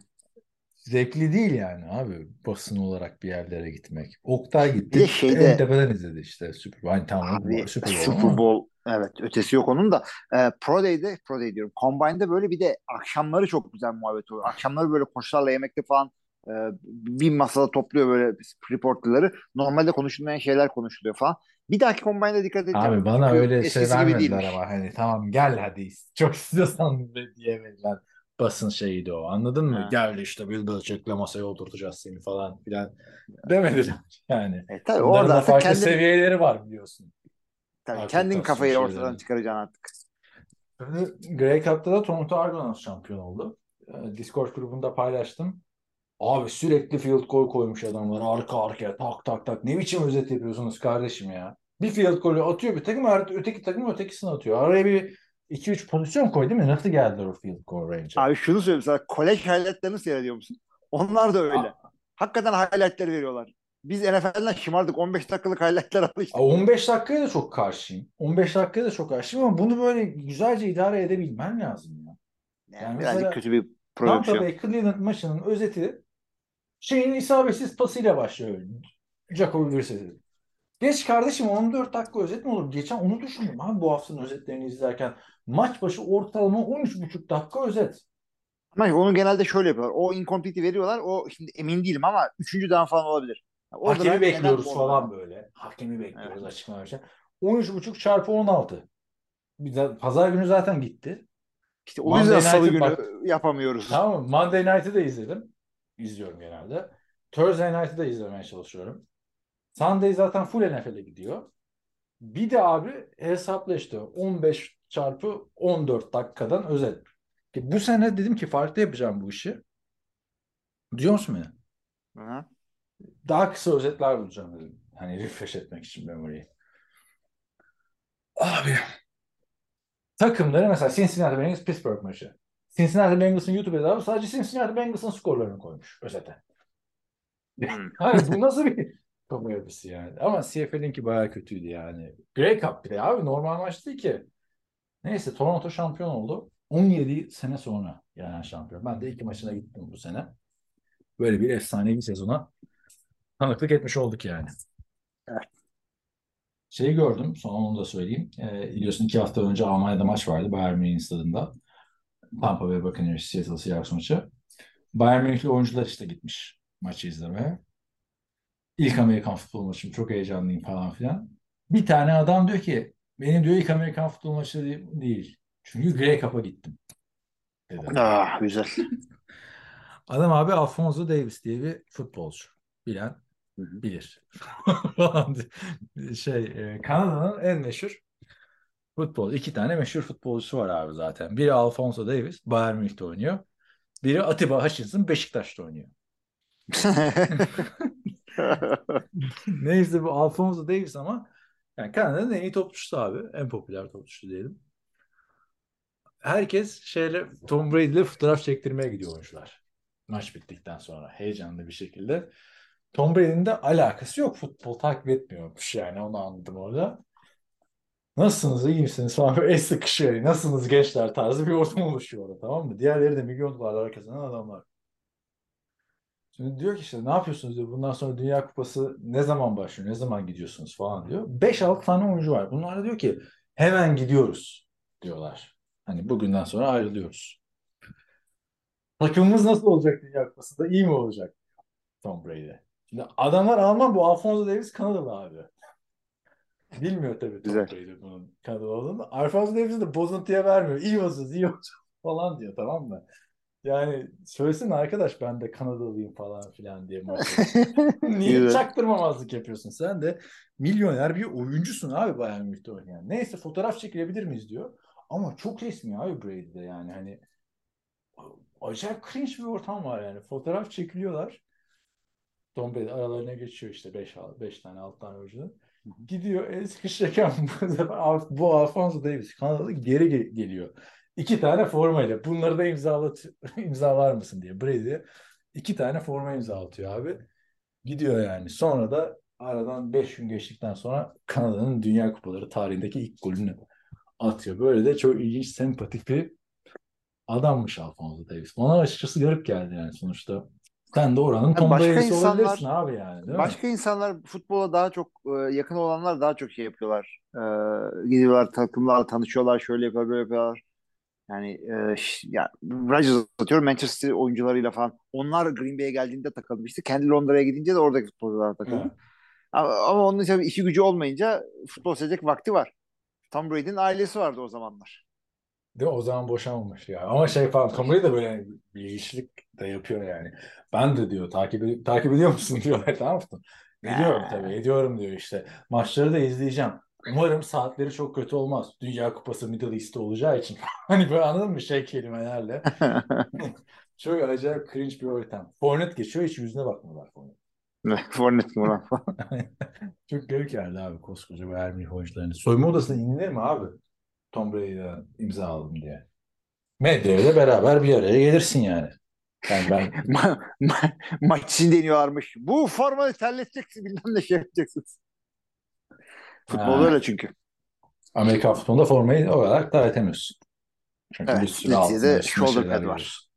Zevkli değil yani abi basın olarak bir yerlere gitmek. Oktay gitti. Bir de şeyde- En tepeden izledi işte Super. Hani tamam Abi Super Bowl Super Bowl evet ötesi yok onun da. E, Pro Day'de Pro Day diyorum. Combine'da böyle bir de akşamları çok güzel muhabbet oluyor. Akşamları böyle koçlarla yemekte falan e, bir masada topluyor böyle reporterları. Normalde konuşulmayan şeyler konuşuluyor falan. Bir dahaki Combine'da dikkat edeceğim. Abi bana Çünkü öyle şey vermediler ama hani tamam gel hadi çok istiyorsan [LAUGHS] diye verilen basın şeyiydi o anladın mı? Ha. Gel işte Bill Belichick'le masaya oturtacağız seni falan filan demediler [LAUGHS] yani. E, tabii Bunların orada farklı kendin, seviyeleri var biliyorsun. tabii Artık kendin kafayı şeyleri. ortadan çıkaracaksın artık. Grey Cup'ta da Toronto Argonauts şampiyon oldu. Ee, Discord grubunda paylaştım. Abi sürekli field goal koymuş adamlar arka arkaya tak tak tak. Ne biçim özet yapıyorsunuz kardeşim ya? Bir field golü atıyor bir takım öteki takım ötekisini atıyor. Araya bir 2-3 pozisyon koy değil mi? Nasıl geldiler o field goal range'e? Abi şunu söyleyeyim sana. Kolej highlightlarını seyrediyor musun? Onlar da öyle. Hakikaten highlightları veriyorlar. Biz NFL'den şımardık. 15 dakikalık highlightlar alıştık. Aa, 15 dakikaya da çok karşıyım. 15 dakikaya da çok karşıyım ama bunu böyle güzelce idare edebilmen lazım ya. Yani Yani birazcık kötü bir Tampa prodüksiyon. Bay Cleveland maçının özeti şeyin isabetsiz pasıyla başlıyor. Jacoby Brissett'in. Geç kardeşim 14 dakika özet mi olur? Geçen onu düşündüm abi bu haftanın özetlerini izlerken. Maç başı ortalama 13,5 dakika özet. Ama onu genelde şöyle yapıyorlar. O incomplete'i veriyorlar. O şimdi emin değilim ama üçüncü down falan olabilir. Orada Hakemi bekliyoruz falan böyle. Hakemi bekliyoruz Evet. açıklama için. 13,5 çarpı 16. Bir de pazar günü zaten gitti. İşte o Monday yüzden salı günü bak- yapamıyoruz. Tamam? Monday Night'ı da izledim. İzliyorum genelde. Thursday Night'ı da izlemeye çalışıyorum. Sunday zaten full NFL'e gidiyor. Bir de abi hesapla işte 15 çarpı 14 dakikadan özet. Ki Bu sene dedim ki farklı yapacağım bu işi. Diyor musun beni? Hı. Daha kısa özetler bulacağım dedim. Hani refresh etmek için memoriyi. Abi takımları mesela Cincinnati Bengals Pittsburgh maçı. Cincinnati Bengals'ın YouTube hesabı sadece Cincinnati Bengals'ın skorlarını koymuş özete. Hmm. [LAUGHS] Hani bu nasıl bir kamu yapısı yani? Ama CFL'inki bayağı kötüydü yani. Grey Cup bir de abi normal maç değil ki. Neyse Toronto şampiyon oldu. 17 sene sonra yani şampiyon. Ben de iki maçına gittim bu sene. Böyle bir efsanevi sezona tanıklık etmiş olduk yani. Şeyi gördüm, son onu da söyleyeyim. Ee, biliyorsun iki hafta önce Almanya'da maç vardı Bayern Münih stadında. Tampa Bay Buccaneers Seattle Seahawks maçı. Bayern Münihli oyuncular işte gitmiş maçı izlemeye. İlk Amerikan futbol maçım çok heyecanlıyım falan filan. Bir tane adam diyor ki benim diyor ilk Amerikan futbol maçı değil-. Çünkü Grey Cup'a gittim. Dedi. Ah güzel. [LAUGHS] Adam abi Alfonso Davis diye bir futbolcu. Bilen bilir. [LAUGHS] Şey e, Kanada'nın en meşhur futbol. iki tane meşhur futbolcusu var abi zaten. Biri Alfonso Davis Bayern Münih'te oynuyor. Biri Atiba Hutchinson Beşiktaş'ta oynuyor. [LAUGHS] Neyse bu Alfonso Davis ama yani Kanada'nın en iyi topçusu abi. En popüler topçusu diyelim. Herkes şeyle Tom Brady ile fotoğraf çektirmeye gidiyor oyuncular. Maç bittikten sonra heyecanlı bir şekilde. Tom Brady'nin de alakası yok. Futbol takip etmiyormuş yani onu anladım orada. Nasılsınız, iyi misiniz falan böyle [LAUGHS] el sıkışıyor. Nasılsınız gençler tarzı bir ortam oluşuyor orada tamam mı? Diğerleri de milyon dolarlar kazanan adamlar. Şimdi diyor ki işte ne yapıyorsunuz diyor. Bundan sonra Dünya Kupası ne zaman başlıyor? Ne zaman gidiyorsunuz falan diyor. 5-6 tane oyuncu var. Bunlar da diyor ki hemen gidiyoruz diyorlar. Hani bugünden sonra ayrılıyoruz. Takımımız nasıl olacak Dünya Kupası'nda? İyi mi olacak? Tom Brady. Şimdi adamlar Alman bu Alfonso Davis Kanadalı abi. Bilmiyor tabii Tom Güzel. Brady bunun Kanadalı olduğunu. Alfonso Davis de bozuntuya vermiyor. İyi olsunuz, iyi olsun [LAUGHS] falan diyor tamam mı? Yani söylesene arkadaş ben de Kanadalıyım falan filan diye. [LAUGHS] Niye Güzel. çaktırmamazlık yapıyorsun? Sen de milyoner bir oyuncusun abi Bayern Münih'te oynayan. Neyse fotoğraf çekilebilir miyiz diyor. Ama çok resmi abi Brady'de yani hani acayip cringe bir ortam var yani. Fotoğraf çekiliyorlar. Tom Brady aralarına geçiyor işte 5 5 tane 6 tane oyuncu. Gidiyor el sıkışırken [LAUGHS] bu Alfonso Davis Kanadalı geri ge- geliyor. İki tane formayla. Bunları da imzalat [LAUGHS] imzalar mısın diye Brady iki tane forma imzalatıyor abi. Gidiyor yani. Sonra da aradan 5 gün geçtikten sonra Kanada'nın Dünya Kupaları tarihindeki ilk golünü atıyor. Böyle de çok ilginç, sempatik bir adammış Alfonso Davis. Bana açıkçası garip geldi yani sonuçta. Sen de oranın Tom başka insanlar- abi yani değil mi? Başka insanlar futbola daha çok e, yakın olanlar daha çok şey yapıyorlar. E, gidiyorlar takımlarla tanışıyorlar, şöyle yapıyorlar, böyle yapıyorlar. Yani e, ya Rodgers atıyorum Manchester City oyuncularıyla falan. Onlar Green Bay'e geldiğinde takılmıştı. Kendi Londra'ya gidince de oradaki futbolcular takıldı. Evet. Ama, ama onun için işi gücü olmayınca futbol seyredecek vakti var. Tom Brady'nin ailesi vardı o zamanlar. Değil mi? O zaman boşanmamış ya. Ama şey falan Brady de böyle bir ilişkilik de yapıyor yani. Ben de diyor takip, takip ediyor musun [LAUGHS] diyorlar tamam mı? Ediyorum tabii ediyorum diyor işte. Maçları da izleyeceğim. Umarım saatleri çok kötü olmaz. Dünya Kupası Middle East'te olacağı için. [LAUGHS] Hani böyle anladın mı şey kelimelerle. [LAUGHS] Çok acayip cringe bir ortam. Fornet geçiyor hiç yüzüne bakmıyorlar Fornet. Fornet mi ulan? Çok garip geldi abi koskoca Bayern Münih oyuncularını. Soyunma odasına inilir mi abi? Tom Brady'ye imza aldım diye. Medyayla beraber bir araya gelirsin yani. Yani ben [LAUGHS] Ma- ma- maç için deniyorlarmış. Bu formayı terleteceksin bilmem ne şey yapacaksınız. Futbol öyle çünkü. Amerikan futbolunda formayı olarak da etemiyorsun. Çünkü Evet, bir sürü altında shoulder pad var. görüyorsun.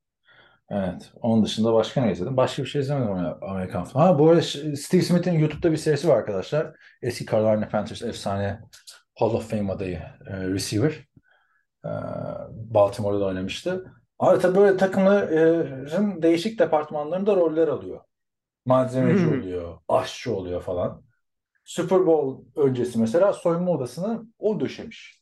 Evet. Onun dışında başka ne izledim? Başka bir şey izlemedim Amerikan futbolu. Ha bu arada Steve Smith'in YouTube'da bir serisi var arkadaşlar. Eski Carolina Panthers efsane Hall of Fame adayı e, receiver. E, Baltimore'da oynamıştı. Abi tabii böyle takımların değişik departmanlarında roller alıyor. Malzemeci Hmm. oluyor, aşçı oluyor falan. Super Bowl öncesi mesela soyunma odasını o döşemiş.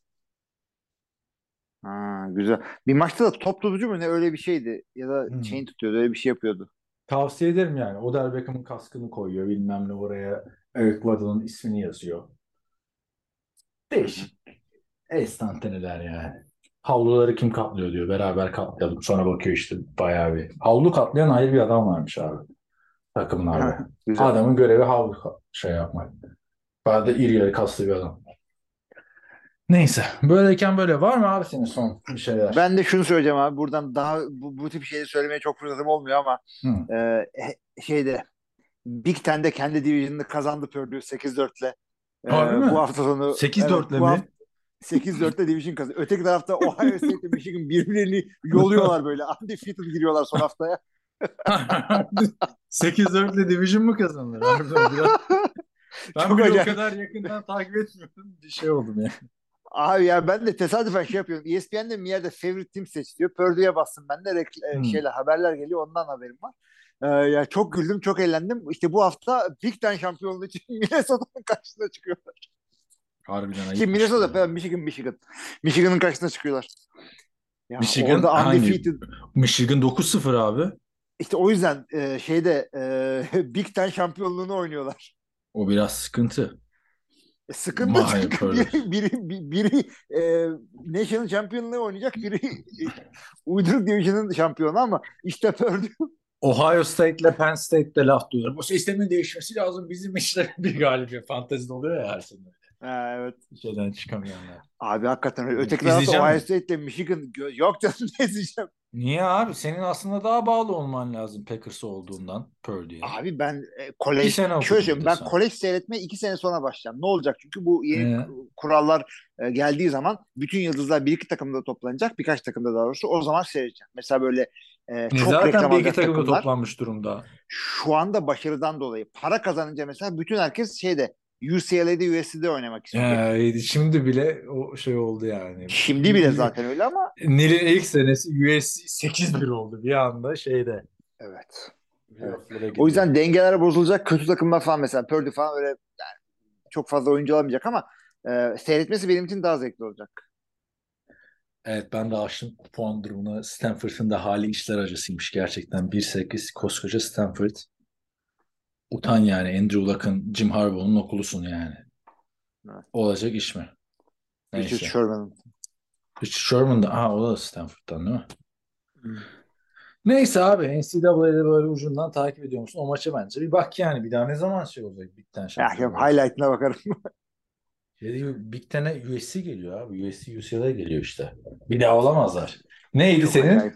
Ha, güzel. Bir maçta da top tutucu mu ne öyle bir şeydi. Ya da Hmm. chain tutuyordu öyle bir şey yapıyordu. Tavsiye ederim yani. Odell Beckham'ın kaskını koyuyor. Bilmem ne oraya Eric Weddle'ın ismini yazıyor. Değişik. Estanteneler yani. Havluları kim katlıyor diyor. Beraber katlayalım. Sonra bakıyor işte bayağı bir. Havlu katlayan ayrı bir adam varmış abi. Takımlarda. Adamın görevi havlu şey yapmak. Bayağı da iri yarı kaslı bir adam. Neyse. Böyleyken böyle. Var mı abi senin son bir şeyler? Ben de şunu söyleyeceğim abi. Buradan daha bu, bu tip şeyleri söylemeye çok fırsatım olmuyor ama Hı. e, şeyde Big Ten'de kendi division'ını kazandı Purdue 8-4'le. Harbi mi? bu hafta sonu 8-4'le bu mi? hafta 8-4'le division kazandı. Öteki tarafta Ohio State ile Michigan birbirlerini yoluyorlar böyle. Undefeated giriyorlar son haftaya. [LAUGHS] 8-4 ile Division mı kazanır? Biraz... [LAUGHS] Ben Çok bile o acayip. kadar yakından takip etmiyorum. Bir şey oldum ya. Abi ya ben de tesadüfen şey yapıyorum. ESPN'de bir yerde favorite team seç diyor. Purdue'ye bastım ben de rekl- e, Hmm. şeyler haberler geliyor ondan haberim var. Ee, ya çok güldüm çok eğlendim. İşte bu hafta Big Ten şampiyonluğu için [LAUGHS] Minnesota'nın karşısına çıkıyorlar. Harbiden ayıp. Ki Minnesota pardon, Michigan Michigan. Michigan'ın karşısına çıkıyorlar. Ya Michigan orada hangi? undefeated. Michigan 9-0 abi. İşte o yüzden e, şeyde e, [LAUGHS] Big Ten şampiyonluğunu oynuyorlar. O biraz sıkıntı. E, sıkıntı Vay çünkü biri, biri, biri, biri e, National Champion'lığı oynayacak, biri [LAUGHS] e, Uyduruk Division'ın şampiyonu ama işte Purdue Ohio State ile Penn State'de laf duyuyorum. Bu sistemin değişmesi lazım. Bizim işte [LAUGHS] bir galibiyet fantezide oluyor ya her sene. Ha, evet. Şeyden çıkamayanlar. Abi hakikaten. Öteki tarafta Ohio mi? State ile Michigan. Yok canım [LAUGHS] ne izleyeceğim. Niye abi? Senin aslında daha bağlı olman lazım Packers olduğundan Purdue'ye. Abi ben e, kolej şöyle söyleyeyim ben kolej seyretmeye iki sene sonra başlayacağım. Ne olacak? Çünkü bu yeni Ee? kurallar e, geldiği zaman bütün yıldızlar bir iki takımda toplanacak. Birkaç takımda daha doğrusu. O zaman seyredeceğim. Mesela böyle e, çok Zaten reklam bir iki takımda takımlar. toplanmış durumda. Şu anda başarıdan dolayı para kazanınca mesela bütün herkes şeyde UCLA'de USC'de oynamak istiyor. Ee, şimdi bile o şey oldu yani. Şimdi bile zaten öyle ama Nil'in ilk senesi USC 8-1 oldu bir anda şeyde. evet. playoff'lara O yüzden dengeler bozulacak. Kötü takımlar falan mesela Purdue falan öyle yani çok fazla oyuncu alamayacak ama e, seyretmesi benim için daha zevkli olacak. Evet ben de açtım puan durumunu. Stanford'ın da hali işler acısıymış gerçekten. 1-8 koskoca Stanford. Utan yani Andrew Luck'ın Jim Harbaugh'un okulusun yani. Evet. Olacak iş mi? Richard Neyse. Sherman'ın. Richard Sherman da, aha o da Stanford'dan değil mi? Hmm. Neyse abi NCAA'de böyle ucundan takip ediyor musun? O maça bence bir bak yani bir daha ne zaman şey olacak Big Ten Ya, şampiyonu. highlight'ına bakarım. [LAUGHS] Diyor, Big Ten'e USC geliyor abi. USC UCLA geliyor işte. Bir daha olamazlar. Neydi Çok senin?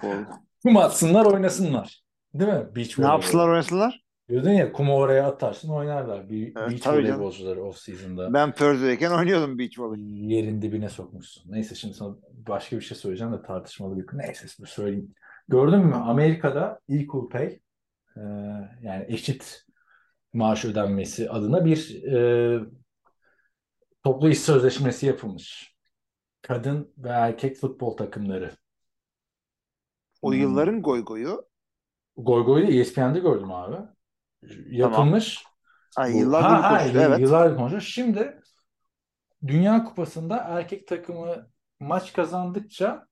Kum atsınlar oynasınlar. Değil mi? Beach Ne voleybol. yapsınlar oynasınlar? Diyordun ya kumu oraya atarsın oynarlar. Bir Evet, beach voleybolcuları off season'da. Ben Purdue'deyken oynuyordum beach volley. Yerin dibine sokmuşsun. Neyse şimdi sana başka bir şey söyleyeceğim de tartışmalı bir Neyse şimdi söyleyeyim. Gördün mü? Amerika'da equal pay e, yani eşit maaş ödenmesi adına bir e, toplu iş sözleşmesi yapılmış. Kadın ve erkek futbol takımları. O Hmm. yılların goy goyu. Goy Goy'da ESPN'de gördüm abi. Yapılmış. Ay, Bu- yıllardır ha. Evet. Yıllardır konuşuyor. Şimdi Dünya Kupası'nda erkek takımı maç kazandıkça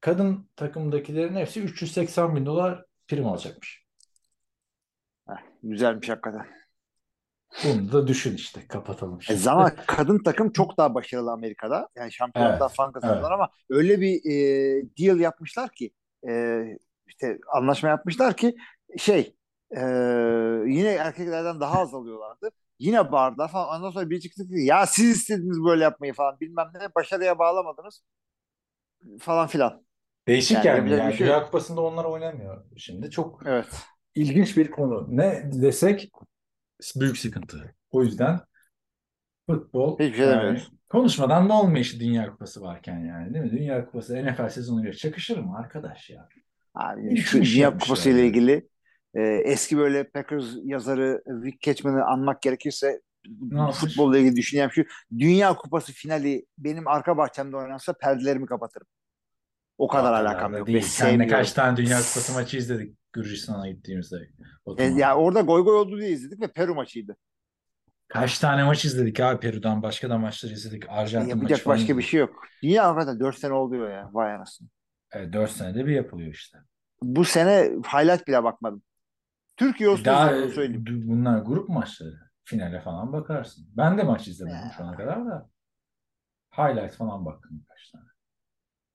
kadın takımdakilerin hepsi 380 bin dolar prim alacakmış. Güzelmiş hakikaten. Bunu da düşün işte kapatalım. E, şimdi. zaman [LAUGHS] kadın takım çok daha başarılı Amerika'da. Yani şampiyonluklar Evet, falan kazandılar ama öyle bir e, deal yapmışlar ki e, işte anlaşma yapmışlar ki şey e, yine erkeklerden daha az alıyorlardı. Yine bağırdılar falan. Ondan sonra bir çıktı ki ya siz istediniz böyle yapmayı falan bilmem ne. Başarıya bağlamadınız falan filan. Değişik yani yani. yani şey Dünya. Kupası'nda onlar oynamıyor. Şimdi çok Evet. ilginç bir konu. Ne desek büyük sıkıntı. O yüzden futbol Hiçbir şey yani konuşmadan da olmuyor işte Dünya Kupası varken yani değil mi? Dünya Kupası NFL sezonuyla çakışır mı arkadaş ya? Abi Hiç şu Dünya Kupası ile yani. ilgili e, eski böyle Packers yazarı Rick Catchman'ı anmak gerekirse Ne futbolla ilgili düşüneceğim şu Dünya Kupası finali benim arka bahçemde oynansa perdelerimi kapatırım. O kadar alakam yok. Değil. Senle kaç tane Dünya Kupası maçı izledik Gürcistan'a gittiğimizde. E, ya orada goy goy oldu diye izledik ve Peru maçıydı. Kaç tane maç izledik abi Peru'dan başka da maçlar izledik. Arjantin maçı Yapacak falan başka bir izledik. şey yok. Dünya hakikaten 4 sene oluyor ya. Vay anasını. Evet, 4 senede bir yapılıyor işte. Bu sene highlight bile bakmadım. Türkiye olsun Daha söyleyeyim. d- bunlar grup maçları. Finale falan bakarsın. Ben de maç izlemedim Ya. şu ana kadar da. Highlight falan baktım birkaç tane.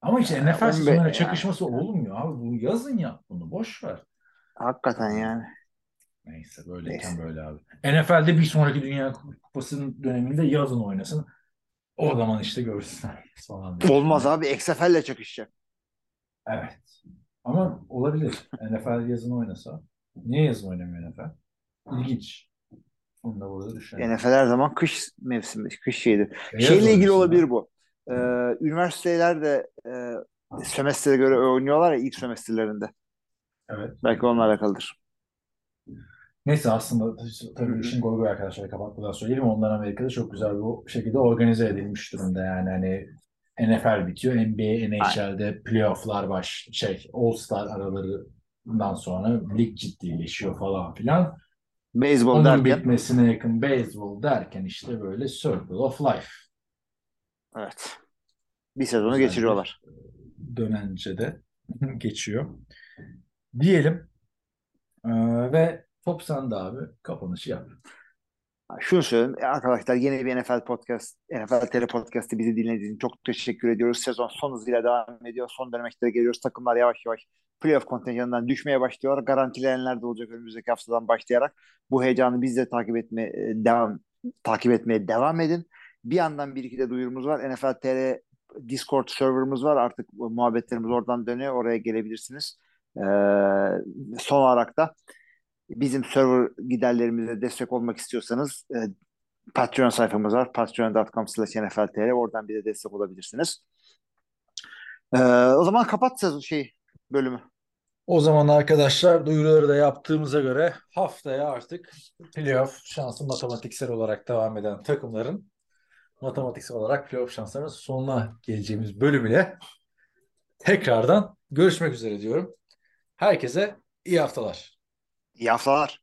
Ama işte Ya, NFL on be- sezonuyla ya. çakışması olmuyor abi. Bu yazın yap bunu. Boş ver. Hakikaten yani. Neyse böyleyken Neyse. böyle abi. NFL'de bir sonraki Dünya Kupası'nın döneminde yazın oynasın. O zaman işte görsünler [LAUGHS] falan. Olmaz abi XFL'le çakışacak. Evet. Ama olabilir. NFL yazın oynasa. Niye yazın oynamıyor NFL? İlginç. Onu da burada düşünelim. NFL her zaman kış mevsimi, kış şeydi. E, Şeyle ilgili olabilir ya. bu. Ee, üniversiteler de e, sömestre göre oynuyorlar ya ilk sömestrlerinde. Evet. Belki onunla alakalıdır. Neyse aslında tabii işin goy arkadaşlar kapatmadan söyleyelim. Onlar Amerika'da çok güzel bir şekilde organize edilmiş durumda. Yani hani NFL bitiyor. NBA, NHL'de playoff'lar baş şey All-Star aralarından sonra lig ciddileşiyor falan filan. Beyzbol Onun derken bitmesine yakın beyzbol derken işte böyle Circle of Life evet. Bir sezonu Güzel geçiriyorlar. dönence de [LAUGHS] geçiyor. Diyelim. Ee, ve top sende abi. Kapanışı yap. Şunu söyleyeyim e, arkadaşlar yeni bir NFL podcast, NFL TR podcast'ı bizi dinlediğiniz için çok teşekkür ediyoruz. Sezon son hızıyla devam ediyor. Son dönemekte geliyoruz. Takımlar yavaş yavaş playoff kontenjanından düşmeye başlıyor. Garantileyenler de olacak önümüzdeki haftadan başlayarak. Bu heyecanı biz de takip etmeye devam takip etmeye devam edin. Bir yandan bir iki de duyurumuz var. NFL TR Discord serverımız var. Artık muhabbetlerimiz oradan dönüyor. Oraya gelebilirsiniz. Ee, son olarak da bizim server giderlerimize destek olmak istiyorsanız e, Patreon sayfamız var. patreon.com slash nfltr oradan bize destek olabilirsiniz. Ee, o zaman kapat şey bölümü. O zaman arkadaşlar duyuruları da yaptığımıza göre haftaya artık playoff şansı matematiksel olarak devam eden takımların matematiksel olarak playoff şanslarının sonuna geleceğimiz bölüm ile tekrardan görüşmek üzere diyorum. Herkese iyi haftalar. İyi haftalar.